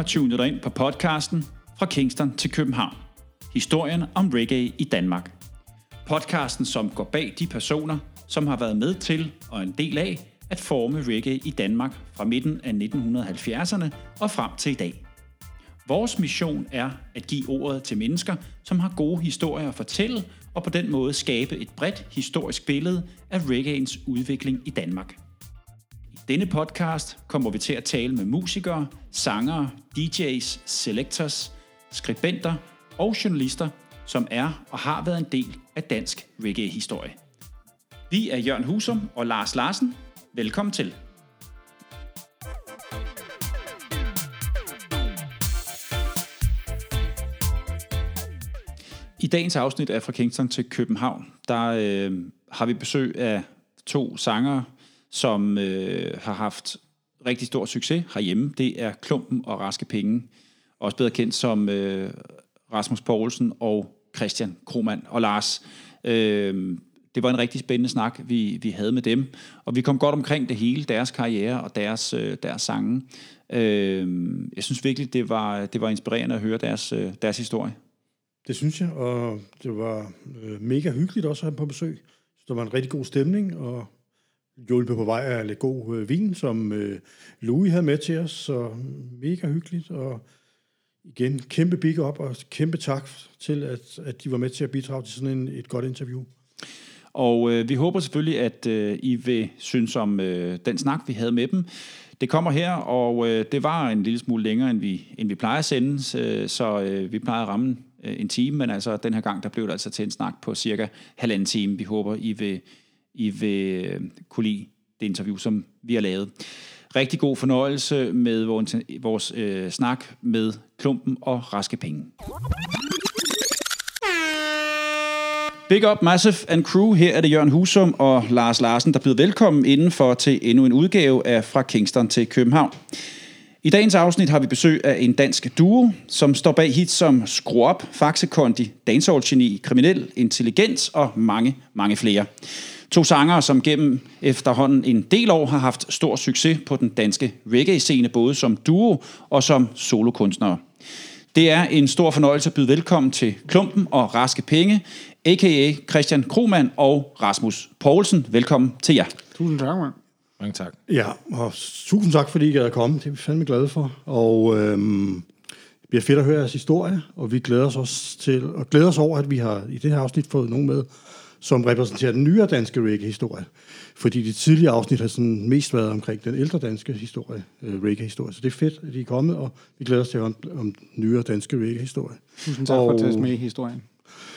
Har tunet dig ind på podcasten Fra Kingston til København. Historien om reggae i Danmark. Podcasten, som går bag de personer, som har været med til og en del af at forme reggae i Danmark fra midten af 1970'erne og frem til i dag. Vores mission er at give ordet til mennesker, som har gode historier at fortælle, og på den måde skabe et bredt historisk billede af reggaeens udvikling i Danmark. Denne podcast kommer vi til at tale med musikere, sangere, DJ's, selectors, skribenter og journalister, som er og har været en del af dansk reggae-historie. Vi er Jørgen Husum og Lars Larsen. Velkommen til. I dagens afsnit af Fra Kingston til København, der øh, har vi besøg af to sangere, som øh, har haft rigtig stor succes herhjemme. Det er Klumpen og Raske Penge, også bedre kendt som øh, Rasmus Poulsen og Christian Kromand og Lars. Øh, det var en rigtig spændende snak, vi, vi havde med dem, og vi kom godt omkring det hele, deres karriere og deres, øh, deres sange. Øh, jeg synes virkelig, det var, det var inspirerende at høre deres, øh, deres historie. Det synes jeg, og det var øh, mega hyggeligt også at have på besøg. Så der var en rigtig god stemning, og hjulpet på vej af lidt god øh, vin, som øh, Louis havde med til os, så mega hyggeligt, og igen, kæmpe big up, og kæmpe tak til, at, at de var med til at bidrage til sådan en, et godt interview. Og øh, vi håber selvfølgelig, at øh, I vil synes om øh, den snak, vi havde med dem. Det kommer her, og øh, det var en lille smule længere, end vi, end vi plejer at sende, øh, så øh, vi plejer at ramme øh, en time, men altså den her gang, der blev det altså til en snak på cirka halvanden time. Vi håber, I vil, i vil øh, kunne lide det interview, som vi har lavet. Rigtig god fornøjelse med vores, vores øh, snak med Klumpen og Raske Penge. Big up, Massive and Crew. Her er det Jørgen Husum og Lars Larsen, der byder velkommen indenfor til endnu en udgave af Fra Kingston til København. I dagens afsnit har vi besøg af en dansk duo, som står bag hits som Skru Op, Faxe Kondi, Dancehall Geni, Kriminel, Intelligens og mange, mange flere. To sangere, som gennem efterhånden en del år har haft stor succes på den danske reggae-scene, både som duo og som solokunstnere. Det er en stor fornøjelse at byde velkommen til Klumpen og Raske Penge, a.k.a. Christian Kromand og Rasmus Poulsen. Velkommen til jer. Tusind tak, mand. Mange tak. Ja, og tusind tak, fordi I er kommet. Det er vi fandme glade for. Og øhm, det bliver fedt at høre jeres historie, og vi glæder os også til, og glæder os over, at vi har i det her afsnit fået nogen med, som repræsenterer den nyere danske reggae-historie. Fordi de tidligere afsnit har sådan mest været omkring den ældre danske historie, øh, reggae-historie. Så det er fedt, at I er kommet, og vi glæder os til at høre om, om nyere danske reggae-historie. Tusind tak for at tage med i historien.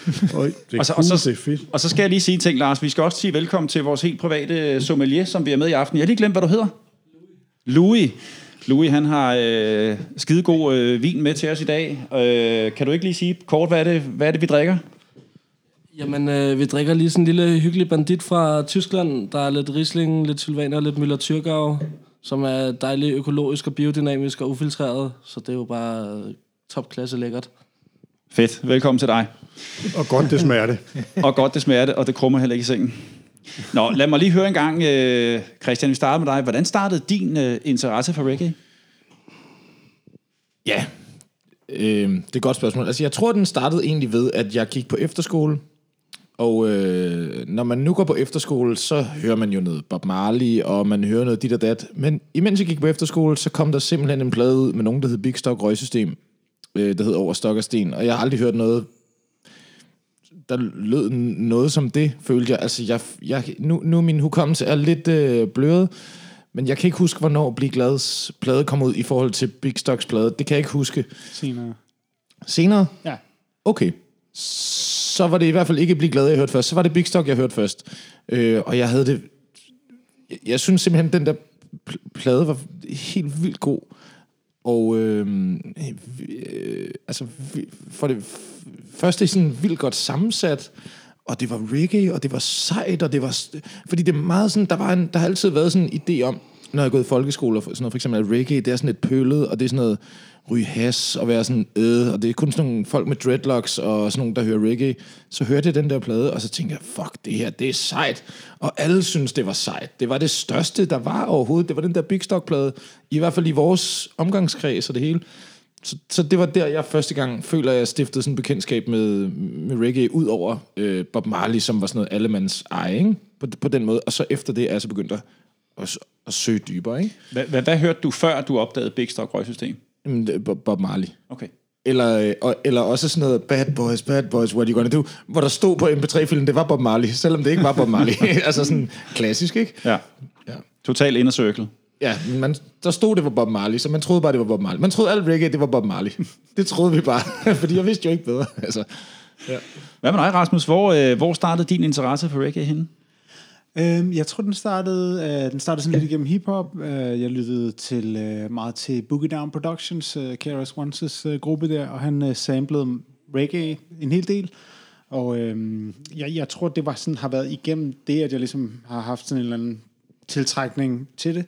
Og det er, Og så- cool, og så- det er fedt. Og så skal jeg lige sige en ting, Lars. Vi skal også sige velkommen til vores helt private sommelier, som vi er med i aften. Jeg har lige glemt, hvad du hedder. Louis. Louis, han har øh, skidegod øh, vin med til os i dag. Øh, kan du ikke lige sige kort, hvad er det, hvad er det vi drikker? Jamen, øh, vi drikker lige sådan en lille hyggelig bandit fra Tyskland. Der er lidt Riesling, lidt Sylvaner, lidt Müller Thurgau, som er dejligt økologisk og biodynamisk og ufiltreret. Så det er jo bare øh, topklasse lækkert. Fedt. Velkommen til dig. Og godt, det smager det. Og godt, det smager det, og det krummer heller ikke i sengen. Nå, lad mig lige høre en gang, øh, Christian, vi starter med dig. Hvordan startede din øh, interesse for reggae? Ja, øh, det er et godt spørgsmål. Altså, jeg tror, den startede egentlig ved, at jeg gik på efterskole. Og øh, når man nu går på efterskole, så hører man jo noget Bob Marley, og man hører noget dit og dat. Men imens jeg gik på efterskole, så kom der simpelthen en plade ud med nogen, der hed Big Stock Røgsystem, øh, der hed Over Stok og Sten. Og jeg har aldrig hørt noget, der lød noget som det, følte jeg. Altså, jeg, jeg, nu, nu min hukommelse er lidt øh, bløret, men jeg kan ikke huske, hvornår Blig Glads plade kom ud i forhold til Big Stocks plade. Det kan jeg ikke huske. Senere. Senere? Ja. Okay. Så var det i hvert fald ikke Blig Glad, jeg hørte først. Så var det Big Stock, jeg hørte først. Øh, og jeg havde det... Jeg, jeg synes simpelthen, den der pl- plade var helt vildt god. Og øh, øh, altså, for det f- første sådan vildt godt sammensat, og det var reggae, og det var sejt, og det var... st- Fordi det er meget sådan, der, var en, der har altid været sådan en idé om, når jeg er gået i folkeskole, og sådan noget, for eksempel, at reggae, det er sådan lidt pøllet, og det er sådan noget ryge has og være sådan øh, og det er kun sådan nogle folk med dreadlocks og sådan nogle, der hører reggae. Så hørte jeg den der plade, og så tænkte jeg, fuck, det her, det er sejt. Og alle synes det var sejt. Det var det største, der var overhovedet. Det var den der Big Stock-plade, i hvert fald i vores omgangskreds og det hele. Så, så det var der, jeg første gang føler, at jeg stiftede sådan en bekendtskab med, med reggae, ud over øh, Bob Marley, som var sådan noget allemands eje, ikke? På, på den måde. Og så efter det er jeg så begyndt at, at, at søge dybere, ikke? Hvad, hvad, hvad hørte du før, du opdagede Big Stock Røgsystem? Jamen, det er Bob Marley. Okay. Eller, øh, eller også sådan noget Bad Boys, Bad Boys, what are you gonna do? Hvor der stod på MP3-filmen, det var Bob Marley, selvom det ikke var Bob Marley. altså sådan klassisk, ikke? Ja. Ja. Total inner circle. Ja, man, der stod, det var Bob Marley, så man troede bare, det var Bob Marley. Man troede alt reggae, det var Bob Marley. Det troede vi bare, fordi jeg vidste jo ikke bedre. Altså, Hvad med dig, Rasmus? Hvor, øh, hvor startede din interesse for reggae henne? Øhm, jeg tror, den startede, øh, den startede sådan lidt igennem hiphop. Øh, jeg lyttede til, øh, meget til Boogie Down Productions, øh, KRS One's øh, gruppe der, og han øh, samplede reggae en hel del. Og øh, jeg, jeg tror, det var sådan, har været igennem det, at jeg ligesom har haft sådan en eller anden tiltrækning til det.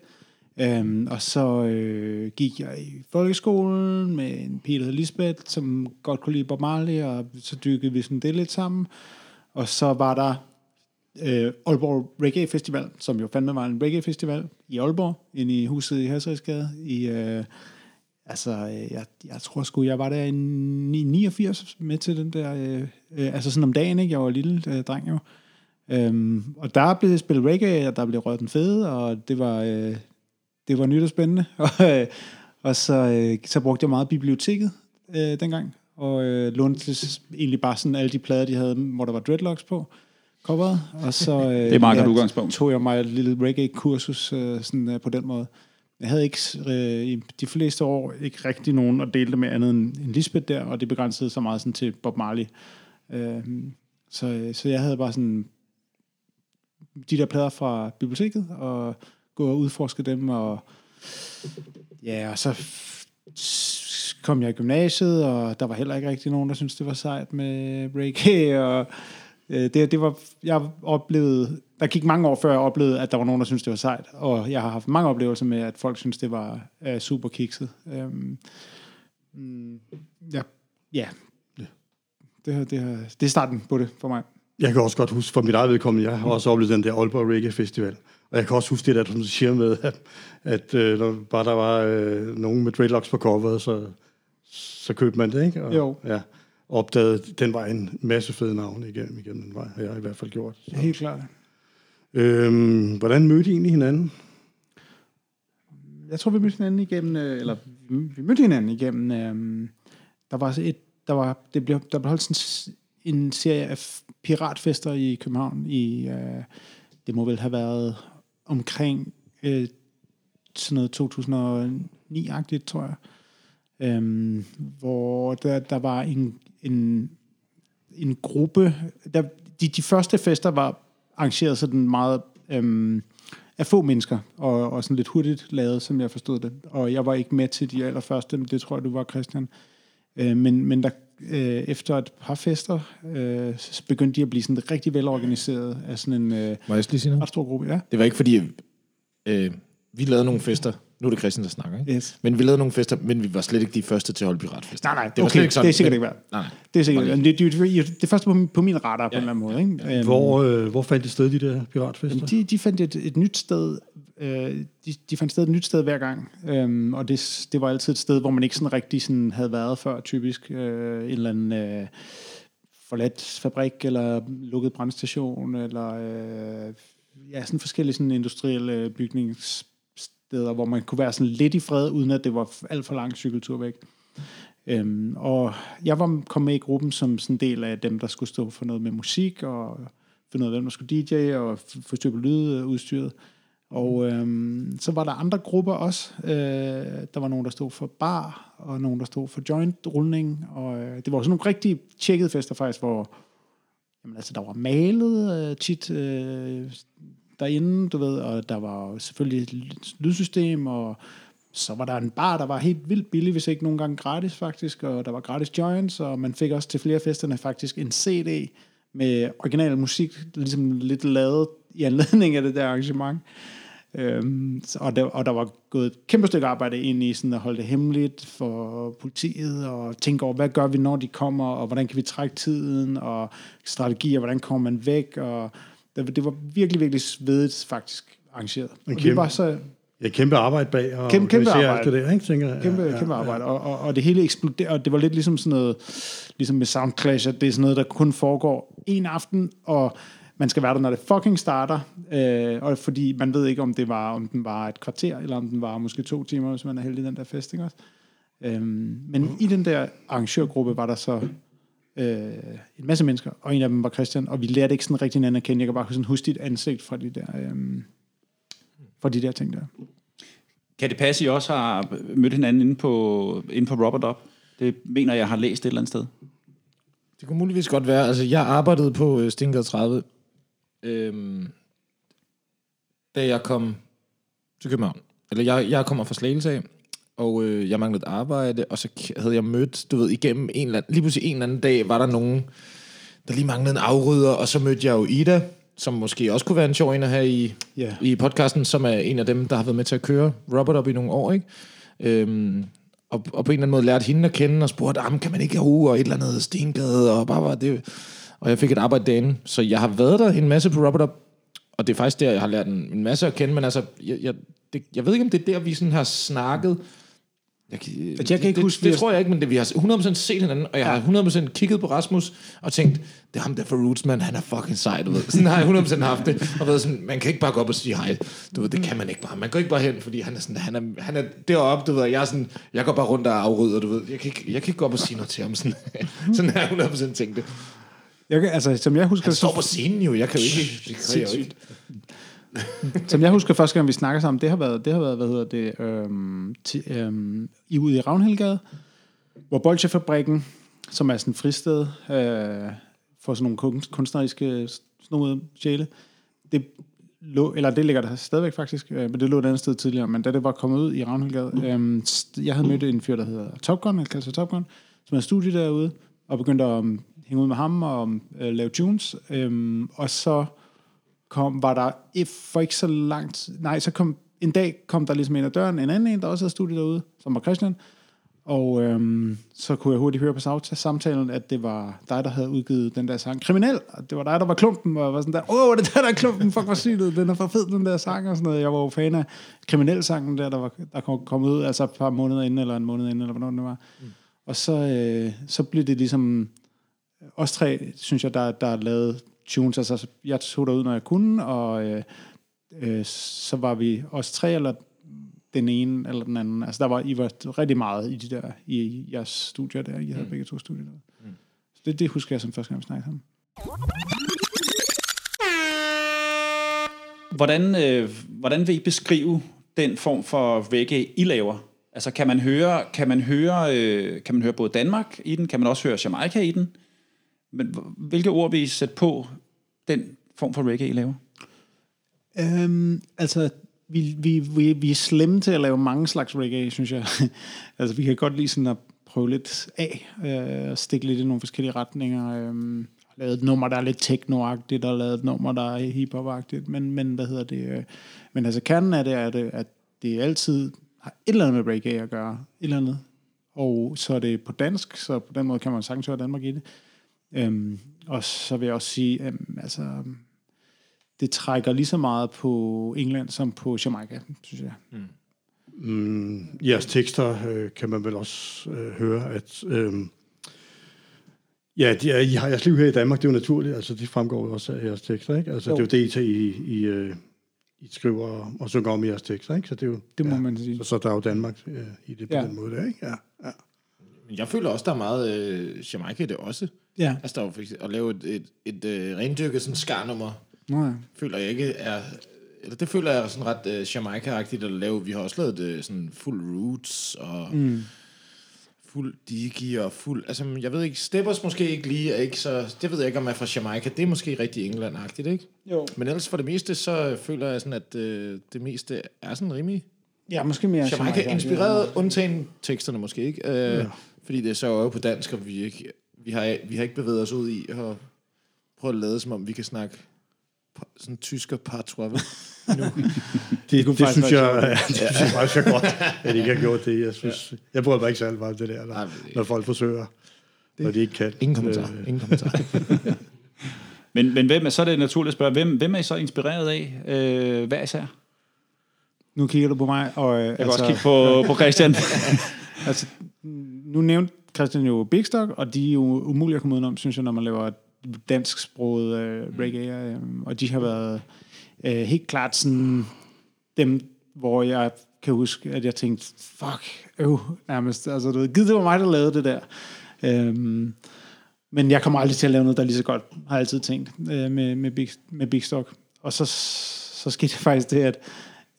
Øhm, og så øh, gik jeg i folkeskolen med en pige, der hed Lisbeth, som godt kunne lide Bob Marley, og så dykkede vi sådan det lidt sammen. Og så var der øh, Aalborg Reggae Festival, som jo fandme var en reggae festival i Aalborg, inde i huset i Hasrigsgade. I, øh, altså, øh, jeg, jeg tror sgu, jeg var der i 89 med til den der, øh, øh, altså sådan om dagen, ikke? Jeg var lille øh, dreng jo. Øhm, og der blev spillet reggae, og der blev rørt den fede, og det var, øh, det var nyt og spændende. og, øh, og så, øh, så brugte jeg meget biblioteket øh, dengang, og øh, lånte egentlig bare sådan alle de plader, de havde, hvor der var dreadlocks på coveret. Og så øh, Det er meget godt udgangspunkt. tog jeg mig et lille reggae-kursus øh, sådan, øh, på den måde. Jeg havde ikke øh, i de fleste år ikke rigtig nogen at dele det med andet end, end Lisbeth der, og det begrænsede så meget sådan til Bob Marley. Øh, så, øh, så jeg havde bare sådan de der plader fra biblioteket, og gå og udforske dem, og ja, og så kom jeg i gymnasiet, og der var heller ikke rigtig nogen, der syntes, det var sejt med reggae, og øh, det, det var, jeg oplevede, der gik mange år før jeg oplevede, at der var nogen, der syntes, det var sejt, og jeg har haft mange oplevelser med, at folk synes, det var øh, super kikset. Mm, ja, ja, det, har- det, har- det er starten på det for mig. Jeg kan også godt huske, for mit eget vedkommende, jeg har også oplevet den der Aalborg Reggae Festival. Og jeg kan også huske det der, som du siger med, at, at øh, når bare der var øh, nogen med dreadlocks på coveret, så, så købte man det, ikke? Og, Jo. Ja, opdagede, den var en masse fede navne igennem, igennem den vej, har jeg i hvert fald gjort. Så. Helt klart. Øhm, hvordan mødte I egentlig hinanden? jeg tror, vi mødte hinanden igennem, øh, eller vi mødte hinanden igennem, øh, der var så et, der var, det blev, der blev holdt sådan en serie af piratfester i København i, øh, det må vel have været omkring øh, sådan noget 2009-agtigt, tror jeg, øh, hvor der, der var en, en, en gruppe, der, de, de første fester var arrangeret sådan meget øh, af få mennesker, og, og sådan lidt hurtigt lavet, som jeg forstod det. Og jeg var ikke med til de allerførste, men det tror jeg, du var, Christian. Øh, men, men der, øh, efter et par fester, øh, så begyndte de at blive sådan rigtig velorganiseret af sådan en øh, må jeg lige sige noget? ret stor gruppe. Ja. Det var ikke fordi, øh, vi lavede nogle fester. Nu er det Christian, der snakker, ikke? Yes. Men vi lavede nogle fester, men vi var slet ikke de første til at holde piratfester. Nej, nej, det var okay, slet ikke sådan. det er sikkert ikke værd. Nej, nej. Det er sikkert. Bare Det, det, det, det, første på min, på min radar på en eller anden måde. Ikke? Øhm, Hvor, øh, hvor fandt det sted, de der piratfester? Jamen, de, de fandt et, et nyt sted. Øh, de, de fandt sted et nyt sted hver gang. Øhm, og det, det var altid et sted, hvor man ikke sådan rigtig sådan havde været før, typisk. Øh, en eller anden øh, forladt fabrik, eller lukket brandstation, eller øh, ja, sådan forskellige sådan industrielle steder, hvor man kunne være sådan lidt i fred, uden at det var alt for lang cykeltur væk. Øhm, og jeg var kom med i gruppen som sådan en del af dem, der skulle stå for noget med musik, og finde ud af, hvem der skulle DJ, og få styr på lydudstyret. Øh, og øhm, så var der andre grupper også. Øh, der var nogen, der stod for bar, og nogen, der stod for joint-rulning. Og øh, det var sådan nogle rigtig tjekkede fester faktisk, hvor jamen, altså, der var malet øh, tit øh, derinde, du ved, og der var selvfølgelig et lydsystem, og så var der en bar, der var helt vildt billig, hvis ikke nogen gange gratis faktisk, og der var gratis joints, og man fik også til flere festerne faktisk en CD med original musik, ligesom lidt lavet i anledning af det der arrangement. Øhm, og, der, og der var gået et kæmpe stykke arbejde ind i sådan at holde det hemmeligt for politiet, og tænke over, hvad gør vi, når de kommer, og hvordan kan vi trække tiden, og strategier, hvordan kommer man væk, og det, det var virkelig, virkelig svedigt faktisk arrangeret. Og vi kæmpe- var så Ja, kæmpe arbejde bag og Kæmpe- kæmpe arbejde. alt det der, ikke, tænker jeg. kæmpe, ja, ja, kæmpe arbejde, og, og, og det hele eksploderede, og det var lidt ligesom sådan noget, ligesom med Soundclash, at det er sådan noget, der kun foregår en aften, og man skal være der, når det fucking starter, øh, og fordi man ved ikke, om det var, om den var et kvarter, eller om den var måske to timer, hvis man er heldig i den der fest, ikke også? Øhm, men mm. i den der arrangørgruppe var der så øh, en masse mennesker, og en af dem var Christian, og vi lærte ikke sådan rigtig hinanden at kende. Jeg kan bare sådan huske dit ansigt fra de der, øh, fra de der ting der. Kan det passe, at I også har mødt hinanden inde på, inde på Robert Up? Det mener jeg har læst et eller andet sted. Det kunne muligvis godt være. Altså, jeg arbejdede på øh, Stinkgade 30, øhm, da jeg kom til København. Eller jeg, jeg kommer fra Slagelse af, og øh, jeg manglede arbejde, og så havde jeg mødt, du ved, igennem en eller anden, lige pludselig en eller anden dag, var der nogen, der lige manglede en afrydder, og så mødte jeg jo Ida, som måske også kunne være en sjov en at have i, Ja. i podcasten, som er en af dem, der har været med til at køre Robert op i nogle år, ikke? Øhm, og, og på en eller anden måde lærte hende at kende, og spurgte, ah, kan man ikke have og et eller andet stengade, og bare var det. Og jeg fik et arbejde derinde, så jeg har været der en masse på Robert Up, og det er faktisk der, jeg har lært en, en masse at kende, men altså, jeg, jeg, det, jeg ved ikke, om det er der, vi sådan har snakket. Jeg, kan, jeg kan ikke det, huske, det, det tror jeg ikke, men det, vi har 100% set hinanden, og jeg har 100% kigget på Rasmus og tænkt, det er ham der for Roots, man, han er fucking sej, du ved. Sådan har jeg 100% haft det, og været sådan, man kan ikke bare gå op og sige hej. Du ved, det kan man ikke bare. Man går ikke bare hen, fordi han er sådan, han er, han er deroppe, du ved, jeg er sådan, jeg går bare rundt og afrydder, du ved. Jeg kan ikke, jeg kan ikke gå op og sige noget til ham, sådan, sådan har jeg 100% tænkt det. Jeg, kan- altså, som jeg husker, Han står på scenen jo, jeg kan jo ikke, det ikke. Som jeg husker første gang, vi snakker sammen, det har været, det har været hvad hedder det, øhm, til, øhm, i ude i Ravnhildegade, hvor Bolsjefabrikken, som er sådan et fristed øh, for sådan nogle kunst, kunstneriske snoede sjæle, det lå, eller det ligger der stadigvæk faktisk, øh, men det lå et andet sted tidligere, men da det var kommet ud i Ravnhildegade, øh, jeg havde mødt en fyr, der hedder Top Gun, eller kalder sig Top Gun, som er studie derude, og begyndte at um, hænge ud med ham og um, øh, lave tunes, øh, og så kom, var der for ikke så langt, nej, så kom, en dag kom der ligesom ind ad døren, en anden en, der også havde studiet derude, som var Christian, og øhm, så kunne jeg hurtigt høre på samta- samtalen, at det var dig, der havde udgivet den der sang Kriminel, og det var dig, der var klumpen, og var sådan der, åh, det er der, der er klumpen, fuck hvor sygt, den er for fed, den der sang, og sådan noget. Jeg var jo fan af Kriminel-sangen der, der, var, der kom, kom ud, altså et par måneder inden, eller en måned inden, eller hvornår det var. Mm. Og så, øh, så blev det ligesom, os tre, synes jeg, der, der lavede tunes. Altså, jeg tog derud, når jeg kunne, og øh, øh, så var vi os tre, eller den ene eller den anden. Altså, der var, I var rigtig meget i de der, i jeres studier der. I havde mm. begge to studier der. Mm. Så det, det husker jeg som første gang, vi snakkede sammen. Hvordan, øh, hvordan vil I beskrive den form for reggae, I laver? Altså, kan man høre, kan man høre, øh, kan man høre både Danmark i den? Kan man også høre Jamaica i den? Men hvilke ord vil I sætte på den form for reggae, I laver? Øhm, altså, vi, vi, vi, vi er slemme til at lave mange slags reggae, synes jeg. altså, vi kan godt lide sådan at prøve lidt af, øh, og stikke lidt i nogle forskellige retninger. Øh, lavet et nummer, der er lidt teknoagtigt, og lavet et nummer, der er hiphopagtigt, men, men hvad hedder det? Øh, men altså, kernen af det er, det, at det altid har et eller andet med reggae at gøre. Et eller andet. Og så er det på dansk, så på den måde kan man sagtens høre Danmark i det. Øhm, og så vil jeg også sige, øhm, altså, det trækker lige så meget på England som på Jamaica, synes jeg. Mm, I jeres tekster øh, kan man vel også øh, høre, at øh, ja, de er, I har jeres liv her i Danmark, det er jo naturligt, altså det fremgår jo også af jeres tekster, ikke? Altså Jo. det er jo det, I, I, I, øh, I skriver og synger om i jeres tekster, ikke? Så det er jo, Det må ja, man sige. Så, så der er jo Danmark øh, i det på Ja. den måde der, ikke? Ja, ja. Men jeg føler også, der er meget øh, Jamaica i det også. Ja. Altså, der er jo for eksempel, at lave et, et, et øh, rendyrket sådan skarnummer, Nå ja. føler jeg ikke er... Eller det føler jeg er sådan ret øh, Jamaica-agtigt at lave. Vi har også lavet øh, sådan fuld roots og mm. fuld digi og fuld... Altså, jeg ved ikke, Steppers måske ikke lige er ikke så... Det ved jeg ikke, om er fra Jamaica. Det er måske rigtig England-agtigt, ikke? Jo. Men ellers for det meste, så føler jeg sådan, at øh, det meste er sådan rimelig Ja, måske mere Jamaica-inspireret, undtagen teksterne måske ikke. Øh, ja. Fordi det er så jo på dansk, og vi, ikke, vi, har, vi har ikke bevæget os ud i at prøve at lade som om, vi kan snakke sådan tysker par det, det, faktisk synes jeg, det synes jeg faktisk er godt, at de ikke har gjort det. Jeg, synes, jeg bryder mig ikke særlig meget det der, når, når folk forsøger, når de ikke kan. Ingen kommentar. Øh, Ingen kommentar. Men, men hvem er, så er det naturligt at spørge, hvem, hvem er I så inspireret af? Øh, hvad især? Nu kigger du på mig, og... øh, Jeg kan også kigge på, på Christian. Altså, nu nævnte Christian jo Big Stock, og de er jo umulige at komme udenom, synes jeg, når man laver dansksproget øh, reggae, øh, og de har været øh, helt klart sådan dem, hvor jeg kan huske, at jeg tænkte, fuck, øv, nærmest. Altså, du ved, givet det var mig, der lavede det der. Øhm, men jeg kommer aldrig til at lave noget, der er lige så godt, har jeg altid tænkt, øh, med, med, Big, med Big Stock. Og så, så skete det faktisk det, at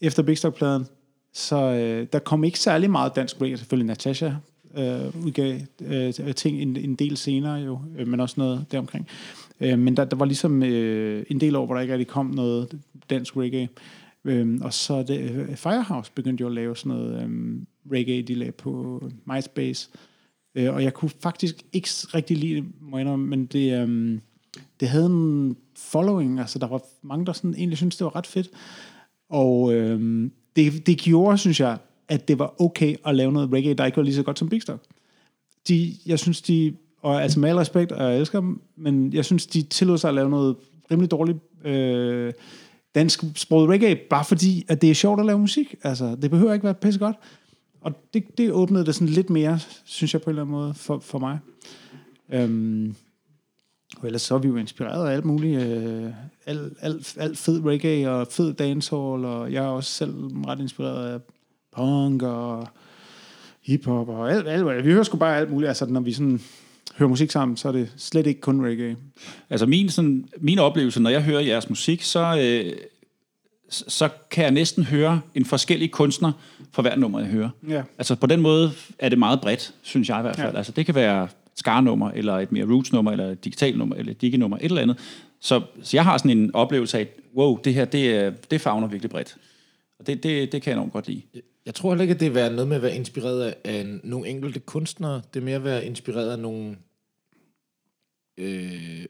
efter Big Stock-pladen, så øh, der kom ikke særlig meget dansk reggae. Selvfølgelig Natasha øh, udgav øh, ting en, en del senere jo, øh, men også noget deromkring. Øh, men der, der var ligesom øh, en del år, hvor der ikke rigtig kom noget dansk reggae. Øh, og så det, øh, Firehouse begyndte jo at lave sådan noget øh, reggae, de lagde på MySpace. Øh, og jeg kunne faktisk ikke rigtig lide det, men det, øh, det havde en following, altså der var mange, der sådan egentlig syntes, det var ret fedt. Og øh, det, det gjorde, synes jeg, at det var okay at lave noget reggae, der ikke var lige så godt som Big Stock. De, jeg synes, de, og altså med al respekt, og jeg elsker dem, men jeg synes, de tillod sig at lave noget rimelig dårligt øh, dansk sproget reggae, bare fordi, at det er sjovt at lave musik. Altså, det behøver ikke være pisse godt. Og det, det åbnede det sådan lidt mere, synes jeg på en eller anden måde, for, for mig. Øhm, og ellers så er vi jo inspireret af alt muligt. Øh, alt, alt, alt fed reggae og fed dancehall, og jeg er også selv ret inspireret af punk og hiphop og alt, alt. Vi hører sgu bare alt muligt. Altså, når vi sådan hører musik sammen, så er det slet ikke kun reggae. Altså min, sådan, min oplevelse, når jeg hører jeres musik, så, øh, så kan jeg næsten høre en forskellig kunstner for hver nummer, jeg hører. Ja. Altså på den måde er det meget bredt, synes jeg i hvert fald. Ja. Altså det kan være skarnummer, eller et mere roots-nummer, eller et digital nummer, eller et digi-nummer, et eller andet. Så, så jeg har sådan en oplevelse af, wow, det her, det, det fagner virkelig bredt. Og det, det, det kan jeg enormt godt lide. Jeg tror heller ikke, at det er noget med at være inspireret af, nogle enkelte kunstnere. Det er mere at være inspireret af nogle øh,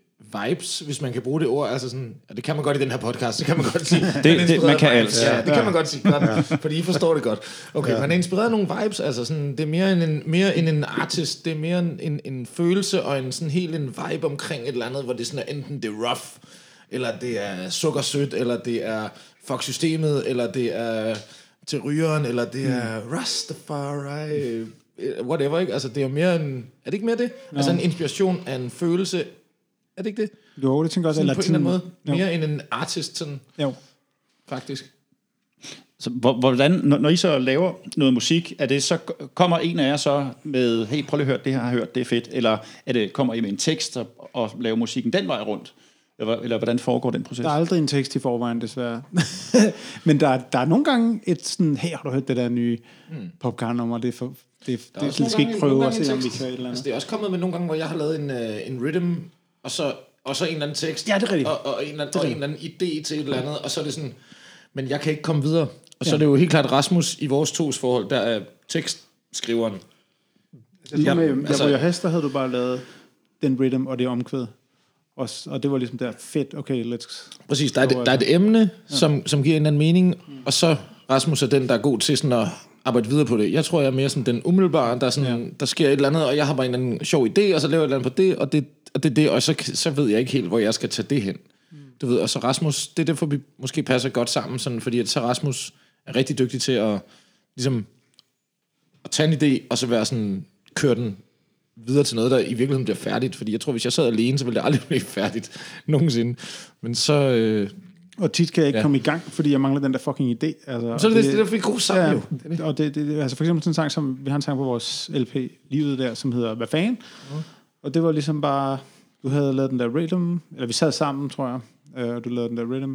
vibes, hvis man kan bruge det ord. Altså sådan, og det kan man godt i den her podcast, det kan man godt sige. det- inspireret man kan alt. Ja, det kan man godt sige. Godt, fordi I forstår det godt. Okay, ja. man er inspireret af nogle vibes, altså sådan, det er mere end en, mere end en artist, det er mere en, en, en følelse og en sådan helt en vibe omkring et eller andet, hvor det sådan er enten det er rough, eller det er sukkersødt, eller det er fuck systemet, eller det er til rygeren, eller det er Rastafari, øh, whatever, ikke? Altså, det er jo mere en... Er det ikke mere det? No. Altså en inspiration af en følelse... Er det ikke det? Jo, det tænker jeg også. Sådan på en eller anden måde. Jo. Mere end en artist, sådan, Jo. faktisk. Så hvor- hvordan, når, når I så laver noget musik, er det så kommer en af jer så med, hey, prøv lige at høre, det her har jeg hørt, det er fedt, eller er det, kommer I med en tekst og, og laver musikken den vej rundt? Eller, eller hvordan foregår den proces? Der er aldrig en tekst i forvejen, desværre. Men der, er- der er nogle gange et sådan, hey, har du hørt det der nye mm. popcorn-nummer? Det er for, det, det, Der er det, også det skal nogle ikke prøve at se, om vi kan et eller Altså, andet. det er også kommet med nogle gange, hvor jeg har lavet en, uh, en rhythm, og så, og så en eller anden tekst. Ja, det er rigtigt. Og, og, en, eller anden, og en eller anden idé til et eller andet, og så er det sådan, men jeg kan ikke komme videre. Og så er det jo helt klart Rasmus i vores tos forhold, der er tekstskriveren. Jeg tror, med, altså- altså, der, hvor jeg hester, havde du bare lavet den rhythm og det omkvæd. Og, og det var ligesom der, fedt, okay, let's... Præcis, der er, et, der er et emne, ja. som, som giver en anden mening, og så Rasmus er den, der er god til sådan at arbejde videre på det. Jeg tror, jeg er mere sådan den umiddelbare, der, er sådan, ja. der sker et eller andet, og jeg har bare en eller anden sjov idé, og så laver jeg et eller andet på det, og det, og det, det og så, så ved jeg ikke helt, hvor jeg skal tage det hen. Du ved, og så Rasmus, det er derfor, vi måske passer godt sammen, sådan, fordi at så Rasmus er rigtig dygtig til at, ligesom, at tage en idé, og så være sådan, køre den videre til noget, der i virkeligheden bliver færdigt. Fordi jeg tror, hvis jeg sad alene, så ville det aldrig blive færdigt nogensinde. Men så... Øh, Og tit kan jeg ikke Ja. komme i gang, fordi jeg mangler den der fucking idé. Altså, så er det, det, det, der fik god sammen, Ja, jo. det, og det, det, altså for eksempel sådan en sang, som vi har en sang på vores LP, Livet der, som hedder Hvad fanden? Mm. Og det var ligesom bare, du havde lavet den der rhythm, eller vi sad sammen, tror jeg, øh, og du lavede den der rhythm.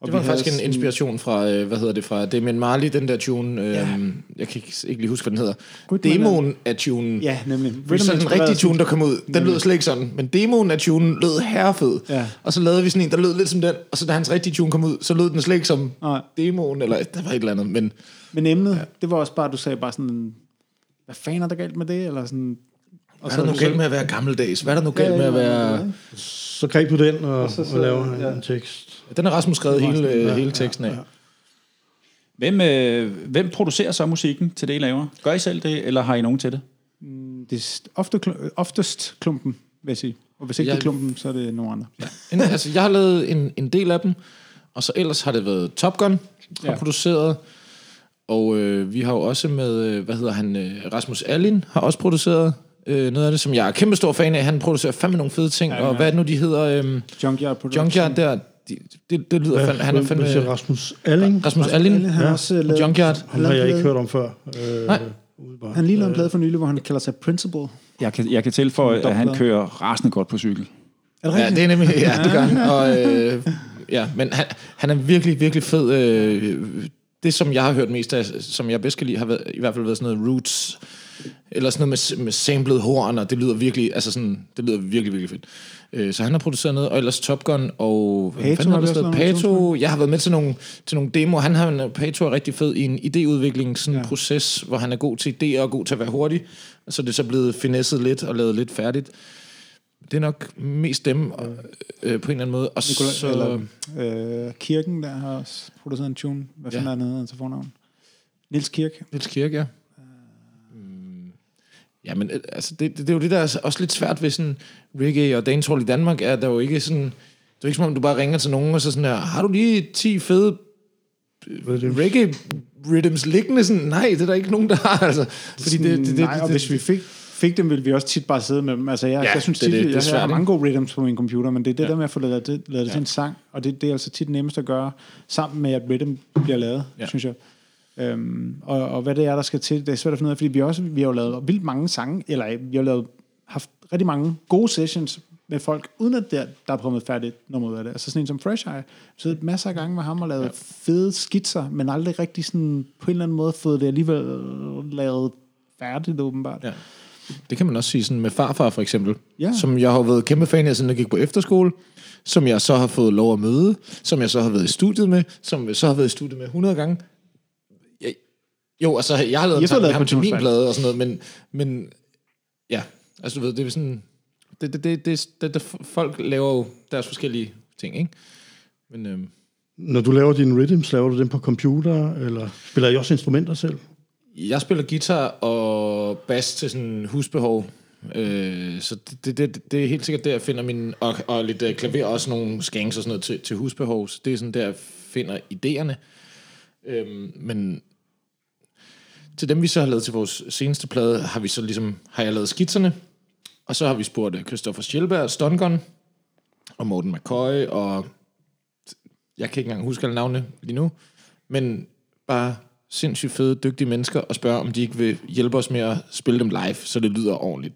Og Det var faktisk en sådan- inspiration fra, øh, hvad hedder det, fra Damien Marley, den der tune, øh, ja. jeg kan ikke, ikke lige huske, hvad den hedder. Er- Demoen af tunen. Ja, nemlig. Fordi så den rigtige tune, der kom ud, den lød slet ikke sådan. Men demoen af tunen lød herrefed. Ja. Og så lavede vi sådan en, der lød lidt som den. Og så da hans rigtige tune kom ud, så lød den slet ikke som Nej. demoen, eller der var et eller andet. Men Men emnet, ja. det var også bare, du sagde bare sådan, hvad fanden er der galt med det? Eller sådan, og hvad er der nu galt med at være gammeldags? Hvad er der nu galt med at være... Så greb du den og, og, så- og laver ja. en tekst. Den har Rasmus skrevet hele, Ja, hele teksten af. Hvem, øh, hvem producerer så musikken til det, I laver? Gør I selv det, eller har I nogen til det? Det er ofte, kl- oftest klumpen, vil jeg sige. Og hvis ikke Jeg- det er klumpen, så er det nogen andre. En, altså, jeg har lavet en, en del af dem, og så ellers har det været Top Gun, der har Ja. produceret. Og øh, vi har jo også med, øh, hvad hedder han, øh, Rasmus Allin har også produceret øh, noget af det, som jeg er kæmpe stor fan af. Han producerer fandme nogle fede ting, Ja, ja, og hvad er det nu, de hedder? Øh, Junkyard Production. Junkyard der, de, det, det lyder fandme, han er fandme... siger Rasmus Alling. Rasmus Allin, Han har Ja. også øh, lavet... Junkyard. Han har jeg ikke hørt om før. Øh, Nej. umiddelbart. Han lige lavede en plade for nylig, hvor han kalder sig Principal. Jeg kan, jeg kan tilføje, at han kører rasende godt på cykel. Er det Ja, det er nemlig, ja, det gør han. Og, øh, ja, men han, han er virkelig, virkelig fed. Øh, det, som jeg har hørt mest af, som jeg bedst kan lide, har været, i hvert fald været sådan noget roots, eller sådan noget med, med samlet horn, og det lyder virkelig, altså sådan, det lyder virkelig, virkelig fedt. Øh, så han har produceret noget, og ellers Top Gun og... hvad Pato har også Pato, jeg har været med til nogle, til nogle demoer. Han har en, Pato er rigtig fed i en idéudvikling, sådan en Ja. proces, hvor han er god til idéer og god til at være hurtig. Så er det så blevet finesset lidt og lavet lidt færdigt. Det er nok mest dem øh, øh, på en eller anden måde. Og Nicolai, så, eller, øh, Kirken der har også produceret en tune. Hvad Ja. fanden er han hedder til fornavn? Nils Kirk. Niels Kirk, ja. Ja, men øh, altså, det, det, det, er jo det, der er også lidt svært ved sådan reggae og dancehall i Danmark, er der jo ikke sådan... Det er ikke som om, du bare ringer til nogen og så sådan her, har du lige 10 fede Rhythms. reggae rhythms liggende? Sådan, nej, det er der ikke nogen, der har. Altså, fordi det, det, det, Nej, og det, hvis vi fik, fik dem, ville vi også tit bare sidde med dem. Altså, jeg, Ja, jeg synes det tit, det. jeg, Det er jeg, har mange gode rhythms på min computer, men det er det Ja. der med at få lavet det, lavet det til en sang, og det, det er altså tit nemmest at gøre, sammen med, at rhythm bliver lavet, Ja. synes jeg. Øhm, og, og hvad det er, der skal til, det er svært at finde ud af, fordi vi, også, vi har jo lavet vildt mange sange, eller vi har lavet, haft rigtig mange gode sessions med folk, uden at der, der er kommet færdigt nummer ud af det. Altså sådan en som Fresh Eye, så masser af gange med ham og lavet ja. fede skitser, men aldrig rigtig sådan på en eller anden måde fået det alligevel lavet færdigt åbenbart. Ja. det kan man også sige sådan med farfar for eksempel, Ja. som jeg har været kæmpe fan af, siden jeg gik på efterskole, som jeg så har fået lov at møde, som jeg så har været i studiet med, som jeg så har været i studiet med 100 gange. Jeg, jo, altså, jeg har lavet har en lavet ham til min plade og sådan noget, men, men ja, altså du ved, det er sådan, det, det, det, det, det, det, folk laver jo deres forskellige ting, ikke? Men øhm, Når du laver dine rhythms, laver du dem på computer, eller spiller I også instrumenter selv? Jeg spiller guitar og bas til sådan husbehov. Øh, så det, det, det, det er helt sikkert der, jeg finder min... Og, og lidt øh, klaver og også nogle skanks og sådan noget til, til husbehov. Så det er sådan der, jeg finder idéerne. Øhm, men til dem, vi så har lavet til vores seneste plade, har vi så ligesom... Har jeg lavet skitserne. Og så har vi spurgt øh, Christoffer Schjelberg, Stongun, og Morten McCoy, og jeg kan ikke engang huske alle navne lige nu, men bare sindssygt fede, dygtige mennesker, og spørge, om de ikke vil hjælpe os med at spille dem live, så det lyder ordentligt.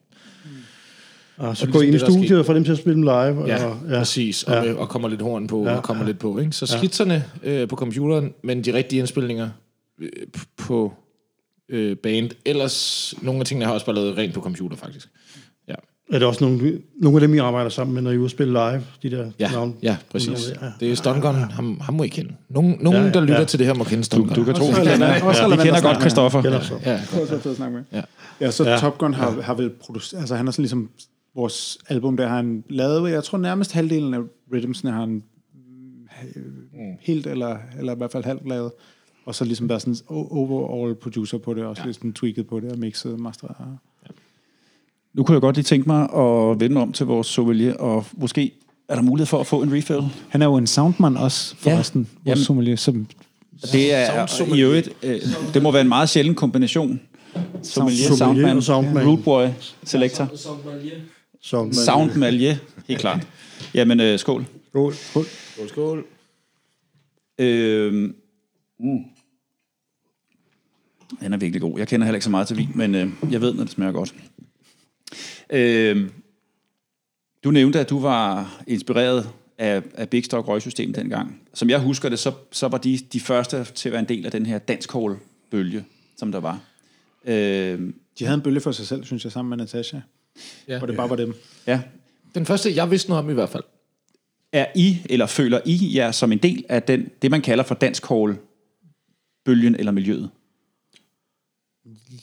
Og så Og går I ind i ligesom studiet og får dem til at spille dem live? Ja, og, ja. præcis. Og, Ja. ja. og kommer lidt horn på, Ja, ja. og kommer ja. lidt på. Ikke? Så skitserne øh, på computeren, men de rigtige indspilninger øh, på øh, band. Ellers, nogle af tingene har jeg også bare lavet rent på computer, faktisk. Ja, Er det også nogle, nogle af dem, I arbejder sammen med, når I er at spille live? De der ja, navne? ja præcis. Ja. Det er Stungun, ham, ham må I kende. Nogen, nogen Ja, ja, ja, der lytter ja. til det her, må kende Stungun. Du kan tro, vi relevant- kender, også ja, vi relevant kender at godt Christoffer. Kender så. Ja, at snakke med. Ja. Ja, så Ja. ja. Top Gun har, har vel produceret, altså han har sådan ligesom vores album, der har han lavet, jeg tror nærmest halvdelen af rhythmsene har han mm. helt eller, eller i hvert fald halvt lavet. Og så ligesom været sådan overall producer på det, også ja. ligesom tweaked på det og mixet, masteret. Nu kunne jeg godt lige tænke mig at vende mig om til vores sommelier, og måske er der mulighed for at få en refill? Han er jo en soundman også, forresten, ja. vores Jamen. sommelier, som Det er i øvrigt, øh, det må være en meget sjælden kombination. Sommelier, Sommelier soundman, og soundman. rootboy, selector, Som, soundmalier, helt klart. Jamen, øh, skål. Skål. Skål, skål. Øh, mm. Den er virkelig god. Jeg kender heller ikke så meget til vin, men øh, jeg ved, når det smager godt. Øh, du nævnte, at du var inspireret af, af Big Stock røgsystemet dengang. Som jeg husker det, så, så var de de første til at være en del af den her danskål-bølge, som der var. Øh, de havde en bølge for sig selv, synes jeg, sammen med Natasha. Ja. Hvor det bare var dem. ja. Den første, jeg vidste noget om i hvert fald. Er I, eller føler I jer som en del af den, det, man kalder for danskål-bølgen eller miljøet?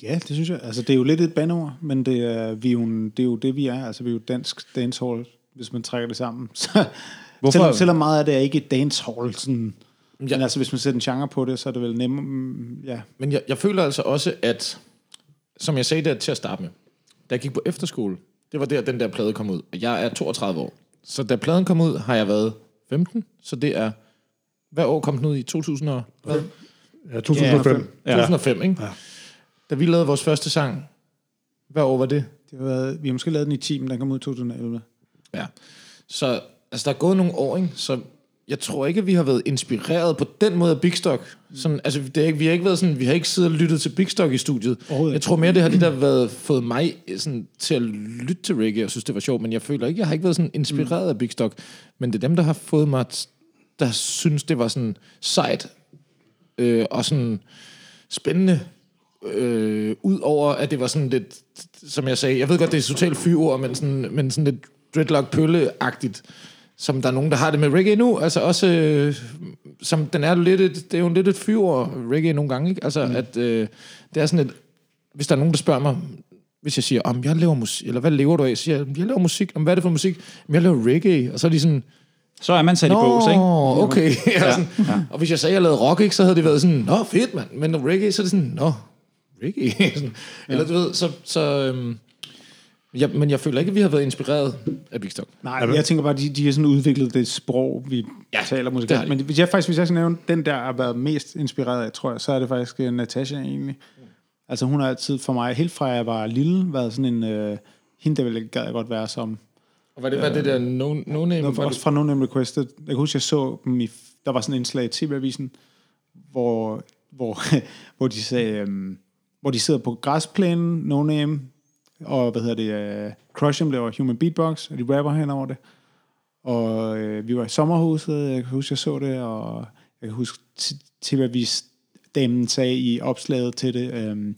Ja, det synes jeg. Altså, det er jo lidt et bandord, men det er, vi er jo, det er jo det, vi er. Altså, vi er jo dansk dancehall, hvis man trækker det sammen. Så, Hvorfor- selvom, selvom meget af det er ikke et dancehall, sådan, Ja. Men altså, hvis man sætter en genre på det, så er det vel nemmere... mm, Ja, Men jeg, jeg føler altså også, at, som jeg sagde der til at starte med, da jeg gik på efterskole, det var der, den der plade kom ud. Jeg er 32 år. Så da pladen kom ud, har jeg været 15. Så det er... Hvad år kom den ud i? 2000 og, hvad? Ja, 2005. Ja. 2005, ikke? Ja. Da vi lavede vores første sang, hvad år var det? det har været, vi har måske lavet den i 10, men den kom ud i 2011. Ja. Så altså, der er gået nogle år, ikke? Så jeg tror ikke, at vi har været inspireret på den måde af Big Stock. Sådan, altså, det er ikke, vi har ikke været sådan, vi har ikke siddet og lyttet til Big Stock i studiet. Jeg tror mere, det har det der været, fået mig sådan, til at lytte til reggae, og synes, det var sjovt, men jeg føler ikke, jeg har ikke været sådan inspireret mm. af Big Stock. Men det er dem, der har fået mig, der synes, det var sådan sejt, øh, og sådan spændende, øh, ud over, at det var sådan lidt, som jeg sagde, jeg ved godt, det er totalt fyord, men sådan, men sådan lidt dreadlock pølle-agtigt, som der er nogen, der har det med reggae nu, altså også, øh, som den er lidt et, det er jo lidt et fyord, reggae nogle gange, ikke? Altså, mm. at øh, det er sådan et, hvis der er nogen, der spørger mig, hvis jeg siger, om jeg laver musik, eller hvad lever du af? Så siger jeg, jeg laver musik. Om hvad er det for musik? Jamen, jeg laver reggae. Og så er de sådan, Så er man sat i bås, ikke? Nå, okay. ja, sådan, ja. Og hvis jeg sagde, at jeg lavede rock, ikke, så havde det været sådan, nå, fedt, mand. Men reggae, så er det sådan, nå, reggae. sådan. Eller du ved, så... så øhm, ja, men jeg føler ikke, at vi har været inspireret af Big Stock. Nej, jeg tænker bare, de, de har sådan udviklet det sprog, vi Ja, ja, taler det musik. har de. Men hvis jeg faktisk, hvis jeg skal nævne, den der har været mest inspireret af, tror jeg, så er det faktisk uh, Natasha egentlig. Altså hun har altid for mig, helt fra jeg var lille, været sådan en, uh, hende der ville gad jeg godt være som. Og hvad det, hvad det der no, no name? Nå, også fra No Name Requested. Jeg kan huske, jeg så dem i, der var sådan en indslag i TV-avisen, hvor, hvor, hvor de sagde, um, hvor de sidder på græsplænen, No Name, og hvad hedder det, uh, Crush'em laver Human Beatbox, og de rapper hen over det. Og øh, vi var i sommerhuset, jeg kan huske, jeg så det, og jeg kan huske, TV-avis damen sagde i opslaget til det, øhm,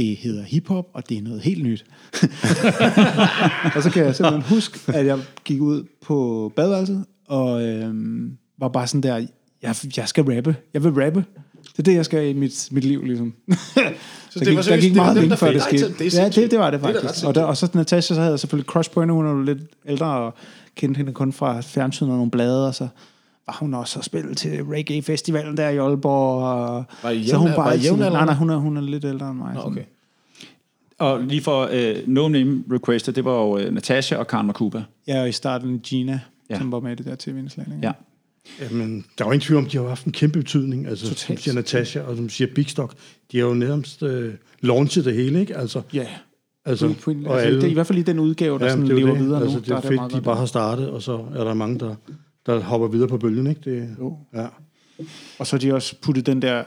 det hedder hiphop, og det er noget helt nyt. og så kan jeg simpelthen huske, at jeg gik ud på badeværelset, og øhm, var bare sådan der, jeg, jeg skal rappe, jeg vil rappe. Det er det, jeg skal i mit, mit liv, ligesom. så det der var gik, der seriøst- gik det var meget dem, længe der før det skete. det ja, det, det var det Det faktisk. og, der, og så Natasha, så havde jeg selvfølgelig crush på hende, hun er jo lidt ældre, og kendte hende kun fra fjernsyn og nogle blade, og så var hun også og spillet til reggae-festivalen der i Aalborg. Og, Var I så hun jævn- bare var I altid- jævnaldrende? Nej, nej, hun er, hun er lidt ældre end mig. Nå, sådan. okay. Og lige for uh, No Name Requested, det var jo uh, Natasha og Karen Makuba. Ja, og i starten Gina, Ja. som var med i det der tv-indslag. Ja. Jamen, der er jo ingen tvivl om, de har jo haft en kæmpe betydning. Altså, som Totalt. siger Natasha, og som siger Big Stock, de har jo nærmest øh, launchet det hele, ikke? Altså, Ja, altså, på, på, en- og altså, alle- det er i hvert fald i den udgave, der Ja, sådan det er lever det. videre altså, nu. det er der fedt, meget de godt. bare har startet, og så er der mange, der, der hopper videre på bølgen, ikke? Det, Jo. ja. Og så har de også puttet den der,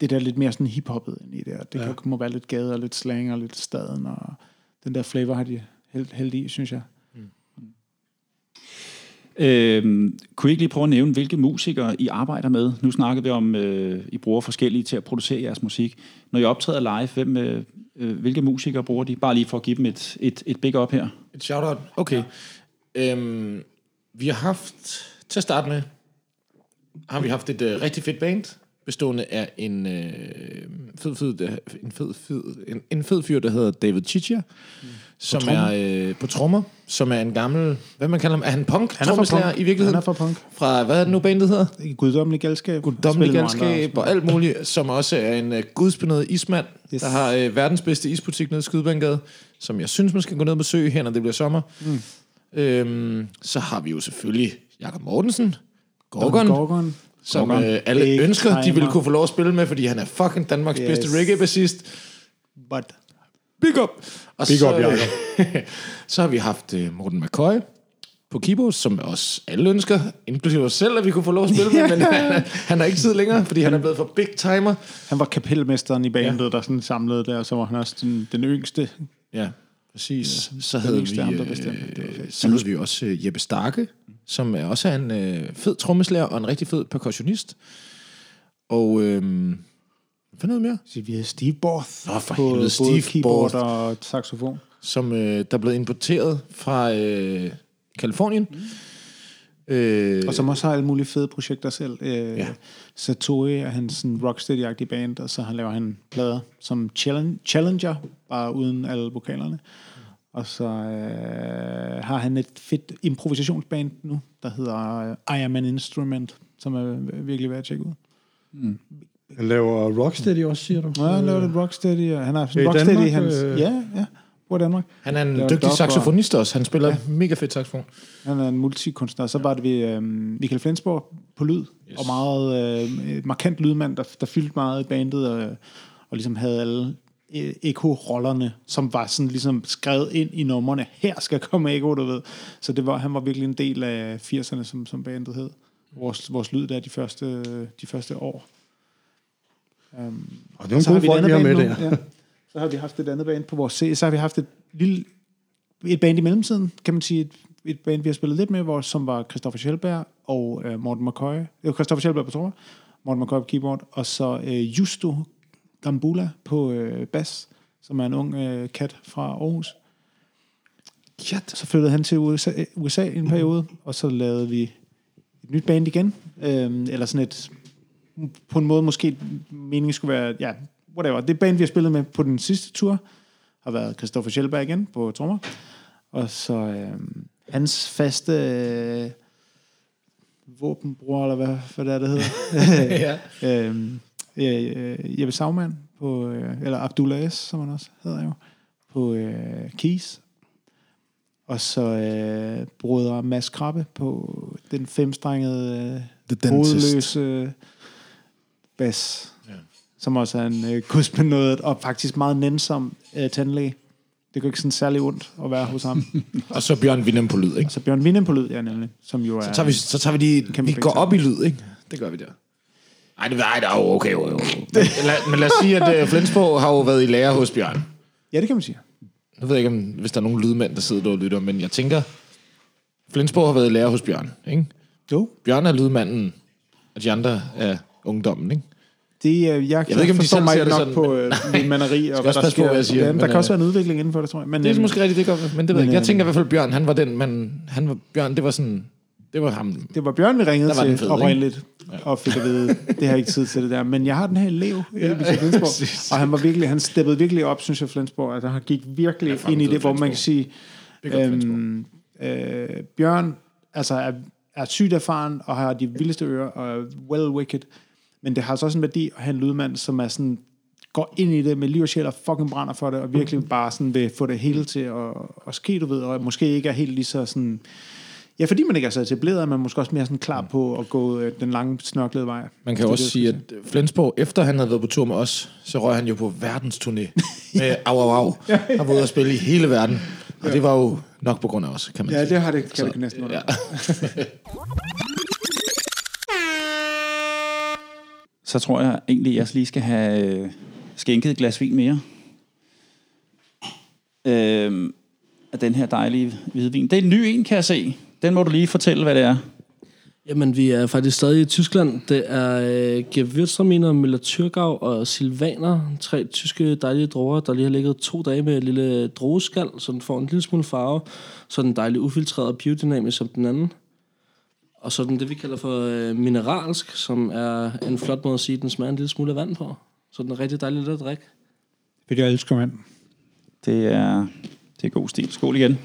det der lidt mere sådan hiphoppet ind i det. Det Ja. kan, må være lidt gade og lidt slang og lidt staden, og den der flavor har de held, held i, synes jeg. Øhm, kunne I ikke lige prøve at nævne, hvilke musikere I arbejder med? Nu snakkede vi om, øh, I bruger forskellige til at producere jeres musik. Når I optræder live, hvem, øh, øh, hvilke musikere bruger de? Bare lige for at give dem et, et, et big up her. Et shout-out? Okay. Ja. Øhm, vi har haft, til at starte med, har vi haft et øh, rigtig fedt band, bestående af en, øh, fed, fed, en, fed, fed, en, en fed fyr, der hedder David Chichia, mm. som er øh, på trommer, som er en gammel, hvad man kalder ham, er han punk Han er fra punk. i virkeligheden? Han er fra punk. Fra, hvad er det nu bandet hedder? Guddommelig galskab. Guddommelig Spiller nogle andre galskab og alt muligt, som også er en uh, gudsbenået ismand, yes. Yes. der har uh, verdens bedste isbutik nede i Skydebankgade, som jeg synes, man skal gå ned og besøge her, når det bliver sommer. Mm. Øhm, så har vi jo selvfølgelig Jakob Mortensen, Gorgon, Gorgon. som Gorgon. uh, alle Big ønsker, de ville timer. kunne få lov at spille med, fordi han er fucking Danmarks yes. Bedste reggae-bassist. But Big up! Og Big så, up, Jacob. så har vi haft uh, Morten McCoy på keyboards, som også alle ønsker, inklusive os selv, at vi kunne få lov at spille med, men han, er- han har ikke tid længere, fordi han er blevet for big timer. han var kapelmesteren i bandet, ja. der sådan samlede der, og så var han også den, den yngste. Ja, præcis. Ja, så havde vi, ham, der bestemte. Det var øh, fedt. så havde vi også øh, Jeppe Starke, som er også er en øh, fed trommeslager og en rigtig fed percussionist. Og øh, hvad noget mere? Så vi havde Steve Borth Nå, for på helvede, både Steve keyboard Borth. og saxofon. Som øh, der er blevet importeret fra øh, Kalifornien. Mm. Øh, Og som også har alle mulige fede projekter selv. Øh, Ja. Satori er hans sådan rocksteady-agtige band, og så han laver han plader som challenge, Challenger, bare uden alle vokalerne. Og så øh, har han et fedt improvisationsband nu, der hedder øh, I Am An Instrument, som er virkelig værd at tjekke ud. Han laver Rocksteady også, siger du? Ja, han laver lidt Rocksteady, og han har i Rocksteady Danmark, hans... øh. Ja, ja, på Danmark. Han er en Laver dygtig saxofonist også. Han spiller ja. mega fedt saxofon. Han er en multikunstner. Så var det ved øhm, Michael Flensborg på lyd, yes. og meget øh, markant lydmand, der, der fyldte meget i bandet, og, og ligesom havde alle øh, eko-rollerne, som var sådan ligesom skrevet ind i numrene. Her skal komme eko, du ved. Så det var, han var virkelig en del af 80'erne, som, som bandet hed. Vores, vores lyd der de første, de første år. Um, Og det er så en god folk, vi har med der. Ja. Så har vi haft et andet band på vores C. Så har vi haft et lille et band i mellemtiden, kan man sige. Et, et band, vi har spillet lidt med, hvor, som var Christoffer Schelberg og øh, Morten McCoy. Det var Christoffer Schelberg på trommer, Morten McCoy på keyboard, og så øh, Justo Gambula på øh, bass, som er en ung øh, kat fra Aarhus. Ja, så flyttede han til USA, USA i en periode, og så lavede vi et nyt band igen. Øh, eller sådan et, på en måde måske meningen skulle være, ja, whatever. Det band, vi har spillet med på den sidste tur, har været Christoffer Schelberg igen på trommer. Og så øh, hans faste øh, våbenbror, eller hvad, hvad det er, det hedder. ja. øhm, øh, Jeppe Sagmann, på, øh, eller Abdullah S., som han også hedder jo, på øh, Keys. Og så øh, brødre Mads Krabbe på den femstrengede, øh, hovedløse bas, ja. Som også er en øh, gudsbenået og faktisk meget nænsom øh, tandlæge. Det går ikke sådan særlig ondt at være hos ham. Og så Bjørn Vinem på lyd, ikke? så Bjørn Vindem på lyd, ja nemlig, som jo er... Så tager vi, så tager vi de, vi går op i lyd, ikke? Det gør vi der. Ej, det nej, det er jo okay, jo, jo. Men, lad, men lad os sige, at uh, Flensborg har jo været i lære hos Bjørn. Ja, det kan man sige. Nu ved jeg ikke, om, hvis der er nogen lydmænd, der sidder der og lytter, men jeg tænker, Flensborg har været i lære hos Bjørn, ikke? Jo. Bjørn er lydmanden, og de andre er ungdommen, ikke? Det, øh, jeg, jeg, ved ikke, om de selv mig ikke det nok sådan, på øh, min maneri, og hvad der passe på, sker. hvad jeg siger, ja, men der kan øh, også være en udvikling inden for det, tror jeg. Men, Det er øhm, måske rigtigt, det gør, men det ved jeg. Jeg øh, tænker i hvert fald, Bjørn, han var den, men han var, Bjørn, det var sådan, det var ham. det var Bjørn, vi ringede Der var til fed, oprindeligt, og fik at vide, det har ikke tid til det der. Men jeg har den her elev, ja, Flensborg, og han var virkelig, han steppede virkelig op, synes jeg, Flensborg. Altså, han gik virkelig ind i det, hvor man kan sige, øhm, øh, Bjørn altså er, er sygt erfaren, og har de vildeste ører, og er well wicked. Men det har altså også en værdi at have en lydmand, som er sådan, går ind i det med liv og sjæl og fucking brænder for det, og virkelig bare sådan vil få det hele til at, at ske, du ved, og måske ikke er helt lige så sådan... Ja, fordi man ikke er så etableret, er man måske også mere sådan klar på at gå øh, den lange, snørklede vej. Man kan jo også sige, at Flensborg, efter han havde været på tur med os, så røg han jo på verdensturné med Au Au Au. Han var ude og spille i hele verden. Og det var jo nok på grund af os, kan man Ja, sige. det har det, kan det næsten Ja. Så tror jeg egentlig, at jeg lige skal have øh, skænket et glas vin mere. Øh, af den her dejlige hvidvin. Det er en ny en, kan jeg se. Den må du lige fortælle, hvad det er. Jamen, vi er faktisk stadig i Tyskland. Det er øh, Gewürztraminer, Müller Thurgau og Silvaner. Tre tyske dejlige druer, der lige har ligget to dage med et lille drueskal, så den får en lille smule farve. Så den dejlige ufiltreret og biodynamisk som den anden. Og så den det, vi kalder for øh, mineralsk, som er en flot måde at sige, at den smager en lille smule af vand på. Så den er rigtig dejlig lidt at drikke. Fordi jeg elsker mand. Det er, det er god stil. Skål igen.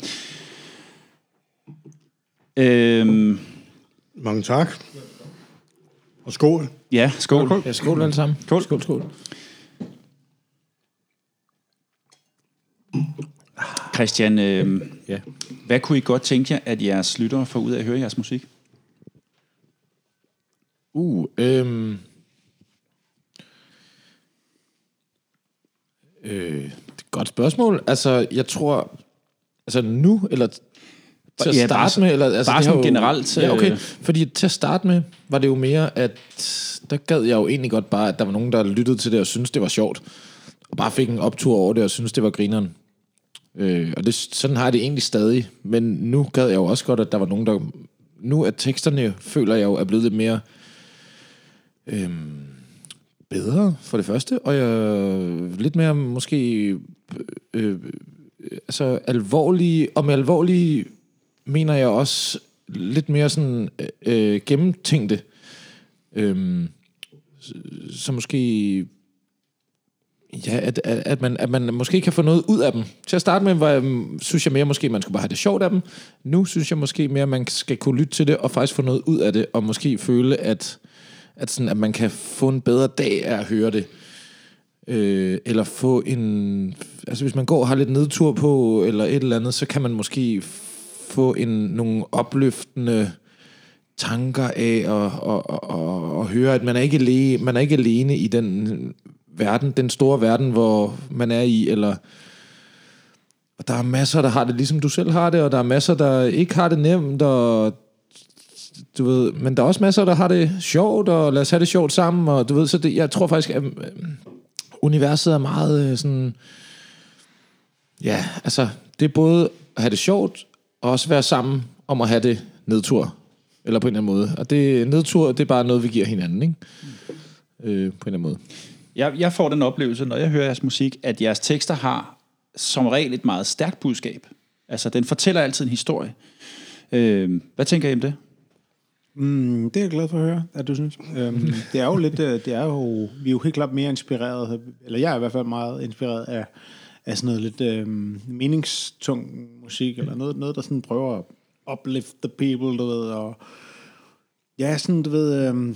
Øhm, Mange tak. Og skål. ja, skål. Ja, skål alle sammen. Skål, skål, skål. Christian, øh, Ja. hvad kunne I godt tænke jer, at jeres lyttere får ud af at høre jeres musik? Uh, øhm. Øh, det er et godt spørgsmål. Altså, jeg tror... Altså nu, eller til at Ja, starte bare- med? Eller, altså, bare sådan jo- generelt, Ja, okay. øh. Fordi til at starte med, var det jo mere, at der gad jeg jo egentlig godt bare, at der var nogen, der lyttede til det og syntes, det var sjovt. Og bare fik en optur over det og syntes, det var grineren. Øh, og det, sådan har jeg det egentlig stadig. Men nu gad jeg jo også godt, at der var nogen, der... Nu er teksterne, føler jeg jo, er blevet lidt mere øhm, bedre, for det første. Og jeg, lidt mere måske... Øh, øh, altså alvorlige... Og med alvorlige mener jeg også lidt mere sådan øh, øh gennemtænkte. Øhm, så, så måske Ja, at, at, at, man, at man måske kan få noget ud af dem. Til at starte med, var, øhm, synes jeg mere måske, man skulle bare have det sjovt af dem. Nu synes jeg måske mere, man skal kunne lytte til det, og faktisk få noget ud af det, og måske føle, at, at, sådan, at man kan få en bedre dag af at høre det. Øh, eller få en... Altså hvis man går og har lidt nedtur på, eller et eller andet, så kan man måske få en, nogle opløftende tanker af at, og, og, og, og høre, at man er, ikke alene, man er ikke alene i den verden, den store verden, hvor man er i, eller og der er masser, der har det ligesom du selv har det, og der er masser, der ikke har det nemt, og du ved, men der er også masser, der har det sjovt, og lad os have det sjovt sammen, og du ved, så det, jeg tror faktisk, at øh, universet er meget øh, sådan, ja, altså, det er både at have det sjovt, og også være sammen om at have det nedtur, eller på en eller anden måde. Og det nedtur, det er bare noget, vi giver hinanden, ikke? Øh, på en eller anden måde. Jeg, jeg får den oplevelse, når jeg hører jeres musik, at jeres tekster har som regel et meget stærkt budskab. Altså, den fortæller altid en historie. Øh, hvad tænker I om det? Mm, det er jeg glad for at høre, at du synes. Øhm, det er jo lidt, øh, det er jo, vi er jo helt klart mere inspireret, eller jeg er i hvert fald meget inspireret af, af sådan noget lidt øhm, meningstung musik, eller noget, noget, der sådan prøver at uplift the people, du ved, og ja, sådan, du ved, øhm,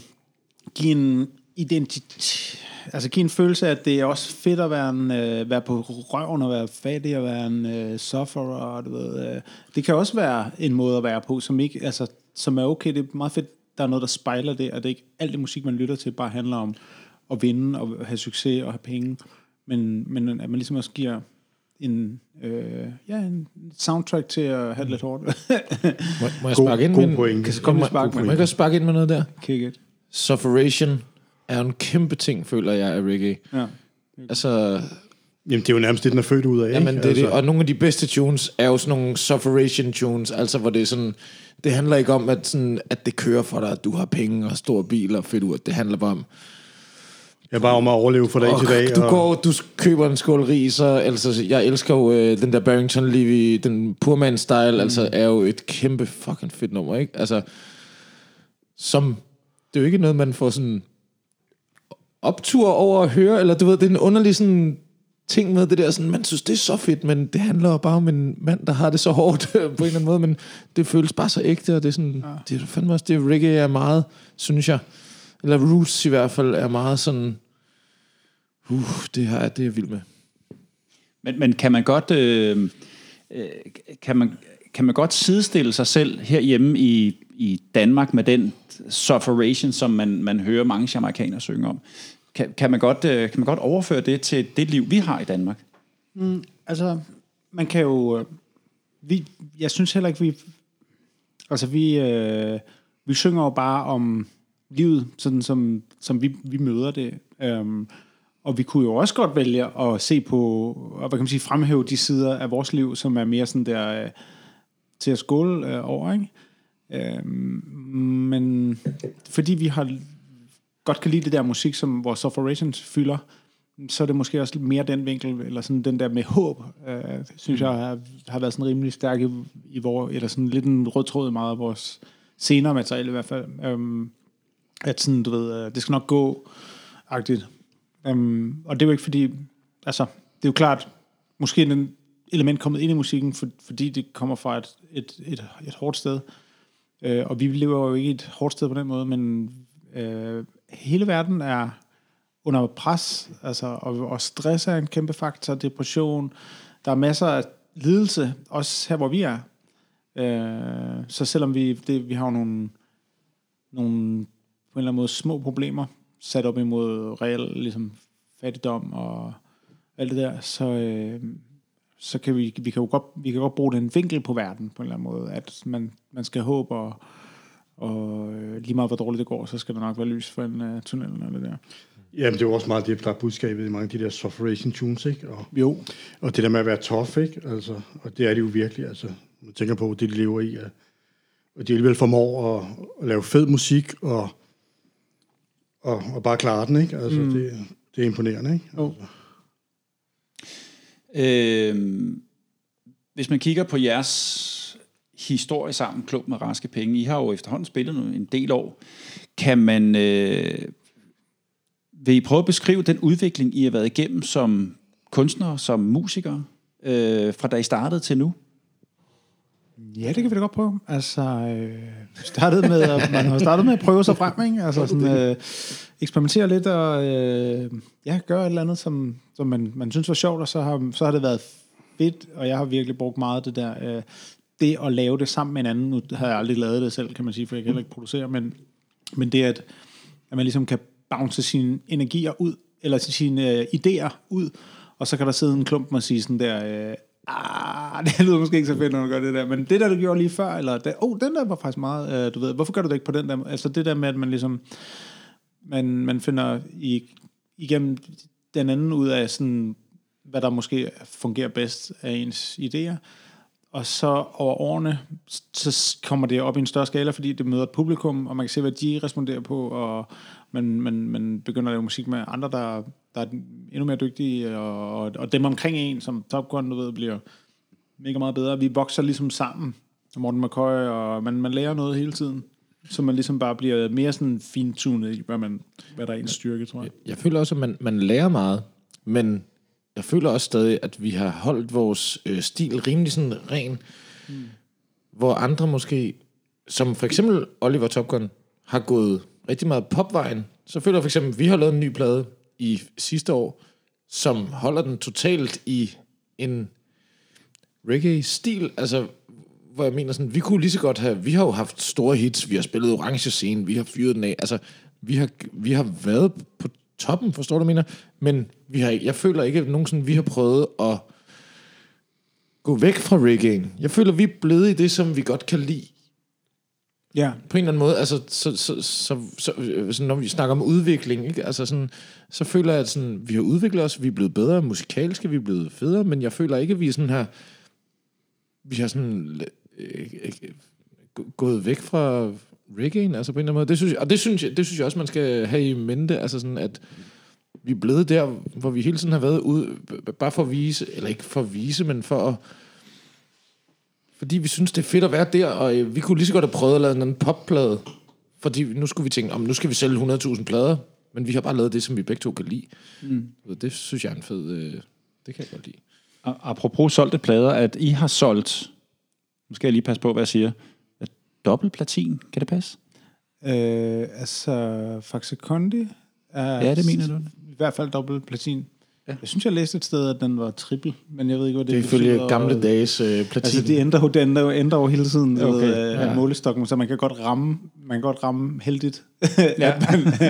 give en identitet, altså give en følelse af, at det er også fedt at være, en, øh, være på røven og være fattig og være en øh, sufferer, du ved. Øh. Det kan også være en måde at være på, som ikke, altså, som er okay. Det er meget fedt, der er noget, der spejler det, og det er ikke alt det musik, man lytter til, bare handler om at vinde og have succes og have penge, men, men at man ligesom også giver en, øh, ja, en soundtrack til at have det lidt hårdt. Må, må jeg sparke ind god med en-. Kan, Kom må, med spark må jeg godt sparke ind med noget der? Kick it. Sufferation er en kæmpe ting, føler jeg, af reggae. Ja. Altså, Jamen, det er jo nærmest det, den er født ud af, ikke? jamen, det, er altså, det, og nogle af de bedste tunes er jo sådan nogle sufferation tunes, altså hvor det er sådan, det handler ikke om, at, sådan, at det kører for dig, at du har penge og stor bil og fedt ud. Det handler bare om, Jeg bare om at overleve fra dag og til dag. du og, går, du køber en skål ris, og, altså, jeg elsker jo øh, den der Barrington Levy, den Purman style, mm. altså er jo et kæmpe fucking fedt nummer, ikke? Altså, som, det er jo ikke noget, man får sådan optur over at høre, eller du ved, det er en underlig sådan ting med det der, sådan, man synes, det er så fedt, men det handler bare om en mand, der har det så hårdt på en eller anden måde, men det føles bare så ægte, og det er sådan, ja. det er fandme også, det reggae er meget, synes jeg, eller Roots i hvert fald, er meget sådan, uh, det her, det er jeg vild med. Men, men kan man godt øh, øh, kan man kan man godt sidestille sig selv herhjemme i, i Danmark med den sufferation, som man, man hører mange jamaikanere synge om? Kan, kan, man godt, øh, kan man godt overføre det til det liv, vi har i Danmark? Mm, Altså, man kan jo... Øh, vi, jeg synes heller ikke, vi... Altså, vi, øh, vi synger jo bare om livet, sådan som, som vi, vi møder det. Um, og vi kunne jo også godt vælge at se på, og hvad kan man sige, fremhæve de sider af vores liv, som er mere sådan der øh, til at skåle øh, over, ikke? Um, men fordi vi har godt kan lide det der musik, som vores Sufferation fylder, så er det måske også mere den vinkel, eller sådan den der med håb, øh, synes jeg har, har været sådan rimelig stærk i, i vores, eller sådan lidt en rød tråd i meget af vores senere materiale i hvert fald. Um, at sådan, du ved, øh, det skal nok gå, agtigt. Um, og det er jo ikke fordi, altså, det er jo klart, måske er den element kommet ind i musikken, for, fordi det kommer fra et, et, et, et hårdt sted. Uh, og vi lever jo ikke et hårdt sted på den måde, men uh, hele verden er under pres, altså, og, og stress er en kæmpe faktor, depression, der er masser af lidelse, også her, hvor vi er. Øh, så selvom vi, det, vi har nogle, nogle på en eller anden måde små problemer, sat op imod reel ligesom, fattigdom og alt det der, så, øh, så kan vi, vi kan jo godt, vi kan godt bruge den vinkel på verden på en eller anden måde, at man, man skal håbe, og, og øh, lige meget hvor dårligt det går, så skal der nok være lys for en uh, tunnel eller det der. Jamen, det er jo også meget det, der er budskabet i mange af de der sufferation tunes, ikke? Og, Jo, og det der med at være tough, ikke? Altså, og det er det jo virkelig, altså. Man tænker på, det de lever i, at, og de alligevel formår at, at lave fed musik, og, og, og bare klare den, ikke? Altså, mm. det, det er imponerende, ikke? jo. Øh, hvis man kigger på jeres historie sammen, Klub med raske penge, I har jo efterhånden spillet nu en del år. Kan man, øh, Vil I prøve at beskrive den udvikling, I har været igennem som kunstnere, som musikere, øh, fra da I startede til nu? Ja, det kan vi da godt prøve. Altså, øh, startede med, at, man har startet med at prøve sig frem, ikke? Altså sådan, øh, eksperimentere lidt og øh, ja, gøre et eller andet, som, som man, man synes var sjovt, og så har, så har det været fedt, og jeg har virkelig brugt meget det der, øh, det at lave det sammen med en anden. Nu har jeg aldrig lavet det selv, kan man sige, for jeg kan heller ikke producere, men, men det at, at man ligesom kan bounce sine energier ud, eller sine øh, idéer ud, og så kan der sidde en klump og sige sådan der, øh, ah, det lyder måske ikke så fedt, når du gør det der, men det der, du gjorde lige før, eller, det, oh, den der var faktisk meget, øh, du ved, hvorfor gør du det ikke på den der, altså det der med, at man ligesom, man, man finder i, igennem den anden ud af sådan, hvad der måske fungerer bedst af ens idéer, og så over årene, så kommer det op i en større skala, fordi det møder et publikum, og man kan se, hvad de responderer på, og man, man, man begynder at lave musik med andre, der, der er endnu mere dygtige, og, og dem omkring en, som Top Gun, du ved, bliver mega meget bedre. Vi vokser ligesom sammen, Morten McCoy, og man, man lærer noget hele tiden, så man ligesom bare bliver mere sådan fintunet i, hvad, man, hvad der er ens styrke, tror jeg. Jeg føler også, at man, man lærer meget, men jeg føler også stadig, at vi har holdt vores øh, stil rimelig sådan ren, mm. hvor andre måske, som for eksempel Oliver Top Gun, har gået rigtig meget popvejen. Så føler jeg for eksempel, at vi har lavet en ny plade i sidste år, som holder den totalt i en reggae-stil, altså hvor jeg mener sådan, vi kunne lige så godt have, vi har jo haft store hits, vi har spillet orange scene, vi har fyret den af, altså vi har, vi har været på toppen, forstår du, mener? Men vi har, jeg føler ikke, at nogensinde vi har prøvet at gå væk fra reggae. Jeg føler, vi er blevet i det, som vi godt kan lide. Ja. På en eller anden måde, altså, så, så, så, så, så når vi snakker om udvikling, ikke? Altså sådan, så føler jeg, at sådan, vi har udviklet os, vi er blevet bedre musikalske, vi er blevet federe, men jeg føler ikke, at vi er sådan her, vi har sådan øh, øh, gået væk fra reggae, altså på en eller anden måde. Det synes jeg, og det synes, jeg, det synes jeg også, man skal have i mente, altså sådan, at vi er blevet der, hvor vi hele tiden har været ude, bare for at vise, eller ikke for at vise, men for at, fordi vi synes, det er fedt at være der, og øh, vi kunne lige så godt have prøvet at lave en popplade, fordi nu skulle vi tænke, om nu skal vi sælge 100.000 plader, men vi har bare lavet det, som vi begge to kan lide. Mm. Det synes jeg er en fed, øh, det kan jeg godt lide. Apropos solgte plader, at I har solgt, nu skal jeg lige passe på, hvad jeg siger, dobbelt platin, kan det passe? Øh, altså, Faxe Kondi er... Ja, det mener du. I hvert fald dobbelt platin. Ja. Jeg synes, jeg læste et sted, at den var triple, men jeg ved ikke, hvad det, det er. ifølge gamle dages øh, platin. Altså, de ændrer, de ændrer, ændrer jo hele tiden okay, ved, øh, ja. målestokken, så man kan godt ramme, man kan godt ramme heldigt. ja.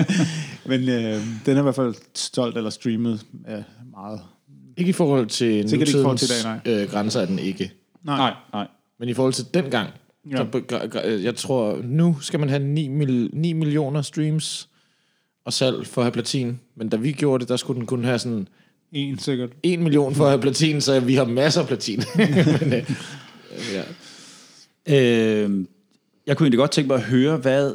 men øh, den er i hvert fald stolt eller streamet ja, meget. Ikke i forhold til nutidens forhold til dag, nej. Øh, grænser er den ikke. Nej. nej, nej. Men i forhold til dengang, Ja. Så, jeg tror, nu skal man have 9, mil, 9 millioner streams og salg for at have platin. Men da vi gjorde det, der skulle den kun have sådan... En sikkert. En million for at have platin, så vi har masser af platin. Men, øh, ja. øh, jeg kunne egentlig godt tænke mig at høre, hvad,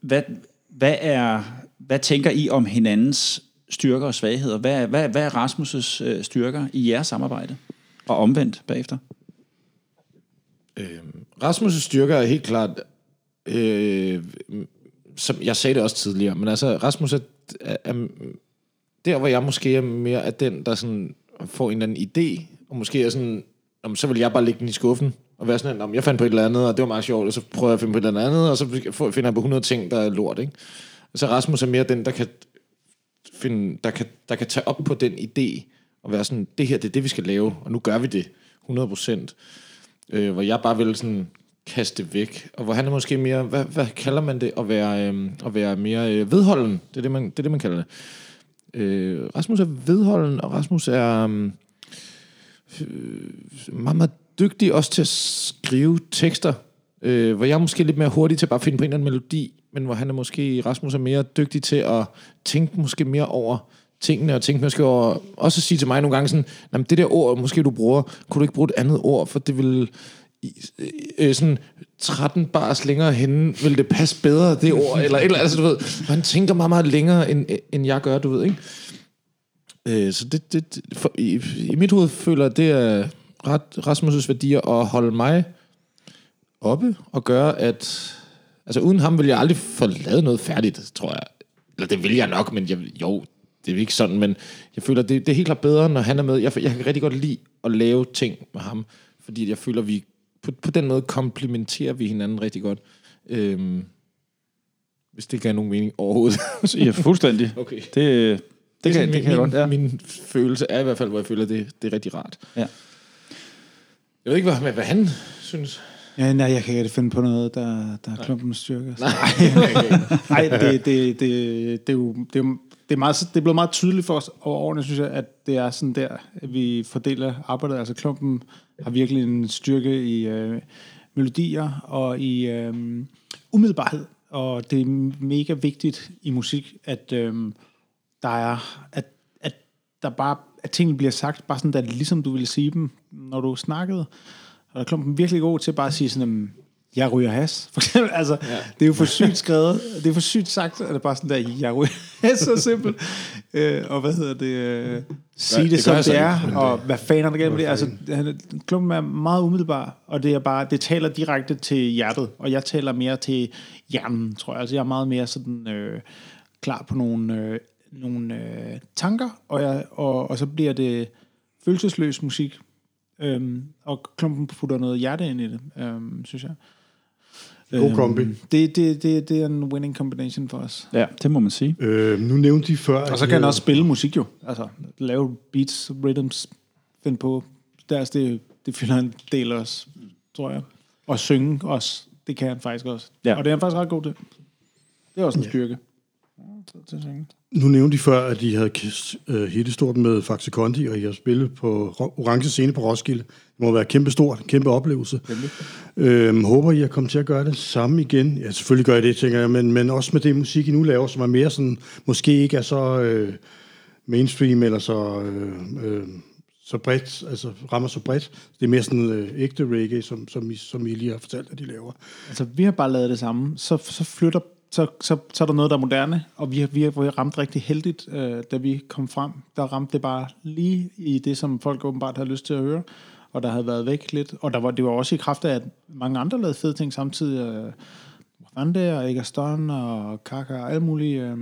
hvad, hvad, er, hvad tænker I om hinandens styrker og svagheder? Hvad, hvad, hvad er Rasmus' øh, styrker i jeres samarbejde? Og omvendt bagefter? Øh, Rasmus' styrker er helt klart, øh, som jeg sagde det også tidligere, men altså Rasmus er, er, er der, hvor jeg måske er mere af den, der sådan får en eller anden idé, og måske er sådan, om, så vil jeg bare lægge den i skuffen, og være sådan, om jeg fandt på et eller andet, og det var meget sjovt, og så prøver jeg at finde på et eller andet, og så finder jeg på 100 ting, der er lort, ikke? Så Rasmus er mere den, der kan, finde, der kan, der kan tage op på den idé, og være sådan, det her, det er det, vi skal lave, og nu gør vi det 100 procent øh, hvor jeg bare vil sådan kaste væk, og hvor han er måske mere, hvad, hvad kalder man det, at være, øh, at være mere øh, vedholden, det er det, man, det er det, man kalder det. Øh, Rasmus er vedholden, og Rasmus er øhm, øh, meget, meget dygtig også til at skrive tekster, øh, hvor jeg er måske lidt mere hurtig til at bare finde på en eller anden melodi, men hvor han er måske, Rasmus er mere dygtig til at tænke måske mere over tingene, og tænke måske over, også at sige til mig nogle gange sådan, det der ord, måske du bruger, kunne du ikke bruge et andet ord, for det vil øh, øh, sådan 13 bars længere henne, vil det passe bedre, det ord, eller et eller andet, altså, du ved, han tænker meget, meget længere, end, end jeg gør, du ved, ikke? Øh, så det, det for, i, i mit hoved føler det er ret Rasmus' værdier at holde mig oppe, og gøre, at, altså uden ham vil jeg aldrig få lavet noget færdigt, tror jeg. Eller det vil jeg nok, men jeg, jo, det er ikke sådan, men jeg føler, det, det er helt klart bedre, når han er med. Jeg, jeg kan rigtig godt lide at lave ting med ham, fordi jeg føler, vi på, på den måde komplementerer vi hinanden rigtig godt. Øhm, hvis det gav nogen mening overhovedet. Ja, fuldstændig. Okay. Det, det, det, kan, min, det kan jeg min, godt, ja. Min følelse er i hvert fald, hvor jeg føler, det, det er rigtig rart. Ja. Jeg ved ikke, hvad, hvad han synes. Ja, nej, jeg kan ikke finde på noget, der, der er klumpens styrke. Nej, nej det, det, det, det, er jo, det, er jo, det, er meget, det er blevet meget tydeligt for os over årene, synes jeg, at det er sådan der, at vi fordeler arbejdet. Altså klumpen har virkelig en styrke i øh, melodier og i øh, umiddelbarhed. Og det er mega vigtigt i musik, at øh, der er, at, at der bare, at tingene bliver sagt, bare sådan, der, ligesom du ville sige dem, når du snakkede. Og der er klumpen virkelig god til bare at sige sådan, jeg ryger has. For eksempel, altså, ja. det er jo for sygt skrevet. Det er for sygt sagt, at det er bare sådan der, jeg ryger has, så simpelt. øh, og hvad hedder det? Øh, sige det, det som det er, ikke. og hvad fanden der galt med det? Altså, han- klumpen er meget umiddelbar, og det er bare, det taler direkte til hjertet, og jeg taler mere til hjernen, tror jeg. Altså, jeg er meget mere sådan øh, klar på nogle, øh, nogle øh, tanker, og, jeg, og, og så bliver det følelsesløs musik, Øhm, og klumpen putter noget hjerte ind i det, øhm, synes jeg. God kombi. Det, det, det, det er en winning combination for os. Ja, det må man sige. Øh, nu nævnte de før... Og så kan han også spille musik jo. Altså, lave beats, rhythms, finde på. Deres, det, det fylder en del også, tror jeg. Og synge også. Det kan han faktisk også. Ja. Og det er han faktisk ret god til. Det er også en styrke. Til at synge. Nu nævnte de før, at de havde uh, hittet stort med Faxe Kondi, og I har spillet på Orange Scene på Roskilde. Må være kæmpe stort, kæmpe oplevelse. Øhm, håber I at komme til at gøre det samme igen? Ja, selvfølgelig gør I det, tænker jeg, men, men også med det musik, I nu laver, som er mere sådan, måske ikke er så øh, mainstream eller så, øh, øh, så bredt, altså rammer så bredt. Det er mere sådan øh, ægte reggae, som, som, I, som I lige har fortalt, at de laver. Altså, vi har bare lavet det samme. Så, så flytter så, så, så er der noget, der er moderne, og vi har, vi har, vi har ramt rigtig heldigt, øh, da vi kom frem. Der ramte det bare lige i det, som folk åbenbart har lyst til at høre, og der havde været væk lidt. Og der var, det var også i kraft af, at mange andre lavede fede ting samtidig. Øh, Rande og Egerston og Kaka og alle mulige øh,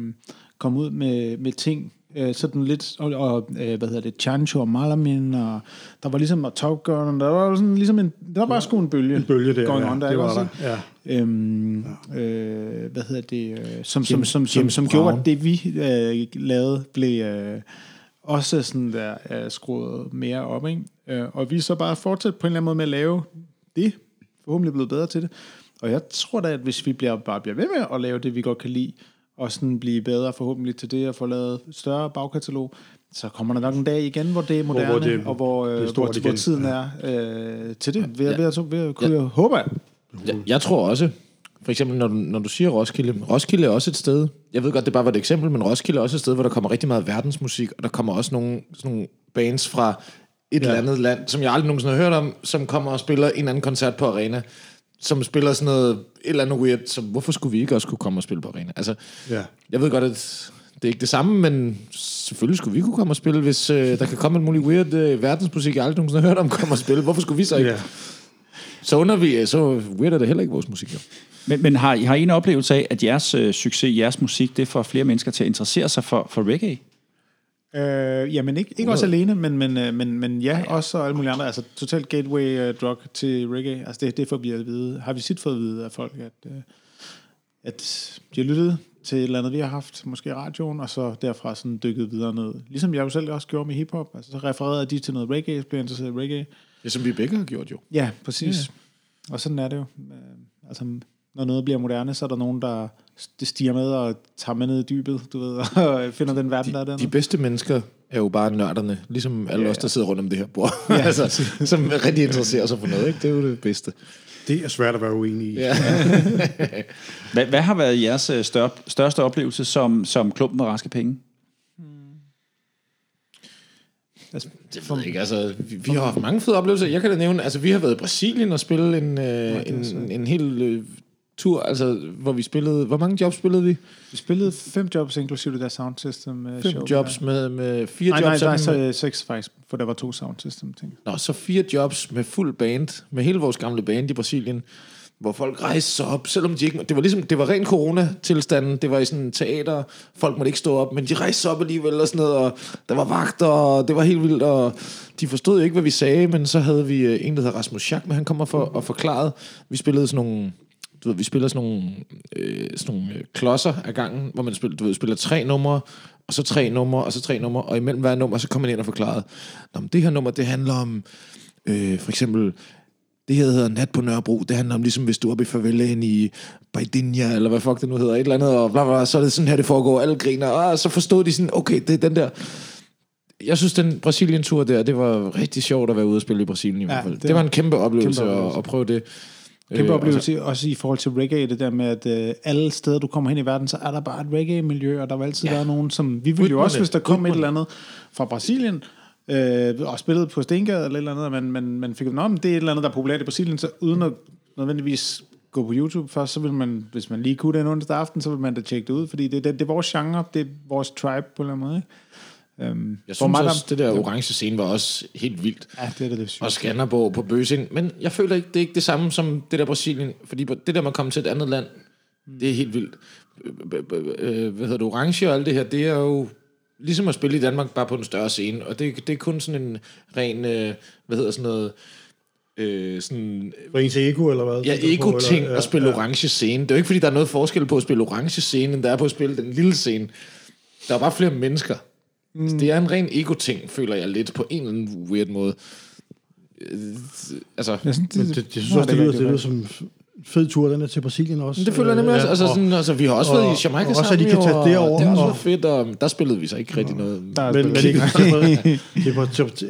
kom ud med, med ting, øh, sådan lidt, og, og øh, hvad hedder det, Chancho og Malamin, og der var ligesom, og Top Gun, og der var sådan ligesom en, der var bare sgu en bølge. En bølge der, going ja, on der, det var også? der, ja. Øhm, øh, hvad hedder det, øh, som, som, som, som, James som gjorde, at det vi øh, lavede, blev øh, også sådan der øh, skruet mere op, ikke? Øh, og vi er så bare fortsat på en eller anden måde med at lave det, forhåbentlig blevet bedre til det. Og jeg tror da, at hvis vi bliver, bare bliver ved med at lave det, vi godt kan lide, og sådan blive bedre forhåbentlig til det, og få lavet større bagkatalog, så kommer der nok en dag igen, hvor det er moderne, hvor det- og hvor, det øh, stort hvor, hvor tiden er øh, til det. Ved, ved, ved, ved, ved, ved, håber jeg. Jeg, jeg tror også, for eksempel når du, når du siger Roskilde, Roskilde er også et sted, jeg ved godt, det bare var et eksempel, men Roskilde er også et sted, hvor der kommer rigtig meget verdensmusik, og der kommer også nogle, sådan nogle bands fra et ja. eller andet land, som jeg aldrig nogensinde har hørt om, som kommer og spiller en eller anden koncert på Arena, som spiller sådan noget, et eller andet weird, så hvorfor skulle vi ikke også kunne komme og spille på Arena? Altså, Ja. jeg ved godt, at det er ikke det samme, men selvfølgelig skulle vi kunne komme og spille, hvis øh, der kan komme en mulig weird øh, verdensmusik, jeg aldrig nogensinde har hørt om, komme og spille. Hvorfor skulle vi så ikke? Ja. Så under vi, så weird er det heller ikke vores musik, jo. Men, men har, I- har I en oplevelse af, at jeres øh, succes, jeres musik, det får flere mennesker til at interessere sig for, for reggae? Øh, jamen ikke, ikke også alene, men, men, øh, men, men ja, ja, også og alle mulige andre. Altså totalt gateway uh, drug til reggae. Altså det, det får vi at vide. Har vi sit fået at vide af folk, at, uh, at de har lyttet til et eller andet, vi har haft, måske i radioen, og så derfra sådan dykket videre ned. Ligesom jeg jo selv også gjorde med hiphop. Altså så refererede de til noget reggae, blev interesseret i reggae. Det som vi begge har gjort, jo. Ja, præcis. Ja. Og sådan er det jo. Øh, Altså, når noget bliver moderne, så er der nogen, der stiger med og tager med ned i dybet, du ved, og finder den verden, der er De dernede. bedste mennesker er jo bare nørderne, ligesom alle os, der sidder rundt om det her bord. Ja. altså, som rigtig interesserer sig for noget, ikke? Det er jo det bedste. Det er svært at være uenig i. Ja. Hvad, hvad har været jeres øh, stør, største oplevelse som, som klumpen med raske penge? Det ved jeg ikke, altså, vi, vi har haft mange fede oplevelser. Jeg kan da nævne, altså, vi har været i Brasilien og spille en, øh, en, en hel øh, tur, altså, hvor vi spillede, hvor mange jobs spillede vi? Vi spillede fem jobs, inklusive det der sound system uh, Fem show. jobs med, med fire Nej, nej, jobs. nej, sammen med- så seks faktisk, for der var to sound system ting. Nå, så fire jobs med fuld band, med hele vores gamle band i Brasilien. hvor folk rejste sig op, selvom de ikke... Det var ligesom, det var ren corona-tilstanden. Det var i sådan teater. Folk måtte ikke stå op, men de rejste sig op alligevel og sådan noget. Og der var vagter, og det var helt vildt. Og de forstod jo ikke, hvad vi sagde, men så havde vi øh, en, der hedder Rasmus Schack, men han kommer for og forklarede. Vi spillede sådan nogle... Du ved, vi spiller sådan nogle, øh, sådan nogle øh, klodser af gangen, hvor man spiller, du ved, spiller tre numre, og så tre numre, og så tre numre, og imellem hver nummer, så kommer man ind og forklarede, Nå, men det her nummer, det handler om, øh, for eksempel, det her hedder Nat på Nørrebro. Det handler om ligesom, hvis du er oppe i favelaen i Bajdinja, eller hvad fuck det nu hedder, et eller andet, og bla, bla, bla, så er det sådan her, det foregår, alle griner, og så forstod de sådan, okay, det er den der. Jeg synes, den Brasilien-tur der, det var rigtig sjovt at være ude og spille i Brasilien i hvert fald. det Det, var en kæmpe oplevelse, kæmpe at, oplevelse. at prøve det. Kæmpe Øh, oplevelse, også i forhold til reggae, det der med, at øh, alle steder, du kommer hen i verden, så er der bare et reggae-miljø, og der vil altid ja. være nogen, som... Vi ville jo også, hvis der kom et eller andet fra Brasilien, øh, og spillede på Stengade eller et eller andet, men, men man fik jo, det er et eller andet, der er populært i Brasilien, så uden at nødvendigvis gå på YouTube først, så vil man, hvis man lige kunne det en onsdag aften, så vil man da tjekke det ud, fordi det, det, det er vores genre, det er vores tribe på en eller anden måde, ikke? Øhm, Jeg synes mig, også, det der orange scene var også helt vildt. Ja, det er det, det sygt. og Skanderborg på Bøsing. Men jeg føler ikke, det er ikke det samme som det der Brasilien. Fordi det der med at komme til et andet land, det er helt vildt. Øh, Hvad hedder det, orange og alt det her, det er jo ligesom at spille i Danmark, bare på en større scene. Og det, det er kun sådan en ren, øh, hvad hedder sådan noget, øh, sådan For ens ego, eller hvad? Ja, ego-ting at spille ja. orange scene. Det er jo ikke, fordi der er noget forskel på at spille orange scene, end der er på at spille den lille scene. Der er bare flere mennesker. Mm. Så det er en ren ego-ting, føler jeg lidt, på en eller anden weird måde. Øh, Altså, Jeg synes, det, det, jeg synes også, det, er lyder, det lyder som fed tur, den er til Brasilien også. det føler jeg nemlig også. Altså, og- sådan, altså, vi har også og- været i Jamaica og også, sammen. at de kan tage jo, og derover, Det har også og- fedt, og der spillede vi så ikke rigtig noget. Der er Men, men det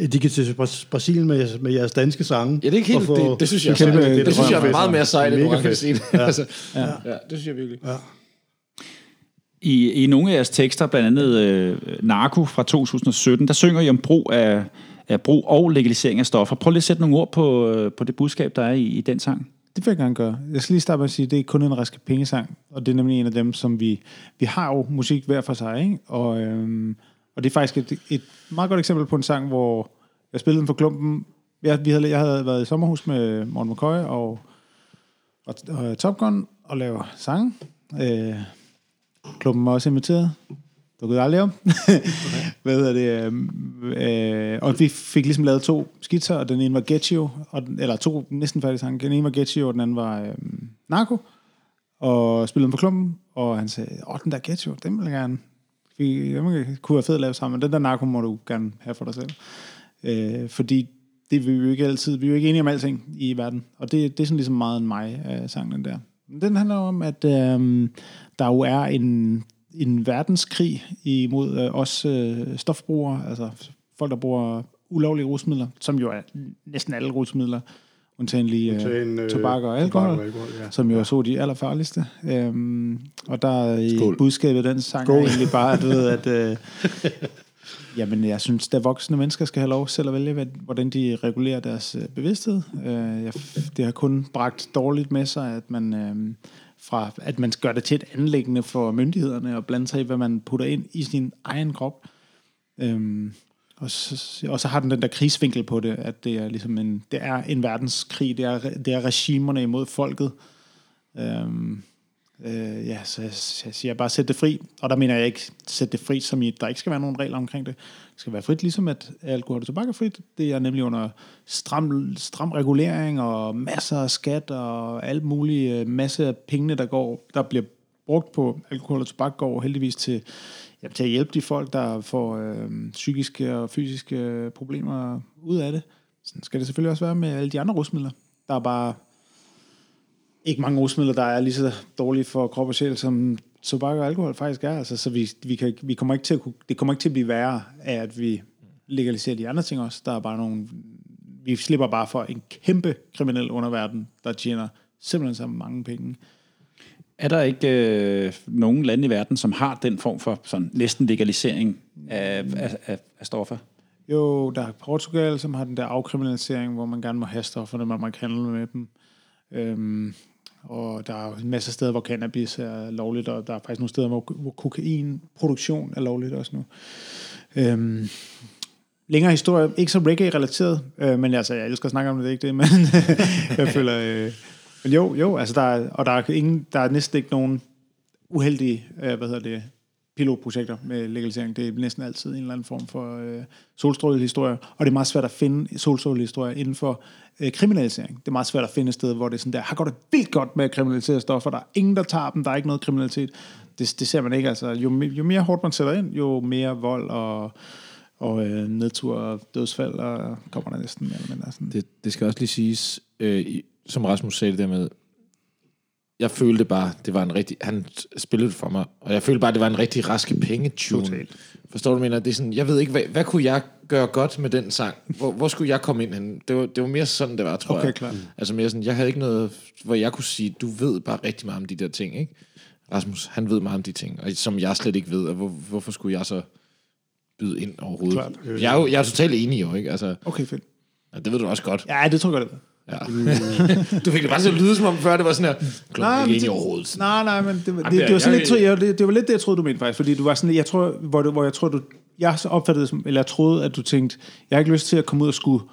er de kan til Bras- Brasilien med, med jeres danske sange. Ja, det er ikke helt, og få- det, det synes jeg, det, det, det det synes jeg er meget mere sejt end orange fedt. scene. Ja. altså, ja. ja, det synes jeg virkelig. Ja. I, I nogle af jeres tekster, blandt andet øh, Narko fra 2017, der synger I om brug af, af brug og legalisering af stoffer. Prøv lige at sætte nogle ord på, øh, på det budskab, der er i, i den sang. Det vil jeg gerne gøre. Jeg skal lige starte med at sige, at det er kun en raske pengesang, og det er nemlig en af dem, som vi... Vi har jo musik hver for sig, ikke? Og, øhm, og det er faktisk et, et meget godt eksempel på en sang, hvor jeg spillede den for klumpen. Jeg, vi havde, jeg havde været i sommerhus med Morten McCoy og, og, og Top Gun og laver sange. Øh, klumpen var også inviteret. Du kunne aldrig om. Hvad hedder det? Øh, og vi fik ligesom lavet to skitser, og den ene var Get You, og den, eller to næsten færdige sange. Den ene var Get You, og den anden var øhm, Narco. Og spillede den på klumpen, og han sagde, åh, den der Get You, den vil jeg gerne. Vi, den kunne være fedt at lave sammen, men den der Narco må du gerne have for dig selv. Øh, fordi det vi jo ikke altid, vi er jo ikke enige om alting i verden, og det, det er sådan ligesom meget en mig af sangen der. Men Den handler om, at øhm, der jo er en, en verdenskrig imod øh, os øh, stofbrugere, altså folk, der bruger ulovlige rusmidler, som jo er næsten alle rusmidler, undtagen lige Undtagen, øh, øh, tobak og alkohol, tobak og alkohol, ja. som jo er så de allerfarligste. Øhm, og der er i Skål. budskabet den sang er egentlig bare, at, du ved, at øh, Jamen, jeg synes, at voksne mennesker skal have lov selv at vælge, hvad- hvordan de regulerer deres øh, bevidsthed. Øh, jeg, det har kun bragt dårligt med sig, at man, øh, fra, at man gør det til et anlæggende for myndighederne og blande sig i, hvad man putter ind i sin egen krop. Øhm, og, så, og så har den den der krigsvinkel på det, at det er ligesom en, det er en verdenskrig, det er, det er regimerne imod folket. Øhm, øh, ja, så jeg, jeg siger bare, sæt det fri. Og der mener jeg ikke, sæt det fri, som i, der ikke skal være nogen regler omkring det. Det skal være frit, ligesom at alkohol og tobak er frit. Det er nemlig under stram, stram regulering og masser af skat og alt muligt, øh, masse af pengene, der går, der bliver brugt på alkohol og tobak, går heldigvis til, ja, til at hjælpe de folk, der får øh, psykiske og fysiske problemer ud af det. Sådan skal det selvfølgelig også være med alle de andre rusmidler. Der er bare ikke mange rusmidler, der er lige så dårlige for krop og sjæl, som tobak og alkohol faktisk er. Altså, så vi, vi, kan, vi kommer ikke til at det kommer ikke til at blive værre af, at vi legaliserer de andre ting også. Der er bare nogle... Vi slipper bare for en kæmpe kriminel underverden, der tjener simpelthen så mange penge. Er der ikke øh, nogen lande i verden, som har den form for sådan næsten legalisering af, af, af, af stoffer? Jo, der er Portugal, som har den der afkriminalisering, hvor man gerne må have stofferne, man må ikke handle med dem. Øhm, og der er en masse steder, hvor cannabis er lovligt, og der er faktisk nogle steder, hvor, hvor kokainproduktion er lovligt også nu. Øhm, længere historie, ikke så reggae-relateret, øh, men altså, jeg elsker at snakke om det, det er ikke det, men øh, jeg føler, øh, Men jo, jo, altså der er, og der er, ingen, der er næsten ikke nogen uheldige, øh, hvad hedder det, pilotprojekter med legalisering. Det er næsten altid en eller anden form for øh, solstrålehistorie, og det er meget svært at finde solstrålehistorier inden for øh, kriminalisering. Det er meget svært at finde et sted, hvor det er sådan der, her går det vildt godt med at kriminalisere stoffer, der er ingen, der tager dem, der er ikke noget kriminalitet. Det, det ser man ikke, altså. Jo, jo mere hårdt man sætter ind, jo mere vold og, og øh, nedtur og dødsfald, og kommer der næsten mere eller mindre sådan. Det, det skal også lige siges, øh, som Rasmus sagde det der med, jeg følte bare, det var en rigtig, han spillede det for mig, og jeg følte bare, det var en rigtig raske pengetune. Totalt. Forstår du, mener? Det er sådan, jeg ved ikke, hvad, hvad kunne jeg gøre godt med den sang? Hvor, hvor skulle jeg komme ind hen? Det var, det var mere sådan, det var, tror Okay, jeg. klart. Altså mere sådan, jeg havde ikke noget, hvor jeg kunne sige, du ved bare rigtig meget om de der ting, ikke? Rasmus, han ved meget om de ting, og som jeg slet ikke ved, og hvor, hvorfor skulle jeg så byde ind overhovedet? Klart. Jeg er jo jeg er totalt enig jo, ikke? Altså, Okay, fedt. ja, det ved du også godt. Ja, det tror jeg godt, det. Ja. du fik det bare at lyde som om før, det var sådan her, er men ikke det- overhovedet. Nej, nej, men det, det, det, var sådan jeg- lidt, tror jeg, det, det var lidt det, jeg troede, du mente faktisk, fordi du var sådan, jeg tror, hvor, du, hvor jeg tror, du, jeg så opfattede som, eller jeg troede, at du tænkte, jeg har ikke lyst til at komme ud og skulle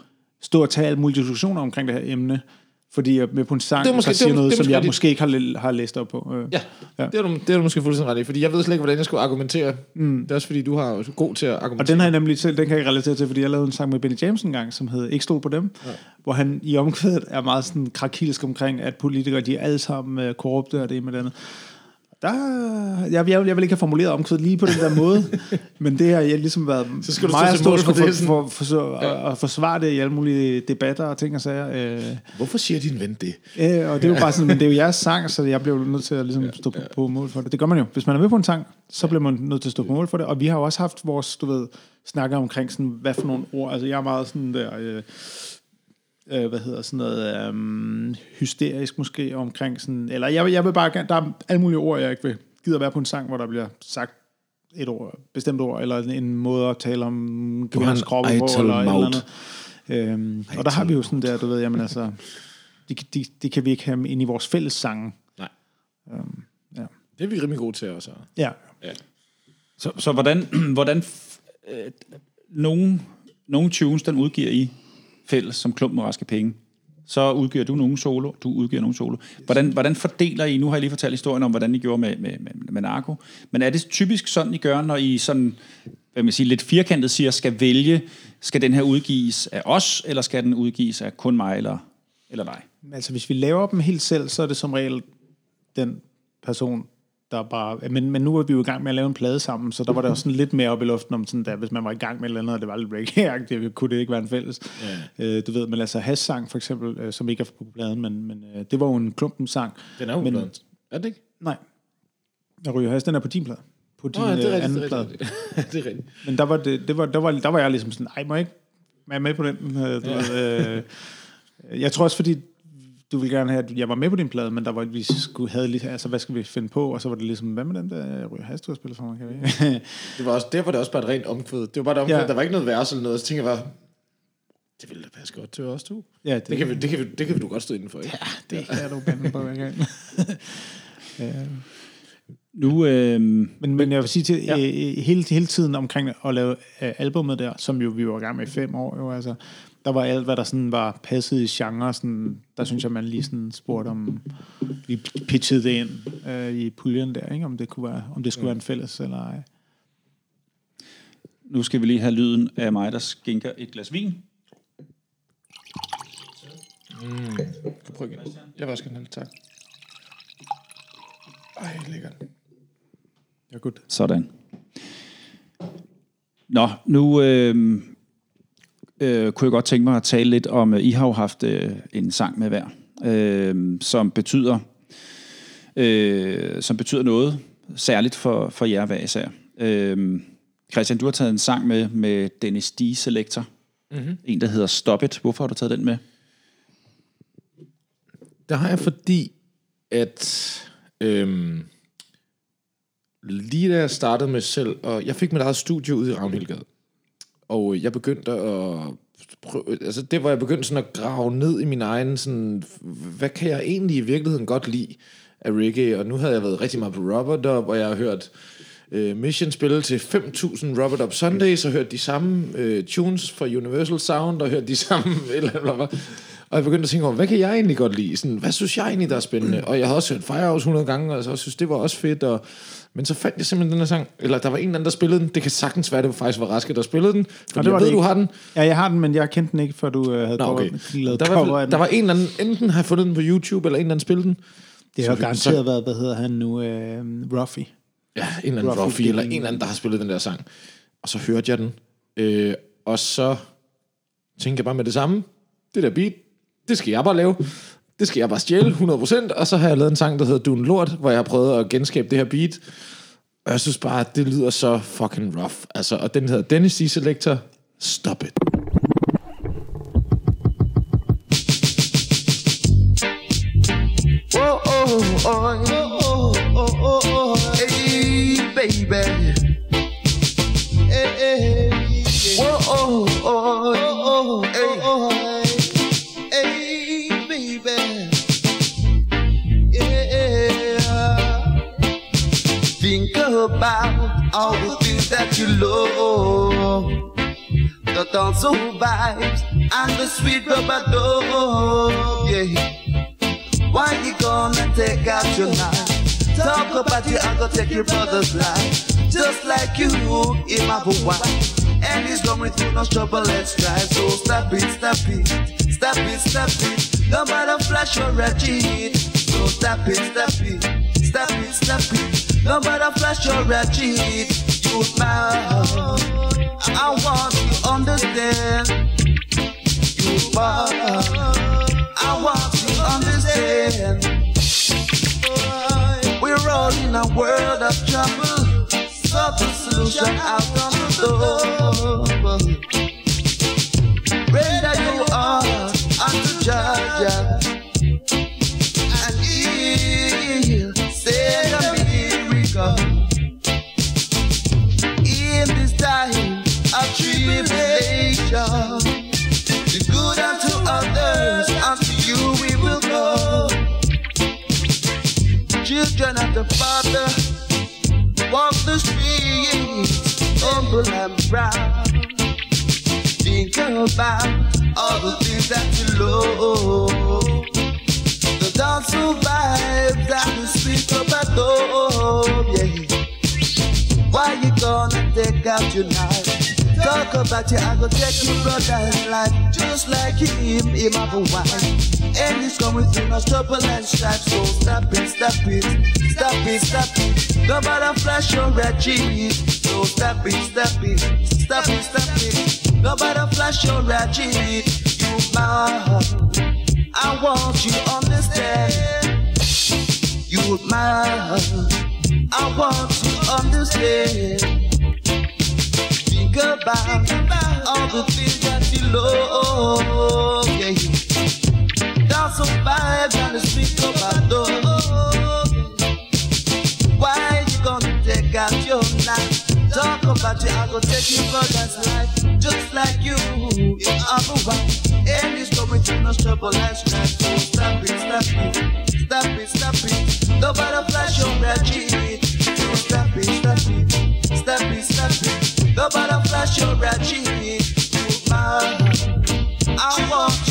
stå og tage alle mulige diskussioner omkring det her emne, fordi jeg er med på en sang, Det er måske- der det er siger mås- noget, det er som jeg måske ikke har, har læst op på. Øh. Ja, ja. Det, er du, det er du måske fuldstændig ret i, fordi jeg ved slet ikke, hvordan jeg skulle argumentere. Mm. Det er også fordi, du har er god til at argumentere. Og den har jeg nemlig selv, den kan jeg relatere til, fordi jeg lavede en sang med Benny James en gang, som hed Ikke stol på dem, ja. hvor han i omkvædet er meget sådan krakilsk omkring, at politikere, de er alle sammen øh, korrupte og det ene med det andet. Der, jeg, jeg, jeg vil ikke have formuleret omkvædet lige på den der måde, men det har jeg ligesom været Så skal du meget stolt for for, for, for, for, for, at, forsvare det i alle mulige debatter og ting og sager. Øh, Hvorfor siger din ven det? Øh, og det er jo bare sådan, men det er jo jeres sang, så jeg bliver nødt til at ligesom stå på, på mål for det. Det gør man jo. Hvis man er med på en sang, så bliver man nødt til at stå på mål for det. Og vi har jo også haft vores, du ved, snakker omkring sådan, hvad for nogle ord. Altså jeg er meget sådan der, øh, øh, hvad hedder sådan noget, øh, hysterisk måske omkring sådan, eller jeg, vil- jeg vil bare gerne, der er alle mulige ord, jeg ikke vil gider være på en sang, hvor der bliver sagt et ord, bestemt ord, eller en måde at tale om kvinders kroppe på, eller et eller Maut. andet. Øhm, og der har vi jo sådan der, du ved, jamen altså, det, de, de kan vi ikke have ind i vores fælles sange. Nej. Øhm, ja. Det er vi rimelig gode til også. Ja. Så, så hvordan, hvordan øh, nogle, nogle tunes, den udgiver I fælles som klump med raske penge, så udgiver du nogle solo, du udgiver nogle solo. Hvordan, hvordan fordeler I, nu har jeg lige fortalt historien om, hvordan I gjorde med, med, med, med narko, men er det typisk sådan, I gør, når I sådan, hvad man siger, lidt firkantet siger, skal vælge, skal den her udgives af os, eller skal den udgives af kun mig eller, eller dig? Altså, hvis vi laver dem helt selv, så er det som regel den person, der bare... Men, men nu er vi jo i gang med at lave en plade sammen, så der var der jo sådan lidt mere op i luften om sådan der, hvis man var i gang med et eller andet, og det var lidt reggae kunne det ikke være en fælles. Ja. Øh, du ved, men altså Hash-sang for eksempel, øh, som ikke er på pladen, men, men øh, det var jo en klumpen sang. Den er jo men, men, Er det ikke? Nej. Jeg ryger Hash, den er på din plade. På din Nå, ja, det er øh, rigtigt. anden Det er plade. rigtigt. det er rigtigt. Men der var, det, det var, der, var, der var jeg ligesom sådan, ej, må jeg ikke være med på den? Øh, Du ved, øh, jeg tror også, fordi du ville gerne have, at jeg var med på din plade, men der var, vi skulle have lige, altså, hvad skal vi finde på? Og så var det ligesom, hvad med den der Ryger Hast, du har spillet for mig, kan vi ikke? Det var også, der var det også bare et rent omkvæd. Det var bare et omkvæd. Ja. Ja. Der var ikke noget vers eller noget. Så tænkte jeg bare, det ville da passe godt til os to. ja, det, Det kan, vi, det, kan vi, det kan vi du godt stå inden for, ikke? det er du banden på, jeg kan. Øh, Nu, øh, men, men jeg vil sige til, ja. øh, hele, hele tiden omkring at lave øh, albumet der, som jo vi var i gang med i fem år, jo, altså, der var alt, hvad der sådan var passet i genre, sådan, der synes jeg, man lige sådan spurgte om, vi pitchede det ind øh, i puljen der, ikke? om det kunne være, om det skulle være en fælles eller ej. nu skal vi lige have lyden af mig, der skænker et glas vin. Du prøver igen. Jeg vil også gerne have tak. Ej, lækkert. Ja, godt. Sådan. Nå, nu øh, øh, kunne jeg godt tænke mig at tale lidt om, I har jo haft øh, en sang med hver, øh, som betyder øh, som betyder noget særligt for, for jer hver især. Øh, Christian, du har taget en sang med med Dennis D. Selector. Mm-hmm. En, der hedder Stop It. Hvorfor har du taget den med? Der har jeg fordi, at øhm, lige da jeg startede med selv, og jeg fik mit eget studie ude i Ravnhildgade, og jeg begyndte at prøve, altså det var jeg begyndte sådan at grave ned i min egen sådan, hvad kan jeg egentlig i virkeligheden godt lide af reggae, og nu havde jeg været rigtig meget på Robert Dub, og jeg har hørt øh, Mission spille til 5.000 Robert Dub Sundays, og hørt de samme øh, tunes fra Universal Sound, og hørt de samme, eller andet. Og jeg begyndte at tænke over, hvad kan jeg egentlig godt lide? Sådan, hvad synes jeg egentlig, der er spændende? Og jeg havde også hørt Firehouse 100 gange, og jeg synes, det var også fedt. Og, men så fandt jeg simpelthen den her sang, eller der var en eller anden, der spillede den. Det kan sagtens være, det faktisk var Raske, der spillede den. Fordi det var jeg ved, det du har den. Ja, jeg har den, men jeg kendte den ikke, før du øh, havde Nå, okay. lavet Der var, der var en eller anden, enten har fundet den på YouTube, eller en eller anden spillede den. Det har jo så- garanteret været, hvad hedder han nu, øh, Ruffy. Ja, en eller anden Ruffy Ruffy, eller en eller anden, der har spillet den der sang. Og så hørte jeg den. Øh, og så tænkte jeg bare med det samme. Det der beat, det skal jeg bare lave. Det skal jeg bare stjæle 100%. Og så har jeg lavet en sang, der hedder Du en lort, hvor jeg har prøvet at genskabe det her beat. Og jeg synes bare, at det lyder så fucking rough. Altså, og den hedder Dennis D. Selector. Stop it. Oh, oh, oh, oh, oh, oh, oh, hey, baby. The dancehall vibes and the sweet rubber dove, yeah. Why you gonna take out your knife? Talk about you, I'm gonna take your brother's life. Just like you, him have a wife. And he's going through no trouble let's strife. So stop it, stop it, stop it, stop it. No matter flash or a cheat. So stop it, stop it, stop it, stop it. No matter flash or a cheat. You man, I want to understand. You man. I want to understand. We're all in a world of trouble. So the solution out on the door. Render you all unto Georgia. The good unto others, you we will go. Children the Father, walk the humble and proud. Think about all the things that you love. The yeah. Why you gonna take out your knife? Talk about you, I go take your brother's life. Just like him, him have a wife. And he's coming through no trouble and strife. So stop it, stop it, stop it, stop it. No matter flash or red cheese. So stop it, stop it, stop it, stop it. No matter flash or red cheese. You man, I want you to understand. You man, I want you to understand. Think about all the things that you love. Yeah, dance on vibes and the street of my door. Why you gonna take out your knife? Talk about you, I go take you for that's life. Just like you, I'm a wife. And it's going through no trouble and strife. So stop it, stop it, stop it, stop it. Nobody flash your red cheek. So stop it, stop it, stop it, stop it. The flash your ratchet. I want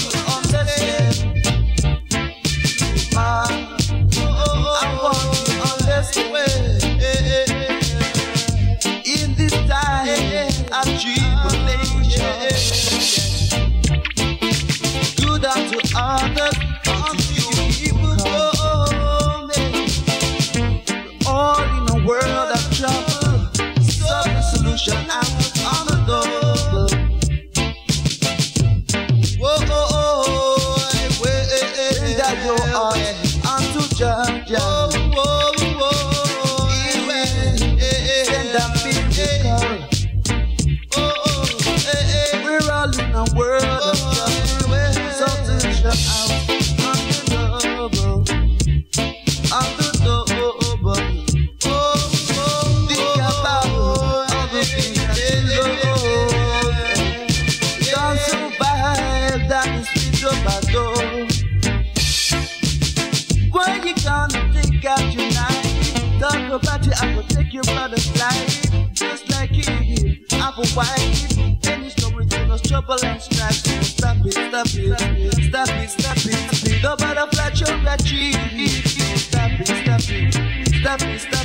stop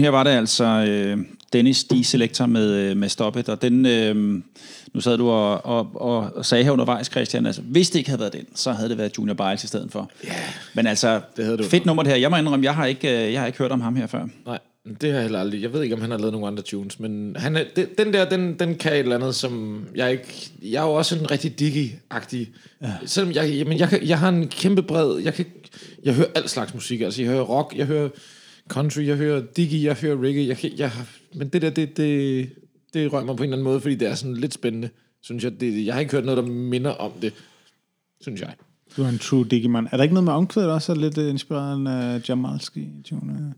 Her var det altså øh, Dennis D. Selector med, øh, med Stop It. Og den, øh, nu sad du og, og, og, og sagde her undervejs, Christian, altså, hvis det ikke havde været den, så havde det været Junior Biles i stedet for. Yeah. Men altså, Det havde du. fedt nummer det her. Jeg må indrømme, jeg har ikke, øh, jeg har ikke hørt om ham her før. Nej, det har jeg heller aldrig. Jeg ved ikke, om han har lavet nogle andre tunes, men han er, den, den der, den, den kan et eller andet, som jeg ikke... Jeg er jo også en rigtig diggy-agtig. Ja. Selvom jeg, jamen, jeg, jeg har en kæmpe bred... Jeg, kan, jeg hører al slags musik. Altså, jeg hører rock, jeg hører country, jeg hører diggy, jeg hører reggae. Jeg, jeg, men det der, det, det, det rører mig på en eller anden måde, fordi det er sådan lidt spændende, synes jeg. Det, jeg har ikke hørt noget, der minder om det, synes jeg. Du er en true Digimon. Er der ikke noget med omkvædet også, er lidt øh, inspireret af uh, Jamalski? Tune?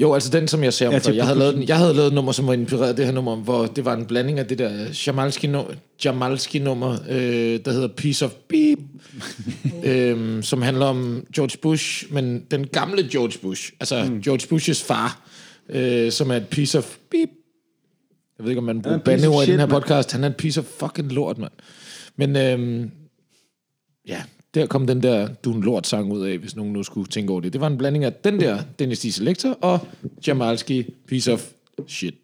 Jo, altså den, som jeg ser om Ja, til jeg havde, lavet, den, jeg havde lavet et nummer, som var inspireret af det her nummer, hvor det var en blanding af det der Jamalski, no, Jamalski nummer, øh, der hedder Piece of Beep, øhm, som handler om George Bush, men den gamle George Bush, altså mm. George Bushes far, øh, som er et piece of beep. Jeg ved ikke, om man bruger bandeord i den her mand. podcast. Han er et piece of fucking lort, mand. Men øhm, ja, der kom den der Du er en lort sang ud af, hvis nogen nu skulle tænke over det. Det var en blanding af den der Dennis D. Selector og Jamalski Piece of Shit.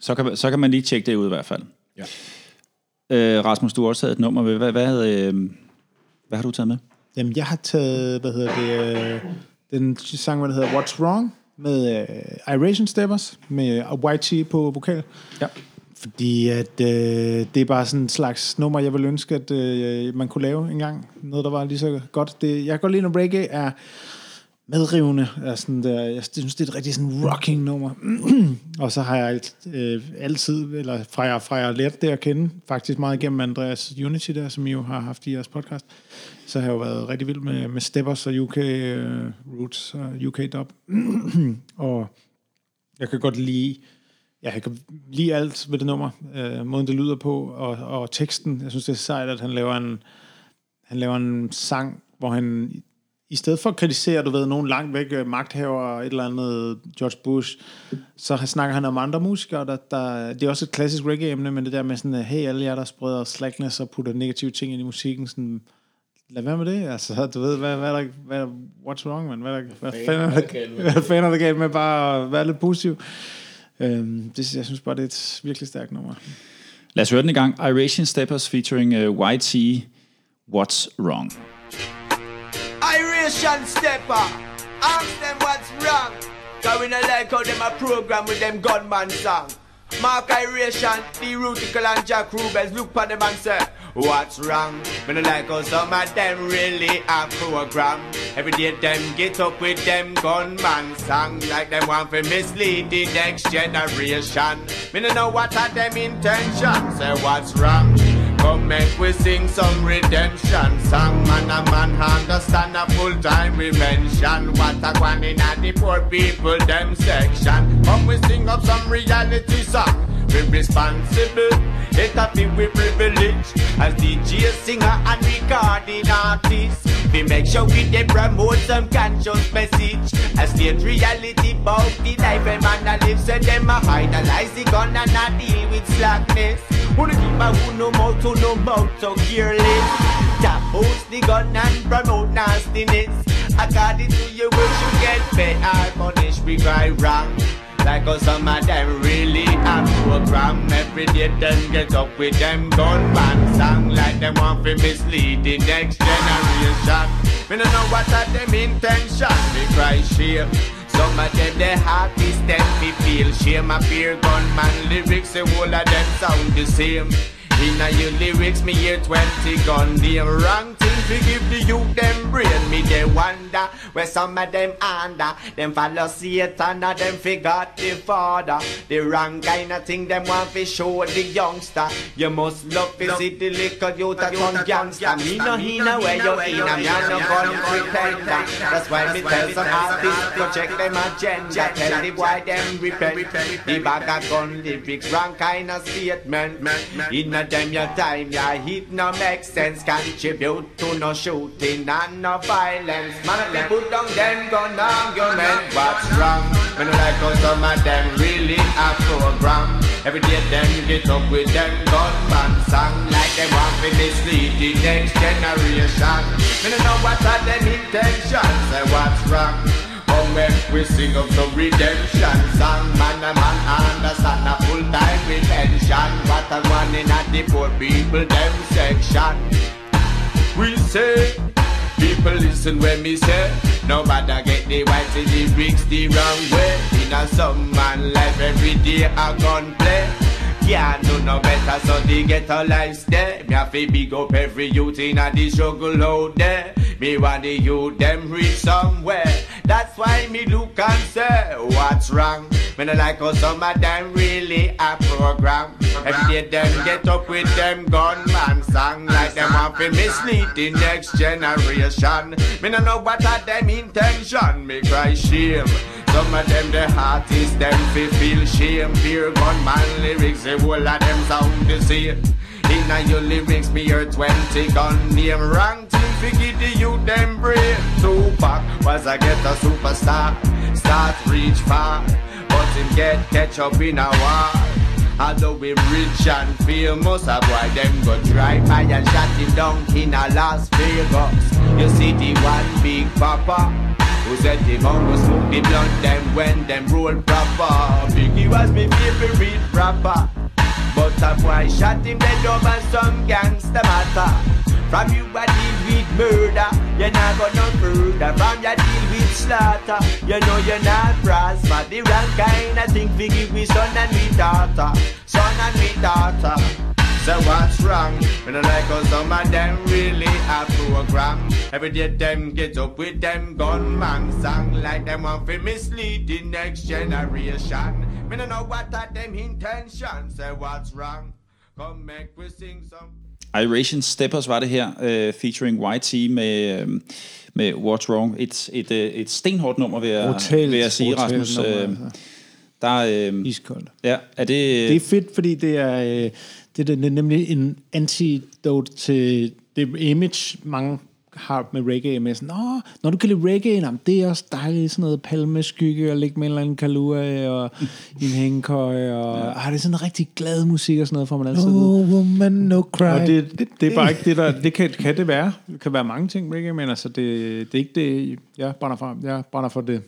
Så kan, man- så kan man lige tjekke det ud i hvert fald. Ja. Øh, Rasmus, du har også taget et nummer med. Hvad, hvad, øh, hvad har du taget med? Jamen, jeg har taget, hvad hedder det, øh, den sang, der hedder What's Wrong, med øh, Iration Steppers, med YT på vokal. Ja. Fordi at øh, det er bare sådan en slags nummer, jeg vil ønske, at øh, man kunne lave en gang. Noget, der var lige så godt. Det, jeg kan godt lide, når reggae er medrivende. Er sådan der, jeg synes, det er et rigtig sådan rocking nummer. og så har jeg alt, øh, altid, eller fra jeg, fra jeg har lært det at kende, faktisk meget igennem Andreas Unity der, som I jo har haft i jeres podcast, så har jeg jo været rigtig vild med, med Steppers og UK øh, Roots og UK Dub. og jeg kan godt lide Ja, jeg kan lide alt ved det nummer, øh, måden det lyder på, og, og teksten. Jeg synes, det er sejt, at han laver en, han laver en sang, hvor han i- stedet for at kritisere, du ved, nogen langt væk øh, magthaver og et eller andet George Bush, så snakker han om andre musikere, der, der, det er også et klassisk reggae-emne, men det der med sådan, øh, hey, alle jer, der spreder slackness og putter negative ting ind i musikken, sådan, lad være med det, altså, du ved, hvad, hvad er der, hvad er der, what's wrong, man, hvad, er der, hvad fanden er der, hvad fanden er der galt med bare at være lidt positiv? Øhm, det, jeg synes bare, det er et virkelig stærkt nummer. Lad os høre den i gang. Iration Steppers featuring uh, YT. What's Wrong? Iration stepper, ask them what's wrong. Cause we not like how them a program with them gunman song. Mark Iration, the Rutical and Jack Rubens look on them and say, What's wrong? We not like how some of them really a program. Every day them get up with them gunman song like them want to mislead the next generation. Me no know what are them intentions. Say what's wrong? Come make we sing some redemption song. Man a man understand a full time we mention what a one in a the poor people them section. Come we sing up some reality song. We responsible, it a be we privilege as DJ singer and recording artist. We make sure we dey promote some conscious message. A state reality about the life a man a live. So them a idolize the gun and a deal with slackness. Who the keep a who no mouth, who no mouth so careless. Tap post the gun and promote nastiness. According to you, we you get paid or punished. We cry wrong. Like how some of them really have program Every day them get up with them gunman song. Like them want to mislead the next generation. Me no know what are them intention. Me cry shame. Some of them the hardest them me feel shame. Fear gunman lyrics The whole of them sound the same In a your lyrics, me hear 20 gun. The wrong thing to give the youth them brain. Me they wonder where some of them under. Them follow Satan or them forgot the father. The wrong kind of thing them want to show the youngster. You must love to see the little youth that turn gangster. Me no hina where you in a me no gun pretender. That's why me tell some artists go check them agenda. Tell the boy them repent. The bag of gun lyrics wrong kind of statement. In a them your time your hit no make sense. Contribute to no shooting and no violence. Man, they put down them gun argument. What's wrong? Me no like how some of them really a program. Every day them get up with them gunman song like them want to mislead the next generation. Me no know what are them intentions. Say what's wrong? Come when we sing up some redemption. Song Man a man understand a full time retention. What a one in a the poor people them section. We say People listen when me say Nobody get the white the bricks the wrong way. In a some man life every day a gun play can't do no better, so they get a life stay. Me have to big up every youth in a the struggle out there. Me want the youth them reach somewhere. That's why me look and say, what's wrong? Me no like how some of them really a program. Every day them get up with them gunman song like them want to mislead the next generation. Me no know what are them intention. Me cry shame. Some of them the artists them fi feel shame Fear gunman lyrics the whole of them sound the same In a your lyrics me hear 20 gun name Wrong thing fi the youth them brain Tupac was a get a superstar Start reach far But him get catch up in a war Although we rich and famous, a boy them go drive by and shot him down in a Las Vegas. You see the one big papa who said him out go smoke the blunt them when them roll proper. Biggie was my favorite rapper, but a boy shot him dead over some gangster matter. From you I deal with murder, you're not go no further. From you I deal with slaughter, you know you're not prosper. The wrong kind of thing we give we son and we daughter, son and we daughter. So what's wrong? When I like how some of them really a program. Every day them get up with them gunman song like them want to mislead the next generation. Me no know what are them intentions. Say what's wrong? Come make we sing some. Iration Steppers var det her, uh, featuring YT med, uh, med What's Wrong. Et, et, uh, et stenhårdt nummer, vil jeg, Brutalt, vil jeg sige, Rasmus. nummer, Uh, altså. der, uh, Iskoldt. ja, er det... Det er fedt, fordi det er, øh, det er, det er nemlig en antidote til det image, mange har med reggae, med sådan, Nå, når du kan lide reggae, jamen, det er også dejligt, sådan noget palmeskygge, og ligge med en eller anden kalua, og i en hængekøj, og ja. ah, det er sådan en rigtig glad musik, og sådan noget, for man altid vide. woman, no cry. Og det, det, det er bare ikke det, der... Det kan, kan det være. Det kan være mange ting, reggae, men altså, det, det er ikke det, jeg brænder for. Jeg brænder for det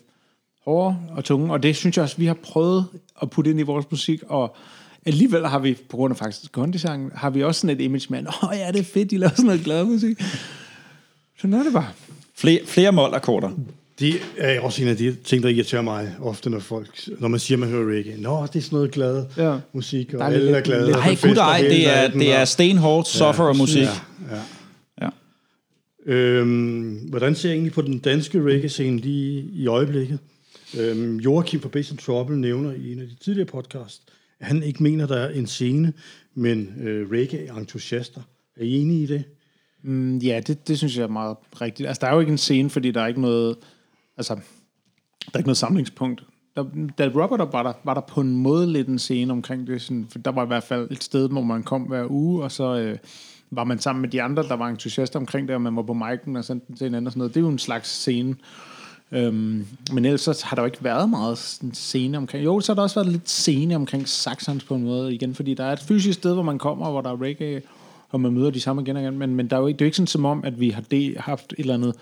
hårde og tunge, og det synes jeg også, vi har prøvet at putte ind i vores musik, og alligevel har vi, på grund af faktisk kondisangen, har vi også sådan et image med, åh ja, det er fedt, de laver sådan noget glad musik. Sådan er det bare. Flere, flere målakkorder. Det er også en af de ting, der irriterer mig ofte, når folk, når man siger, man hører reggae. Nå, det er sådan noget glad Ja. musik, og Der er lidt- alle er glade. lidt- Nej, gud ej, det er, det er stenhårdt suffer musik. Ja, ja. Ja. Øhm, hvordan ser jeg egentlig på den danske reggae-scene lige i øjeblikket? Øhm, Joachim fra Bass Trouble nævner i en af de tidligere podcast, at han ikke mener, der er en scene, men øh, reggae-entusiaster. Er I enige i det? Mm, ja, det, det synes jeg er meget rigtigt. Altså, der er jo ikke en scene, fordi der er ikke noget... Altså, der er ikke noget samlingspunkt. Der, da Robert var der, var der på en måde lidt en scene omkring det. Sådan, for der var i hvert fald et sted, hvor man kom hver uge, og så øh, var man sammen med de andre, der var entusiaster omkring det, og man var på mic'en og sendte den til hinanden og sådan noget. Det er jo en slags scene. Øhm, men ellers så har der jo ikke været meget scene omkring. Jo, så har der også været lidt scene omkring Saxons på en måde igen, fordi der er et fysisk sted, hvor man kommer, hvor der er reggae, og man møder de samme igen og igen. Men, men der er jo ikke, det er jo ikke sådan som om, at vi har det, haft et eller andet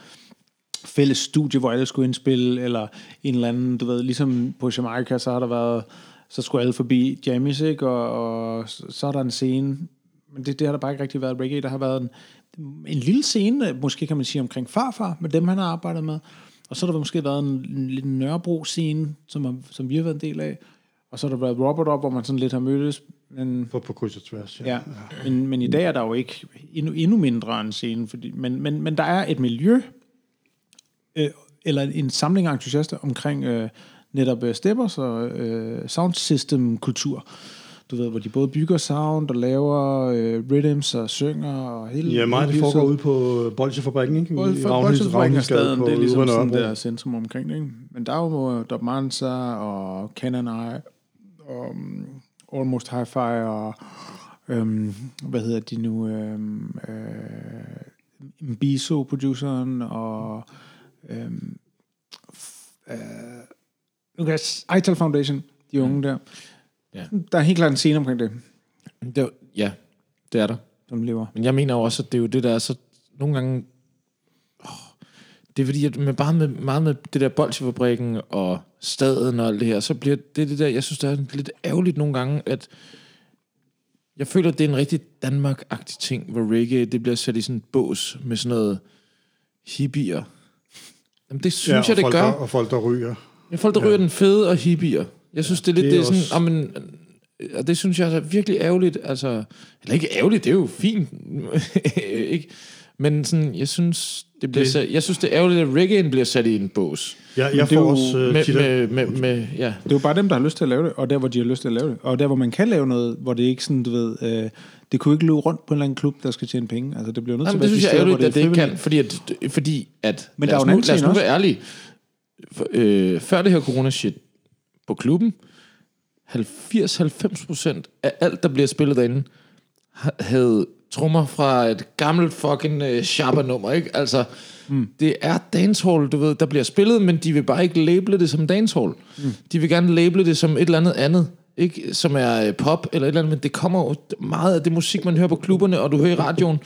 fælles studie, hvor alle skulle indspille, eller en eller anden, du ved, ligesom på Jamaica, så har der været, så skulle alle forbi Jammies, ikke? Og, og så er der en scene, men det, det har der bare ikke rigtig været reggae. Der har været en, en lille scene, måske kan man sige, omkring farfar, med dem, han har arbejdet med. Og så har der måske været en, en lille Nørrebro-scene, som, som vi har været en del af. Og så har der været Robert op, hvor man sådan lidt har mødtes men, På, på kryds og tværs, ja. Men, men i dag er der jo ikke endnu, endnu mindre en scene, fordi, men, men, men der er et miljø, øh, eller en samling af entusiaster omkring øh, netop øh, steppers og øh, sound system kultur. Du ved, hvor de både bygger sound og laver øh, rhythms og synger og hele Ja, meget det foregår ude på Bolsjefabrikken, ikke? Bolsjefabrikken staden, det er ligesom sådan Nørrebro. der centrum omkring det, ikke? Men der er jo Dub Mansa og Canon Eye og um, Almost Hi-Fi og øhm, hvad hedder de nu? Øhm, øh, Biso produceren og øhm, øh, nu kan jeg Itel Foundation, de unge der. Ja. Der er helt klart en scene omkring det, Det, ja, det er der. som lever. Men jeg mener jo også, at det er jo det, der er så nogle gange... Det er fordi, at med, bare med, meget med det der bolsjefabrikken og staden og alt det her, så bliver det det der, jeg synes, det er lidt ærgerligt nogle gange, at jeg føler, at det er en rigtig Danmark-agtig ting, hvor reggae, det bliver sat i sådan en bås med sådan noget hippier. Jamen, det synes ja, ja, jeg, det folk, gør. Der, og folk, der ryger. Ja, folk, der ryger den fede og hippier. Jeg synes, det er lidt Det det er er, sådan, også- amen, og det synes jeg er virkelig ærgerligt. Altså, eller ikke ærgerligt, det er jo fint. ikke? Men sådan, jeg synes, det bliver Det- sat, jeg synes, det er ærgerligt, at reggae'en bliver sat i en bås. Jeg, jeg det er får jo også øh, Med, med, med, med, ja. Det er jo bare dem, der har lyst til at lave det, og der, hvor de har lyst til at lave det. Og der, hvor man kan lave noget, hvor det ikke sådan, du ved... Øh, det kunne ikke løbe rundt på en eller anden klub, der skal tjene penge. Altså, det bliver nødt til Jamen, at det være synes de jeg er ærgerligt, at det ikke kan, fordi at, fordi at Men lad der er os jo en nu, anden lad os nu være ærlige. For, øh, før det her corona-shit på klubben, 80-90 procent af alt, der bliver spillet derinde, ha- havde trommer fra et gammelt fucking øh, shabba-nummer, ikke? Altså, mm. det er dancehall, du ved, der bliver spillet, men de vil bare ikke label det som dancehall. Mm. De vil gerne label det som et eller andet andet, ikke? Som er øh, pop eller et eller andet, men det kommer jo meget af det musik, man hører på klubberne, og du hører i radioen,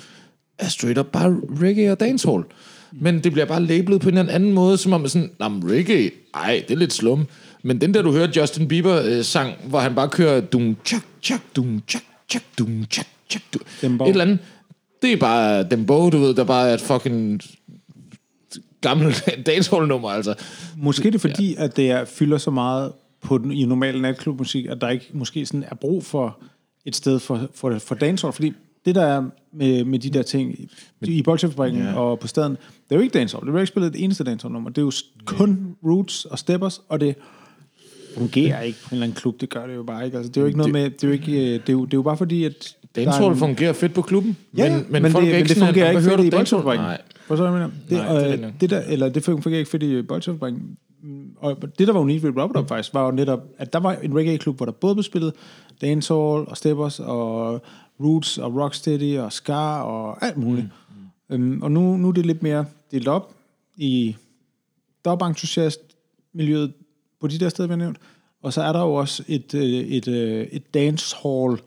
er straight up bare reggae og dancehall. Men det bliver bare labelet på en eller anden måde, som om sådan, nah, reggae, ej, det er lidt slum. Men den der, du hører Justin Bieber øh, sang, hvor han bare kører dum chak chak dum chak chak dum chak Dembow. Et eller andet. Det er bare dem du ved, der bare er et fucking gammelt dancehall-nummer, altså. Måske er det fordi, ja. at det er, fylder så meget på den, i normal natklubmusik, at der ikke måske sådan er brug for et sted for, for, for dancehall. Fordi det, der er med, med de der ting i, i Bolsjefabrikken ja. og på staden, det er jo ikke dancehall. Det bliver ikke spillet et eneste dancehall-nummer. Det er jo kun roots og steppers, og det fungerer ikke på en eller anden klub. Det gør det jo bare ikke. Altså, det er jo ikke noget med... Det er jo, ikke, øh, det er jo, det er jo bare fordi, at... Dancehall en- fungerer fedt på klubben, Ja, men, men, men folk det, er ikke men det fungerer ikke "Hvad fedt i du dancehall?" Bolsjefabrikken. Nej. Hvad jeg mener? Nej, det er øh, det der, eller det fungerer ikke fedt i. Mm, Og det, der var unikt ved Robert Up faktisk, var jo netop, at der var en reggae-klub, hvor der både blev spillet dancehall og steppers og roots og rocksteady og ska og alt muligt. Mm. Um, og nu, nu er det lidt mere delt op i dub-entusiast-miljøet på de der steder, vi har nævnt. Og så er der jo også et, øh, et, et, et dancehall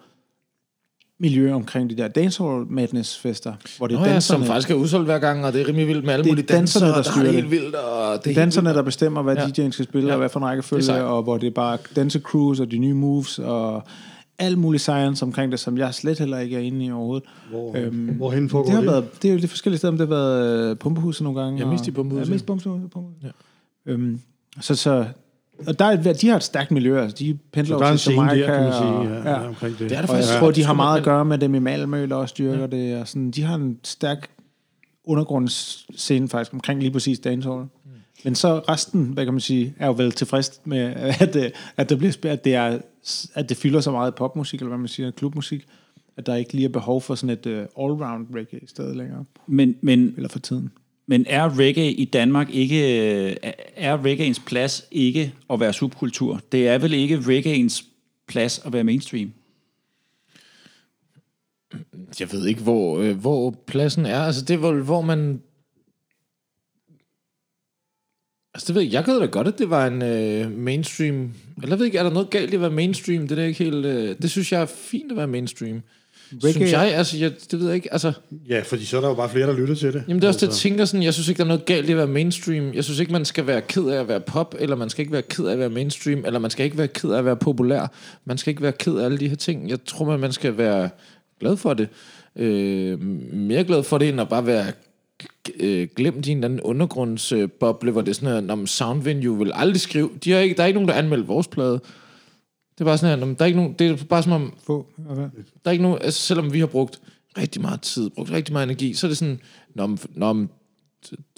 miljø omkring de der dancehall madness fester, hvor det er Nå ja, som danserne, faktisk er udsolgt hver gang, og det er rimelig vildt med alle Det er mulige danserne, dansere, der der, styrer er det. helt vildt, og det er er danserne, vildt. der bestemmer, hvad Ja. DJ'en skal spille, Ja. og hvad for en er rækkefølge, og hvor det er bare dansecruise og de nye moves, og alt muligt science omkring det, som jeg slet heller ikke er inde i overhovedet. Hvor, øhm, hvorhen foregår Det har det? været, det er jo lidt forskellige steder, om det har været øh, pumpehuset nogle gange. I og- Pumpehuset. I pumpehuset. pumpehuset. Ja. Øhm, så, så, og der er, de har et stærkt miljø, altså de pendler er en til Jamaica. der, kan man sige, og, ja, ja. omkring det. Det er der og jeg faktisk. tror, de har meget at gøre med dem i Malmø, der også dyrker ja. det. Og sådan, de har en stærk undergrundsscene faktisk omkring lige præcis dancehall. Mm. Men så resten, hvad kan man sige, er jo vel tilfreds med, at, det- at, det, bliver, at, det, er, at det fylder så meget popmusik, eller hvad man siger, klubmusik, at der ikke lige er behov for sådan et uh, all-round reggae i stedet længere, Men, men, eller for tiden men er reggae i Danmark ikke... Øh, er reggaeens plads ikke at være subkultur? Det er vel ikke reggaeens plads at være mainstream? Jeg ved ikke, hvor, øh, hvor pladsen er. Altså, det er vel, hvor man... Altså, det ved jeg, jeg gad da godt, at det var en øh, mainstream... Eller jeg ved ikke, er der noget galt i at være mainstream? Det er ikke helt... Øh, det synes jeg er fint at være mainstream. Reggae. Synes jeg, altså, jeg, det ved jeg ikke, altså... Ja, fordi så er der jo bare flere, der lytter til det. Jamen, det er også det, jeg Altså, tænker sådan, jeg synes ikke, der er noget galt i at være mainstream. Jeg synes ikke, man skal være ked af at være pop, eller man skal ikke være ked af at være mainstream, eller man skal ikke være ked af at være populær. Man skal ikke være ked af alle de her ting. Jeg tror, man, man skal være glad for det. Øh, mere glad for det, end at bare være øh, glemt i en eller anden undergrundsboble, hvor det er sådan, at "Nå, men Sound Venue vil aldrig skrive. De har ikke, der er ikke nogen, der anmelder vores plade. Det er bare sådan her, "Nå, men der er ikke nogen, det er bare som om, Få. Okay. der er ikke nogen, altså selvom vi har brugt rigtig meget tid, brugt rigtig meget energi, så er det sådan, nå, men, nå, men,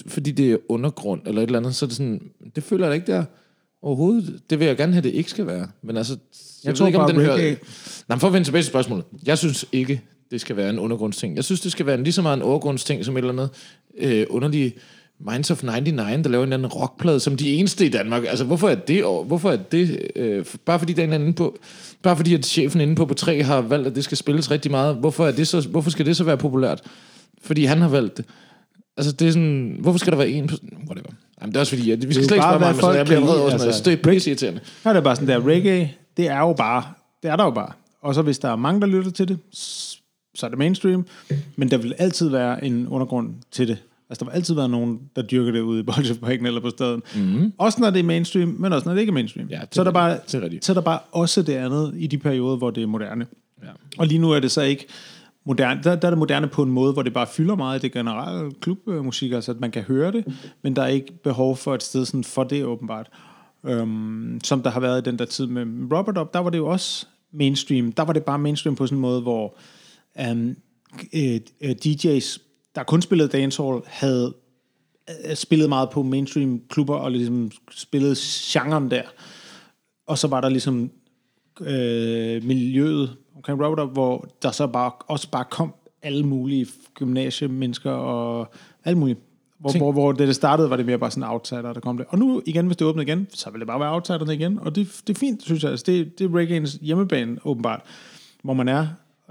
fordi det er undergrund eller et eller andet, så er det sådan, det føler jeg da ikke der overhovedet. Det vil jeg gerne have, det ikke skal være. Men altså, jeg, tror ved ikke, om den hører... Nej, men for at vende tilbage til spørgsmålet. Jeg synes ikke, det skal være en undergrundsting. Jeg synes, det skal være en lige så meget en overgrundsting som et eller andet øh, underlig Minds of 99, der laver en eller anden rockplade som de eneste i Danmark. Altså, hvorfor er det? Hvorfor er det øh, bare fordi der er en anden på... Bare fordi at chefen inde på på 3 har valgt, at det skal spilles rigtig meget. Hvorfor, er det så, hvorfor skal det så være populært? Fordi han har valgt det. Altså, det er sådan... Hvorfor skal der være en... Whatever. Jamen, det er også fordi, at vi skal slet ikke spørge mig, om, så jeg bliver vred over sådan noget. altså. Det er pisse irriterende. Er det bare sådan der, reggae, det er jo bare, det er der jo bare. Og så hvis der er mange, der lytter til det, så er det mainstream, men der vil altid være en undergrund til det. Altså, der vil altid være nogen, der dyrker det ude i Bolsjefabrikken eller på staden. Mm-hmm. Også når det er mainstream, men også når det ikke er mainstream. Ja, så, er der er bare, så er der bare også det andet i de perioder, hvor det er moderne. Ja. Og lige nu er det så ikke moderne. Der, der er det moderne på en måde, hvor det bare fylder meget det generelle klubmusik, altså at man kan høre det, men der er ikke behov for et sted sådan for det åbenbart. Øhm, som der har været i den der tid med Robert Up, der var det jo også mainstream. Der var det bare mainstream på sådan en måde, hvor um, øh, øh, DJ's, der kun spillede dancehall, havde øh, spillet meget på mainstream klubber og ligesom spillet genren der. Og så var der ligesom øh, miljøet omkring Robert Up, hvor der så bare, også bare kom alle mulige gymnasiemennesker og alt muligt. Hvor, hvor, hvor det, det startede, var det mere bare sådan outsider, der kom det. Og nu igen, hvis det åbner igen, så vil det bare være outsiderne igen. Og det, det er fint, synes jeg. Altså, det, det er reggaeens hjemmebane, åbenbart. Hvor man er,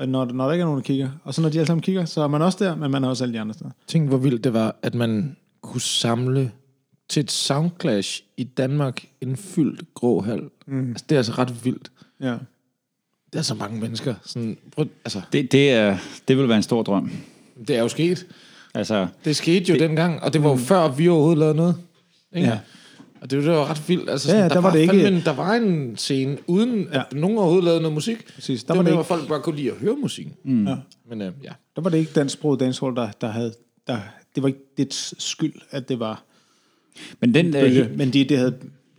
når, når der ikke er nogen, der kigger. Og så når de alle sammen kigger, så er man også der, men man er også alle de andre steder. Tænk, hvor vildt det var, at man kunne samle til et soundclash i Danmark en fyldt grå hal. Mm. Altså, det er altså ret vildt. Ja. Det er så mange mennesker. Sådan, prøv, altså, Det, det, er, det vil være en stor drøm. det er jo sket. Altså, Det skete jo det, dengang, og det var jo før, vi overhovedet lavede noget. Ikke? Ja. Og det var, det var ret vildt. Altså, sådan, ja, der, der var det ikke- fandme der var en scene, uden ja. at nogen overhovedet lavede noget musik. Præcis. Der Der det var var det ikke- hvor folk bare kunne lide at høre musikken. Mm. Ja. Men øh, ja. Der var det ikke dansksproget dancehall, der, der havde... Der, det var ikke dets skyld, at det var men, den, bølge, øh, men de, det havde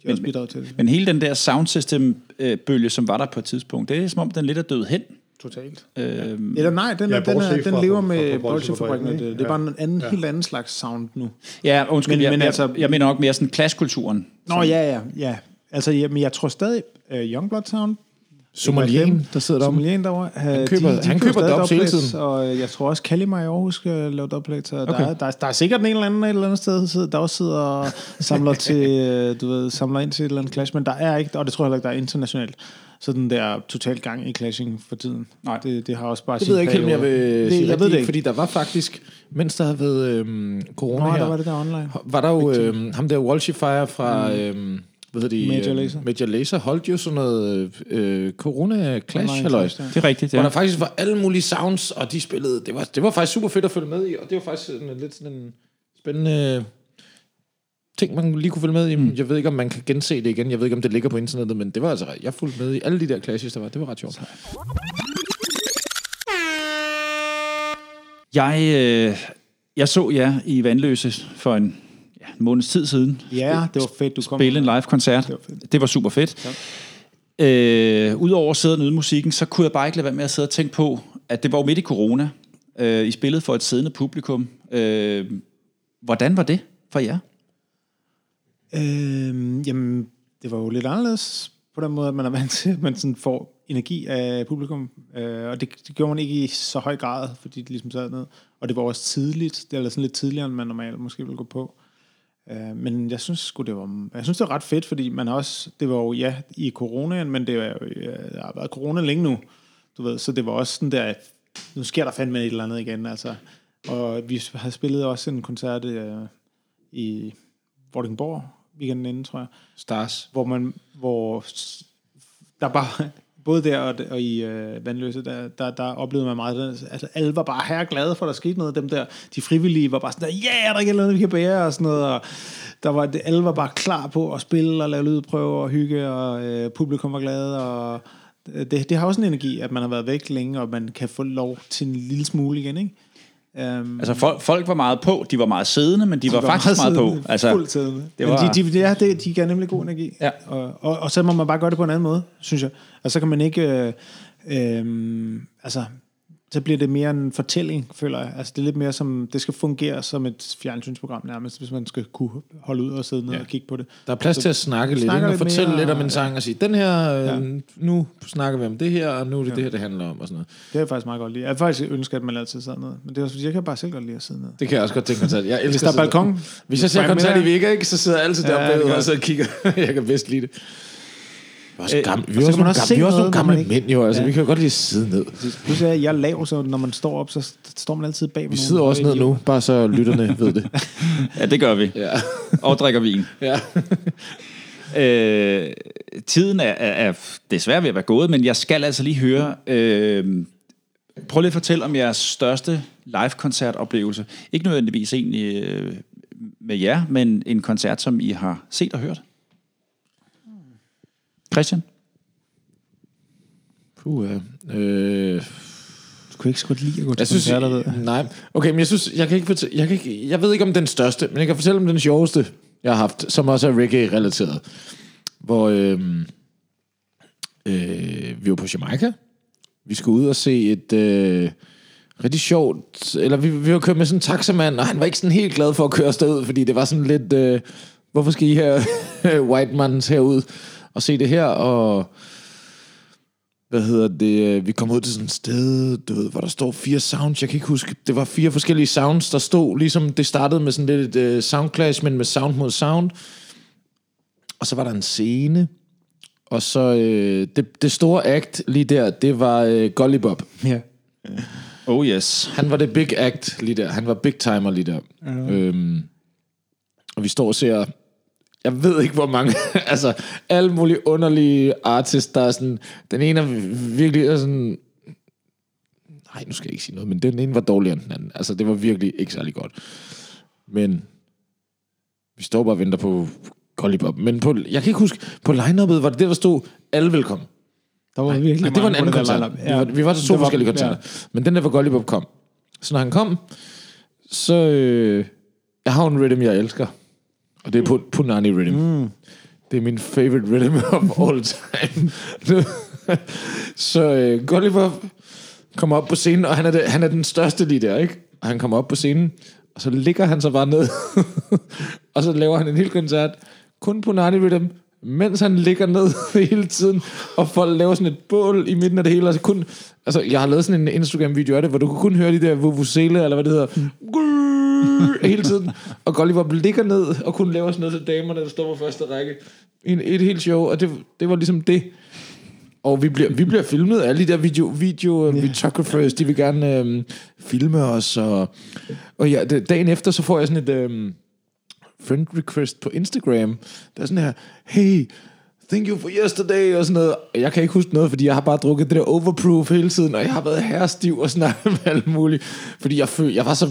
også bidraget til det. men hele den der soundsystem-bølge, som var der på et tidspunkt, det er som om, den lidt er død hen. Totalt. Øhm, Eller nej, den, Ja, ja, den, er, den lever fra- med bolsjefabrikken. Det, det er bare Ja. en anden, helt anden slags sound nu. ja, undskyld, Men- jeg, men jeg, altså- jeg mener nok mere sådan klasskulturen. Nå, ja, ja, ja. Altså, ja, men jeg tror stadig, uh, Youngblood Sound, Somalien, der sidder deroppe. Somalien derovre, Han køber- han køber dubs hele tiden. Og øh, jeg tror også, Kalimar i Aarhus skal lave dubplates. Okay. Der, er, der, er, der er sikkert en eller anden et eller andet sted, der også sidder og samler, til, øh, du ved, samler ind til et eller andet clash, men der er ikke, og det tror jeg heller ikke, der er internationalt, sådan der totalt gang i clashing for tiden. Nej. Det, det har også bare Det ved jeg ikke om jeg vil det, sige jeg ved det ikke. Fordi der var faktisk, mens der havde været øhm, corona Nå, her, der var det der online. var der jo øhm, ham der Walshifier fra... Øhm, hvad hedder de? Major øhm, Lazer. Major Lazer holdt jo sådan noget øh, corona-clash, Online halløj. clash, ja. Det er rigtigt, Hvor ja. der faktisk var alle mulige sounds, og de spillede... Det var, det var faktisk super fedt at følge med i, og det var faktisk sådan en, lidt sådan en spændende ting, man lige kunne følge med i. Mm. Jeg ved ikke, om man kan gense det igen. Jeg ved ikke, om det ligger på internettet, men det var altså... Jeg fulgte med i alle de der clashes, der var. Det var ret sjovt. Jeg, øh, jeg så jer i Vandløse for en, en måneds tid siden. Ja, det var fedt, du kom. Spille en live-koncert. Det var. Det var super fedt. Ja. Øh, Udover at sidde og nyde musikken, så kunne jeg bare ikke lade være med at sidde og tænke på, at det var jo midt i corona. Øh, I spillede for et siddende publikum. Øh, hvordan var det for jer? Øhm, jamen, det var jo lidt anderledes på den måde, at man er vant til, at man sådan får energi af publikum. Øh, og det, det gjorde man ikke i så høj grad, fordi det ligesom sad ned. Og det var også tidligt, det er sådan lidt tidligere, end man normalt måske ville gå på. Øh, men jeg synes sgu, det var, jeg synes, det var ret fedt, fordi man også, det var jo, ja, i coronaen, men det, var, ja, der har været corona længe nu, du ved, så det var også sådan der, nu sker der fandme et eller andet igen, altså. Og vi har spillet også en koncert øh, i Vordingborg weekenden inden, tror jeg, Stars. hvor man, hvor der bare, både der og, og i øh, Vandløse, der, der, der oplevede man meget, altså alle var bare her glade for, at der skete noget, dem der, de frivillige var bare sådan der, ja, yeah, der er ikke noget, vi kan bære, og sådan noget, og der var, det, alle var bare klar på at spille og lave lydprøver og hygge, og øh, publikum var glade, og det, det har også en energi, at man har været væk længe, og man kan få lov til en lille smule igen, ikke? Um, Altså folk, folk var meget på, de var meget siddende, men de, de var, faktisk meget, på. Altså, fuldt siddende. det var- var... de, de, ja, det, de gav nemlig god energi. Ja. Og, og, og så må man bare gøre det på en anden måde, synes jeg. Og så kan man ikke... Øh, øh, altså, så bliver det mere en fortælling, føler jeg. Altså, det er lidt mere som... Det skal fungere som et fjernsynsprogram nærmest, hvis man skal kunne holde ud og sidde ned ja. og kigge på det. Der er plads til at snakke lidt, ikke? og lidt fortælle mere, lidt om en ja. sang, og sige, den her, øh, Ja. nu snakker vi om det her, og nu er det det her, det handler om, og sådan noget. Det er jeg faktisk meget godt lide. Jeg faktisk ønsker, at man altid sad ned. Men det er også, fordi jeg kan bare selv godt lide at sidde ned. Det kan jeg også godt tænke til. Jeg elsker Hvis der er balkon, Hvis jeg ser koncert i. Vega, ikke, så sidder jeg altid Ja, deroppe og så kigger. jeg kan bedst lide det. Vi er også gamle, vi er så også nogle også gamle, vi er også nogle gamle ikke- mænd, jo. Altså, Ja. vi kan jo godt lide at sidde ned. Plus er jeg lav, så når man står op, så står man altid bag Vi sidder også ned nu, bare så lytterne ved det. ja, det gør vi. Ja. Og drikker vin. ja. Øh, tiden er, er, er desværre ved at være gået, men jeg skal altså lige høre... Øh, prøv lige at fortælle om jeres største live-koncertoplevelse. Ikke nødvendigvis egentlig øh, med jer, men en koncert, som I har set og hørt. Christian? Puh, ja. Øh, Du kunne ikke så godt lide at gå til jeg synes, koncerter, ved jeg. nej. Okay, men jeg synes, jeg kan ikke fortælle, jeg, kan ikke, jeg ved ikke om den største, men jeg kan fortælle om den sjoveste, jeg har haft, som også er reggae-relateret. Hvor øh, øh, vi var på Jamaica. Vi skulle ud og se et øh, rigtig sjovt, eller vi, vi var kørt med sådan en taxamand, og han var ikke sådan helt glad for at køre derud, fordi det var sådan lidt, øh, hvorfor skal I her white mans herud og se det her, og hvad hedder det, øh, vi kom ud til sådan et sted, du ved, hvor der står fire sounds, jeg kan ikke huske, det var fire forskellige sounds, der stod, ligesom det startede med sådan lidt et uh, soundclash, men med sound mod sound, og så var der en scene, og så øh, det, det store act lige der, det var øh, Golly Bob. Ja. Oh yes. Han var det big act lige der. Han var big timer lige der. Øhm, og vi står og ser, jeg ved ikke hvor mange, altså alle mulige underlige artists, der er sådan, den ene er virkelig er sådan, nej, nu skal jeg ikke sige noget, men den ene var dårligere end den anden. Altså, det var virkelig ikke særlig godt. Men vi står bare og venter på Golly Bob. Men på, jeg kan ikke huske, på line-up'et var det der, der stod, alle velkommen. Der var virkelig Nej, det var en anden koncert. lineup. Vi var, vi var til to Det var- forskellige koncerter. Men den der, hvor Gollibop kom. Så når han kom, så... Øh, jeg har jo en rhythm, jeg elsker. Og det er Pu- Punani Rhythm. Mm. Det er min favorite rhythm of all time. så øh, Gollibop kommer op på scenen, og han er, det, han er den største lige der, ikke? Og han kommer op på scenen, og så ligger han så bare ned. og så laver han en hel koncert, kun Punani Rhythm, mens han ligger ned hele tiden, og folk laver sådan et bål i midten af det hele, og så kun, altså, jeg har lavet sådan en Instagram-video af det, hvor du kunne kun høre de der vuvuzela, eller hvad det hedder, hele tiden, og Gulliver ligger ned, og kun laver sådan noget til damerne, der står på første række, en, et helt show, og det, det var ligesom det. Og vi bliver, vi bliver filmet, alle de der video, video yeah. videographers, de vil gerne øhm, filme os, og, og ja, det, dagen efter, så får jeg sådan et, øhm, friend request på Instagram. Der er sådan her, hey, thank you for yesterday, og sådan noget. Jeg kan ikke huske noget, fordi jeg har bare drukket det der overproof hele tiden, og jeg har været herrestiv og snakket med alt muligt. Fordi jeg, føl, jeg var så,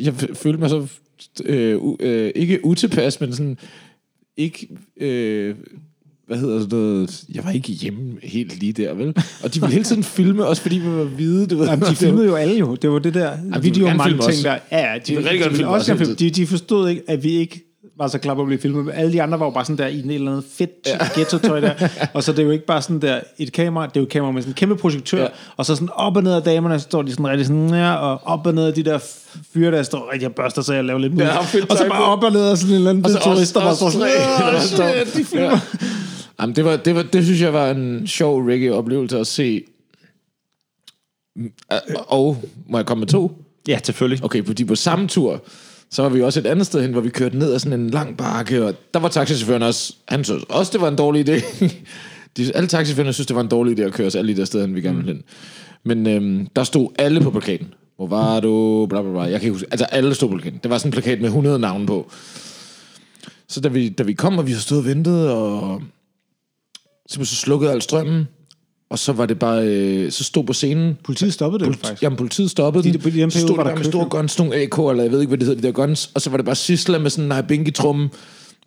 jeg følte mig så, øh, øh, ikke utilpas, men sådan, ikke, øh, hvad hedder det, noget, jeg var ikke hjemme helt lige der, vel? Og de ville hele tiden filme, også fordi vi var hvide, du ved. Jamen, de filmede jo alle jo. Det var det der ville video gerne mange filme ting os. der. Ja, de, gerne ville filme også. De, de forstod ikke, at vi ikke var så klar på at blive filmet. Men alle de andre var jo bare sådan der i en eller anden fedt ja. ghetto-tøj der. og så det er jo ikke bare sådan der et kamera, det er jo et kamera med sådan en kæmpe projektør, Ja. og så sådan op og ned af damerne, så står de sådan rigtig sådan ja, og op og ned af de der fyre, der står rigtig og børster sig og laver lidt musik. Ja, og så bare op og ned af sådan en eller anden Og så turist, der bare står sådan, "Åh, shit, de filmer. Ja. Jamen, det, var, det, var, det synes jeg var en sjov reggae-oplevelse at se. Og må jeg komme med to? Ja, selvfølgelig. Okay, fordi på samme tur, så var vi også et andet sted hen, hvor vi kørte ned ad sådan en lang bakke, og der var taxichaufføren også, han synes også, det var en dårlig idé. De, alle taxichaufførerne synes, det var en dårlig idé at køre os alle de der steder, hen, vi gerne ville hen. Men øhm, der stod alle på plakaten. Hvor var du? Bla, bla, bla. Jeg kan ikke huske. Altså, alle stod på plakaten. Det var sådan en plakat med 100 navne på. Så da vi, da vi kom, og vi har stået og ventet, og så, så slukkede alt strømmen, og så var det bare, øh, så stod på scenen, Politiet stoppede det Politi- faktisk. Jamen, politiet stoppede Fordi den. det- på den så stod var der der med store guns, nogle AK, eller jeg ved ikke, hvad det hedder, de der guns. Og så var det bare Sisla med sådan en bingi tromme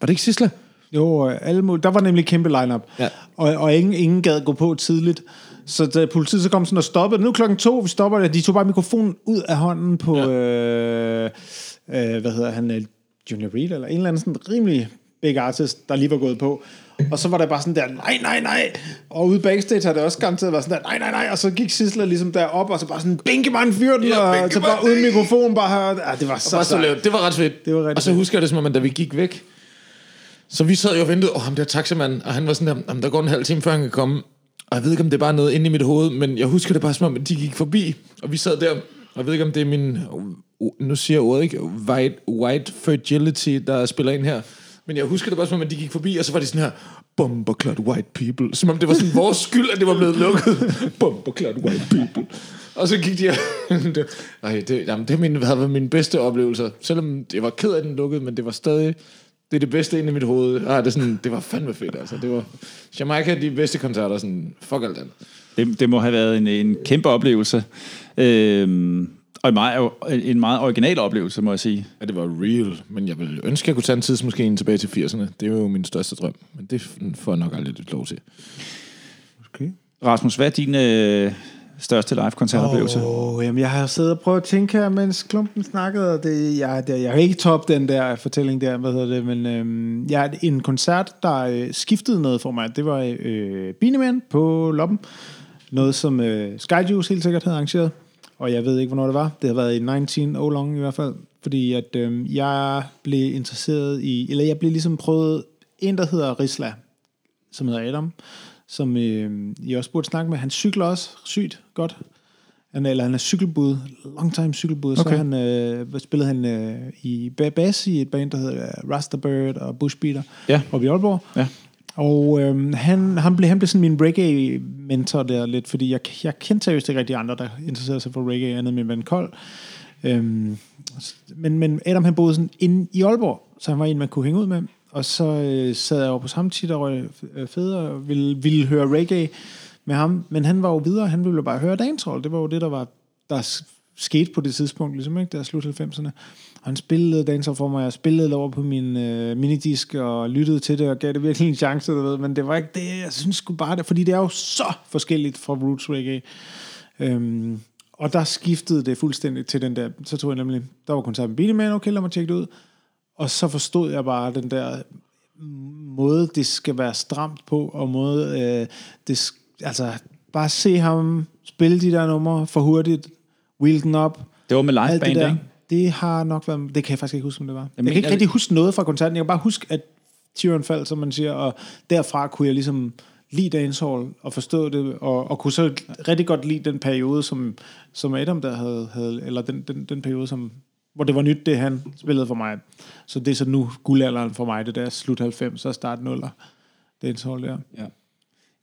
Var det ikke Sisla? Jo, alle mulige. Der var nemlig kæmpe lineup. Ja. Og, og ingen, ingen gad gå på tidligt. Så da politiet så kom sådan og stoppede, nu klokken to, vi stopper det, de tog bare mikrofonen ud af hånden på, ja. øh, øh, hvad hedder han, øh, Junior Reed, eller en eller anden sådan rimelig big artist, der lige var gået på. Og så var der bare sådan der, nej, nej, nej. Og ude backstage har det også garanteret været sådan der, nej, nej, nej. Og så gik Sisler ligesom derop, og så bare sådan, Binkemann fyr den, Ja, og så bare uden mikrofon, bare her. Ja, det var så, Bare så lavt. Det var ret fedt. Det var rigtig og så husker jeg det som om, at da vi gik væk, så vi sad jo og ventede, åh, ham der taxamand, og han var sådan der, "Jamen, der går en halv time, før han kan komme. Og jeg ved ikke, om det er bare noget inde i mit hoved, men jeg husker det bare som om, at de gik forbi, og vi sad der, og jeg ved ikke, om det er min, nu siger jeg ordet ikke, white, white fragility, der spiller ind her, men jeg husker det bare som om, at de gik forbi, og så var de sådan her, bomberklot white people, som om det var sådan vores skyld, at det var blevet lukket. bomberklot white people. Og så gik de det, Ej, det, jamen, det min, havde været mine bedste oplevelser. Selvom jeg var ked af, at den lukkede, men det var stadig... Det er det bedste inde i mit hoved. Ah, det, er sådan, det var fandme fedt, altså. Det var Jamaica, de bedste koncerter, sådan, fuck alt andet. Det, det må have været en, en kæmpe oplevelse. Øhm, og en meget, en meget original oplevelse, må jeg sige. Ja, det var real, men jeg ville ønske, at jeg kunne tage en tidsmaskine tilbage til 80'erne. Det er jo min største drøm, men det får jeg nok aldrig lidt lov til. Okay. Rasmus, hvad er din øh, største live-koncertoplevelse? Oh, jamen, jeg har siddet og prøvet at tænke her, mens klumpen snakkede, og det, jeg, det, jeg har ikke top den der fortælling der, hvad hedder det, men øhm, jeg, en koncert, der øh, skiftede noget for mig, det var øh, Beanie på Loppen, noget som øh, Skyjuice helt sikkert havde arrangeret, og jeg ved ikke, hvornår det var, det har været i 19 oh long i hvert fald, fordi at øh, jeg blev interesseret i, eller jeg blev ligesom prøvet, en der hedder Risla, som hedder Adam, som øh, I også burde snakke med. Han cykler også sygt godt. Han, eller han er cykelbud, long time cykelbud. Okay. Så han, øh, spillede han øh, i ba- bass i et band, der hedder Rastabird og Bushbeater Ja. oppe i Aalborg. Ja. Og øhm, han, han, blev, han blev sådan min reggae-mentor der lidt, fordi jeg, jeg kendte seriøst ikke rigtig andre, der interesserede sig for reggae, andet end min ven Kold. Øhm, men, men Adam han boede sådan inde i Aalborg, så han var en, man kunne hænge ud med. Og så øh, sad jeg over på samme tid og røg øh, fede og ville, ville høre reggae med ham. Men han var jo videre, han ville jo bare høre dancehall. Det var jo det, der var der skete på det tidspunkt, ligesom ikke, der slut 90'erne. Og han spillede dancehall for mig, jeg spillede det over på min øh, minidisk og lyttede til det og gav det virkelig en chance, du ved. Men det var ikke det, jeg synes sgu bare det, fordi det er jo så forskelligt fra roots reggae. Øhm, og der skiftede det fuldstændig til den der, så tog jeg nemlig, der var koncerten Beanie Man, okay, lad mig tjekke det ud. Og så forstod jeg bare den der måde, det skal være stramt på, og måde, øh, det, altså, bare se ham spille de der numre for hurtigt, wheel den op, Det var med liveband, ikke? Det har nok været, det kan jeg faktisk ikke huske, om det var. Jeg, jeg kan ikke det- rigtig huske noget fra koncerten, jeg kan bare huske, at tyren faldt, som man siger, og derfra kunne jeg ligesom lide dancehall og forstå det, og, og kunne så rigtig godt lide den periode, som, som Adam der havde, havde eller den, den, den periode, som, hvor det var nyt, det han spillede for mig. Så det er så nu guldalderen for mig, det der slut 90 og start 0'er dancehall der. Ja.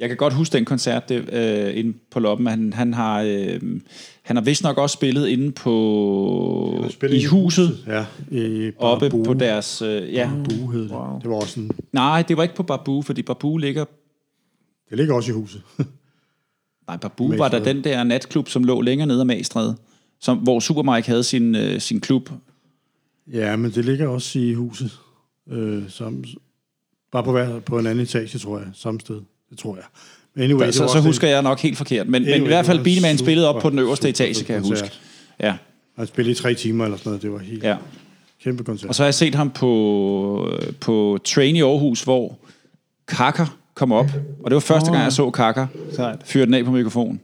Jeg kan godt huske den koncert det, øh, inde på Loppen. Han, han har, øh, han har vist nok også spillet inde på i huset, Ja, i oppe Barbu. på deres... Øh, ja. Barbu hed det. Wow. Det var også sådan, Nej, det var ikke på Babu, fordi Babu ligger... det ligger også i huset. Nej, Babu var der den der natklub, som lå længere nede af Magstræde, som, hvor Supermike havde sin, øh, sin klub. ja, men det ligger også i huset. Øh, som, bare på, hver, på en anden etage, tror jeg. Samme sted. Det tror jeg. Men anyway, det Så, så husker jeg nok helt forkert. Men, men i Anyway, hvert fald det super- spillede op på den øverste super etage, fed kan jeg koncert. huske. Ja, Han spillede i tre timer eller sådan noget. Det var helt ja. kæmpe koncert. Og så har jeg set ham på, på Train i Aarhus, hvor Kakker kom op. Og det var første gang, jeg så Kakker fyre den af på mikrofon.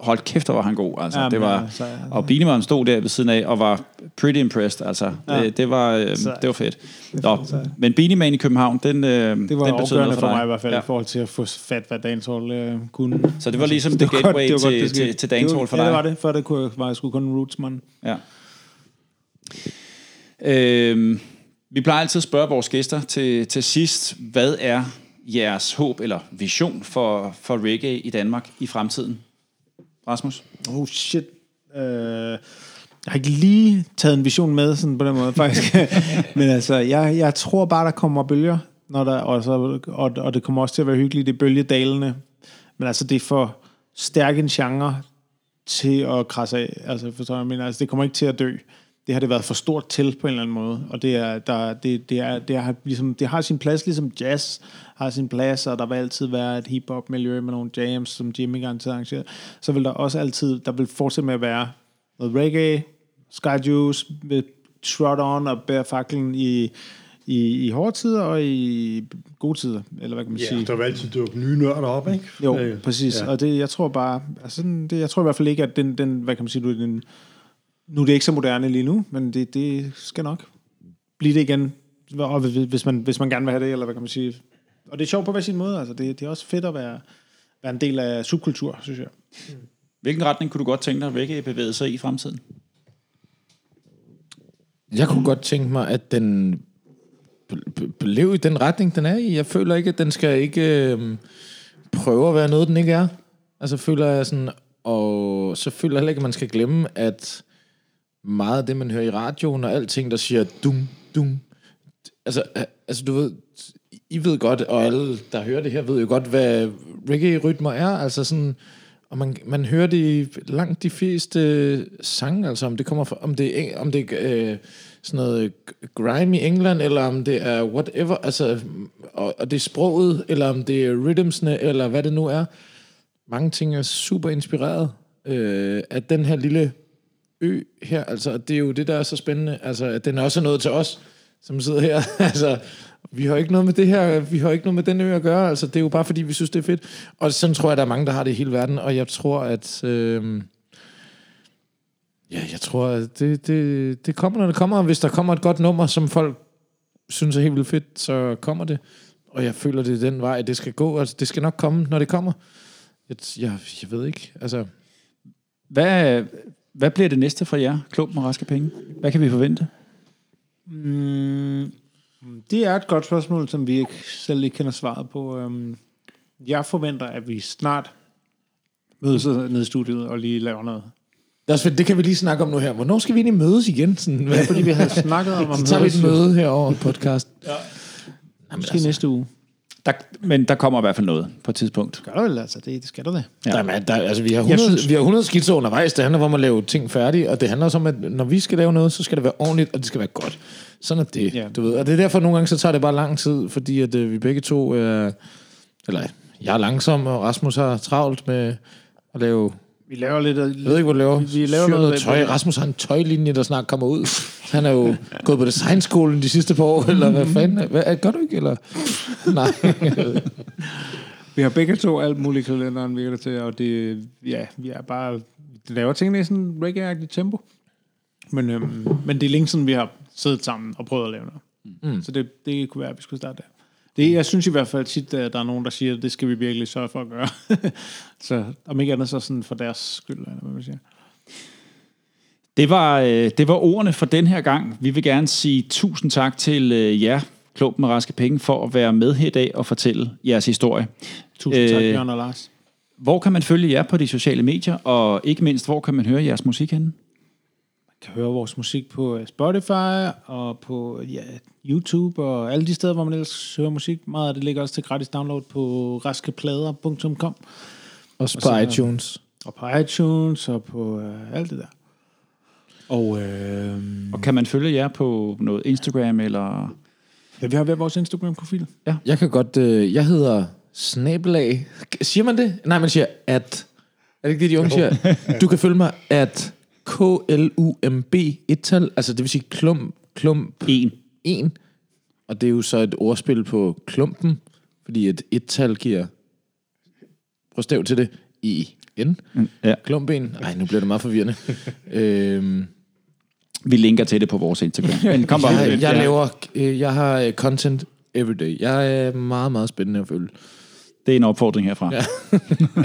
Hold kæft, hvor var han god. Altså, Ja, det men, var, ja, så- og Beanie stod der ved siden af og var pretty impressed. Altså, Ja. det, det, var, øh, det var fedt. Nå, men Beanie Man i København, den, øh, Det var den betød noget for, for mig i hvert fald, Ja. i forhold til at få fat, hvad dancehall øh, kunne. Så det var ligesom Det the var godt- gateway det var godt, til, det skete. til, til Det var- for Ja, dig. det var det. Før det kunne, var jeg sgu kun en rootsman. Ja. Øhm, vi plejer altid at spørge vores gæster til, til sidst, hvad er jeres håb eller vision for, for reggae i Danmark i fremtiden? Rasmus? Oh shit. Uh, jeg har ikke lige taget en vision med sådan på den måde, faktisk. Men altså, jeg, jeg tror bare, der kommer bølger, når der, og, så, og, og det kommer også til at være hyggeligt, det er bølgedalene. Men altså, det er for stærk en genre til at krasse af. Altså, forstår jeg, mener, altså, det kommer ikke til at dø det har det været for stort til på en eller anden måde, og det er, der, det, det er, det er ligesom, det har sin plads, ligesom jazz har sin plads, og der vil altid være et hip-hop miljø med nogle jams, som Jimmy garanteret arrangerer, så vil der også altid, der vil fortsætte med at være noget reggae, Sky Juice, vil trot on og bære faklen i, i, i hårde tider og i gode tider, eller hvad kan man Ja, sige. der vil altid dukke nye nørder op, ikke? Jo, Øh, præcis. Ja. Og det, jeg tror bare, altså, det, jeg tror i hvert fald ikke, at den, den hvad kan man sige, du, den, nu er det ikke så moderne lige nu, men det, det skal nok blive det igen, og hvis- man, hvis man gerne vil have det, eller hvad kan man sige. Og det er sjovt på hver sin måde, altså det, det er også fedt at være, være en del af subkultur, synes jeg. Hvilken retning kunne du godt tænke dig, at reggae bevægede sig i fremtiden? Jeg kunne godt tænke mig, at den blev i den retning, den er i. Jeg føler ikke, at den skal ikke øh, prøve at være noget, den ikke er. Altså føler jeg sådan, og så føler jeg heller ikke, at man skal glemme, at meget af det, man hører i radioen, og alting, der siger dum, dum. Altså, altså du ved, I ved godt, og alle, der hører det her, ved jo godt, hvad reggae-rytmer er. Altså sådan, og man, man hører det i langt de fleste sange, altså om det kommer fra, om det er, om det er øh, sådan noget grime i England, eller om det er whatever, altså, og, og det er sproget, eller om det er rhythmsene, eller hvad det nu er. Mange ting er super inspireret øh, af den her lille ø her, altså det er jo det, der er så spændende, altså at den også er noget til os, som sidder her, altså vi har ikke noget med det her, vi har ikke noget med den ø at gøre, altså det er jo bare fordi, vi synes, det er fedt, og sådan tror jeg, der er mange, der har det i hele verden, og jeg tror, at øh, ja, jeg tror, at det, det, det kommer, når det kommer, og hvis der kommer et godt nummer, som folk synes er helt vildt fedt, så kommer det, og jeg føler, det er den vej, det skal gå, altså det skal nok komme, når det kommer. Jeg, jeg, jeg ved ikke, altså Hvad, hvad bliver det næste fra jer, Klumpen og Raske Penge? Hvad kan vi forvente? Mm, det er et godt spørgsmål, som vi ikke selv ikke kender svaret på. Øhm, Jeg forventer, at vi snart mødes nede i studiet og lige laver noget. Det, det kan vi lige snakke om nu her. Hvornår skal vi egentlig mødes igen? Sådan, hvad? Fordi vi havde snakket om, om Så tager vi et møde herovre podcast. Måske næste uge. Der, men der kommer i hvert fald noget på et tidspunkt. Gør der vel altså, det, det skal der det. Ja. Er- der, altså, vi, har 100, synes- vi har 100 skitser undervejs. Det handler om at lave ting færdige, og det handler også om, at når vi skal lave noget, så skal det være ordentligt, og det skal være godt. Sådan er det, Ja. du ved. Og det er derfor, at nogle gange, så tager det bare lang tid, fordi at øh, vi begge to er... Eller, jeg er langsom, og Rasmus har travlt med at lave... Vi laver lidt af... Jeg ved ikke, hvad du laver. Vi- vi laver Syr noget- tøj. Rasmus har en tøjlinje, der snart kommer ud. Han er jo gået på designskolen de sidste par år, eller hvad fanden? Hvad, gør du ikke, eller? Nej. Vi har begge to alt muligt i kalenderen, virker det til, og det, ja, vi er bare, vi laver tingene i sådan en reggae tempo. Men, øhm, men det er længe siden, vi har siddet sammen og prøvet at lave noget. Mm. Så det, det kunne være, at vi skulle starte der. Det, jeg synes i hvert fald tit, at der er nogen, der siger, at det skal vi virkelig sørge for at gøre. så om ikke andet, så sådan for deres skyld, eller hvad man siger. Det var, øh, det var ordene for den her gang. Vi vil gerne sige tusind tak til øh, jer, Klumpen og Raske Penge, for at være med her i dag og fortælle jeres historie. Tusind tak, Øh, Bjørn og Lars. Hvor kan man følge jer på de sociale medier, og ikke mindst, hvor kan man høre jeres musik henne? Kan høre vores musik på øh, Spotify og på ja, YouTube og alle de steder, hvor man ellers hører musik. Meget af det ligger også til gratis download på raskeplader.com Også på iTunes. og på iTunes og på øh, alt det der. Og øh, Og kan man følge jer på noget Instagram eller... ja, vi har hver vores Instagram-profil. Jeg kan godt... Øh, jeg hedder Snabelag. Siger man det? Nej, man siger at... Er det ikke det, de unge siger? Du kan følge mig at K-L-U-M-B et-tal. Altså, det vil sige klump, klump En. en. Og det er jo så et ordspil på klumpen, fordi et et-tal giver... Prøv stav til det. I N. Ja. Klumpen. Nej, nu bliver det meget forvirrende. øhm, Vi linker til det på vores Instagram. Men kom bare. jeg, jeg, laver, øh, jeg har øh, content every day. Jeg er meget, meget spændende at følge. Det er en opfordring herfra. Ja.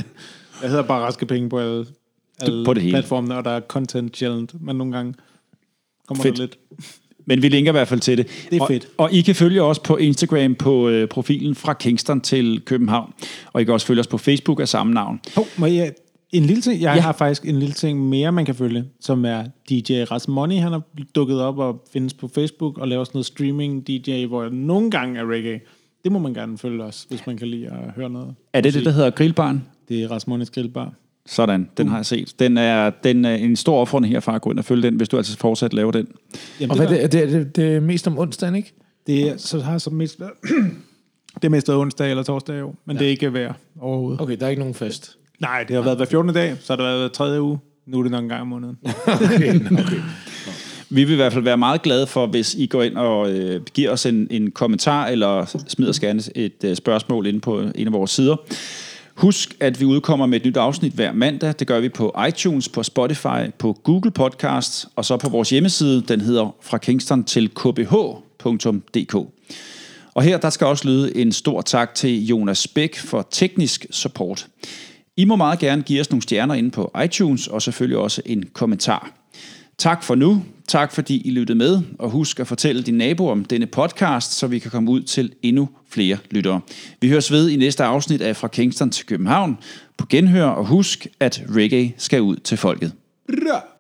Jeg hedder bare Raske Penge på alle, alle på det hele. platformene, og der er content sjældent, men nogle gange kommer Fedt. der lidt. Men vi linker i hvert fald til det. Det er og, fedt. Og I kan følge os på Instagram på øh, profilen fra Kingston til København. Og I kan også følge os på Facebook af samme navn. Oh, må jeg, en lille ting, jeg Ja. har faktisk en lille ting mere, man kan følge, som er DJ Rasmoney. Han har dukket op og findes på Facebook og laver sådan noget streaming DJ, hvor nogle gange er reggae. Det må man gerne følge også, hvis man kan lide at høre noget. Er det det, der hedder Grillbarn? Det er Rasmonis Grillbar. Sådan, den har jeg set. Den er, den er en stor opfordring herfra at gå ind og følge den, hvis du altså fortsat laver den. Jamen, Og det, hvad det, det, det, det, det er mest om onsdagen, ikke? det, er, så har så mest det er mest onsdag eller torsdag jo, men ja. det er ikke hver overhovedet. Okay, der er ikke nogen fest. Nej, det har været hver 14. dag, så har det været hver tredje uge. Nu er det nok en gang om måneden. Vi vil i hvert fald være meget glade for, hvis I går ind og øh, giver os en, en kommentar, eller smider os gerne et øh, spørgsmål ind på en af vores sider. Husk, at vi udkommer med et nyt afsnit hver mandag. Det gør vi på iTunes, på Spotify, på Google Podcasts, og så på vores hjemmeside. Den hedder fra Kingston til kbh.dk. Og her der skal også lyde en stor tak til Jonas Bæk for teknisk support. I må meget gerne give os nogle stjerner inde på iTunes, og selvfølgelig også en kommentar. Tak for nu. Tak fordi I lyttede med, og husk at fortælle din nabo om denne podcast, så vi kan komme ud til endnu flere lyttere. Vi høres ved i næste afsnit af Fra Kingston til København. På genhør, og husk, at reggae skal ud til folket. Bra!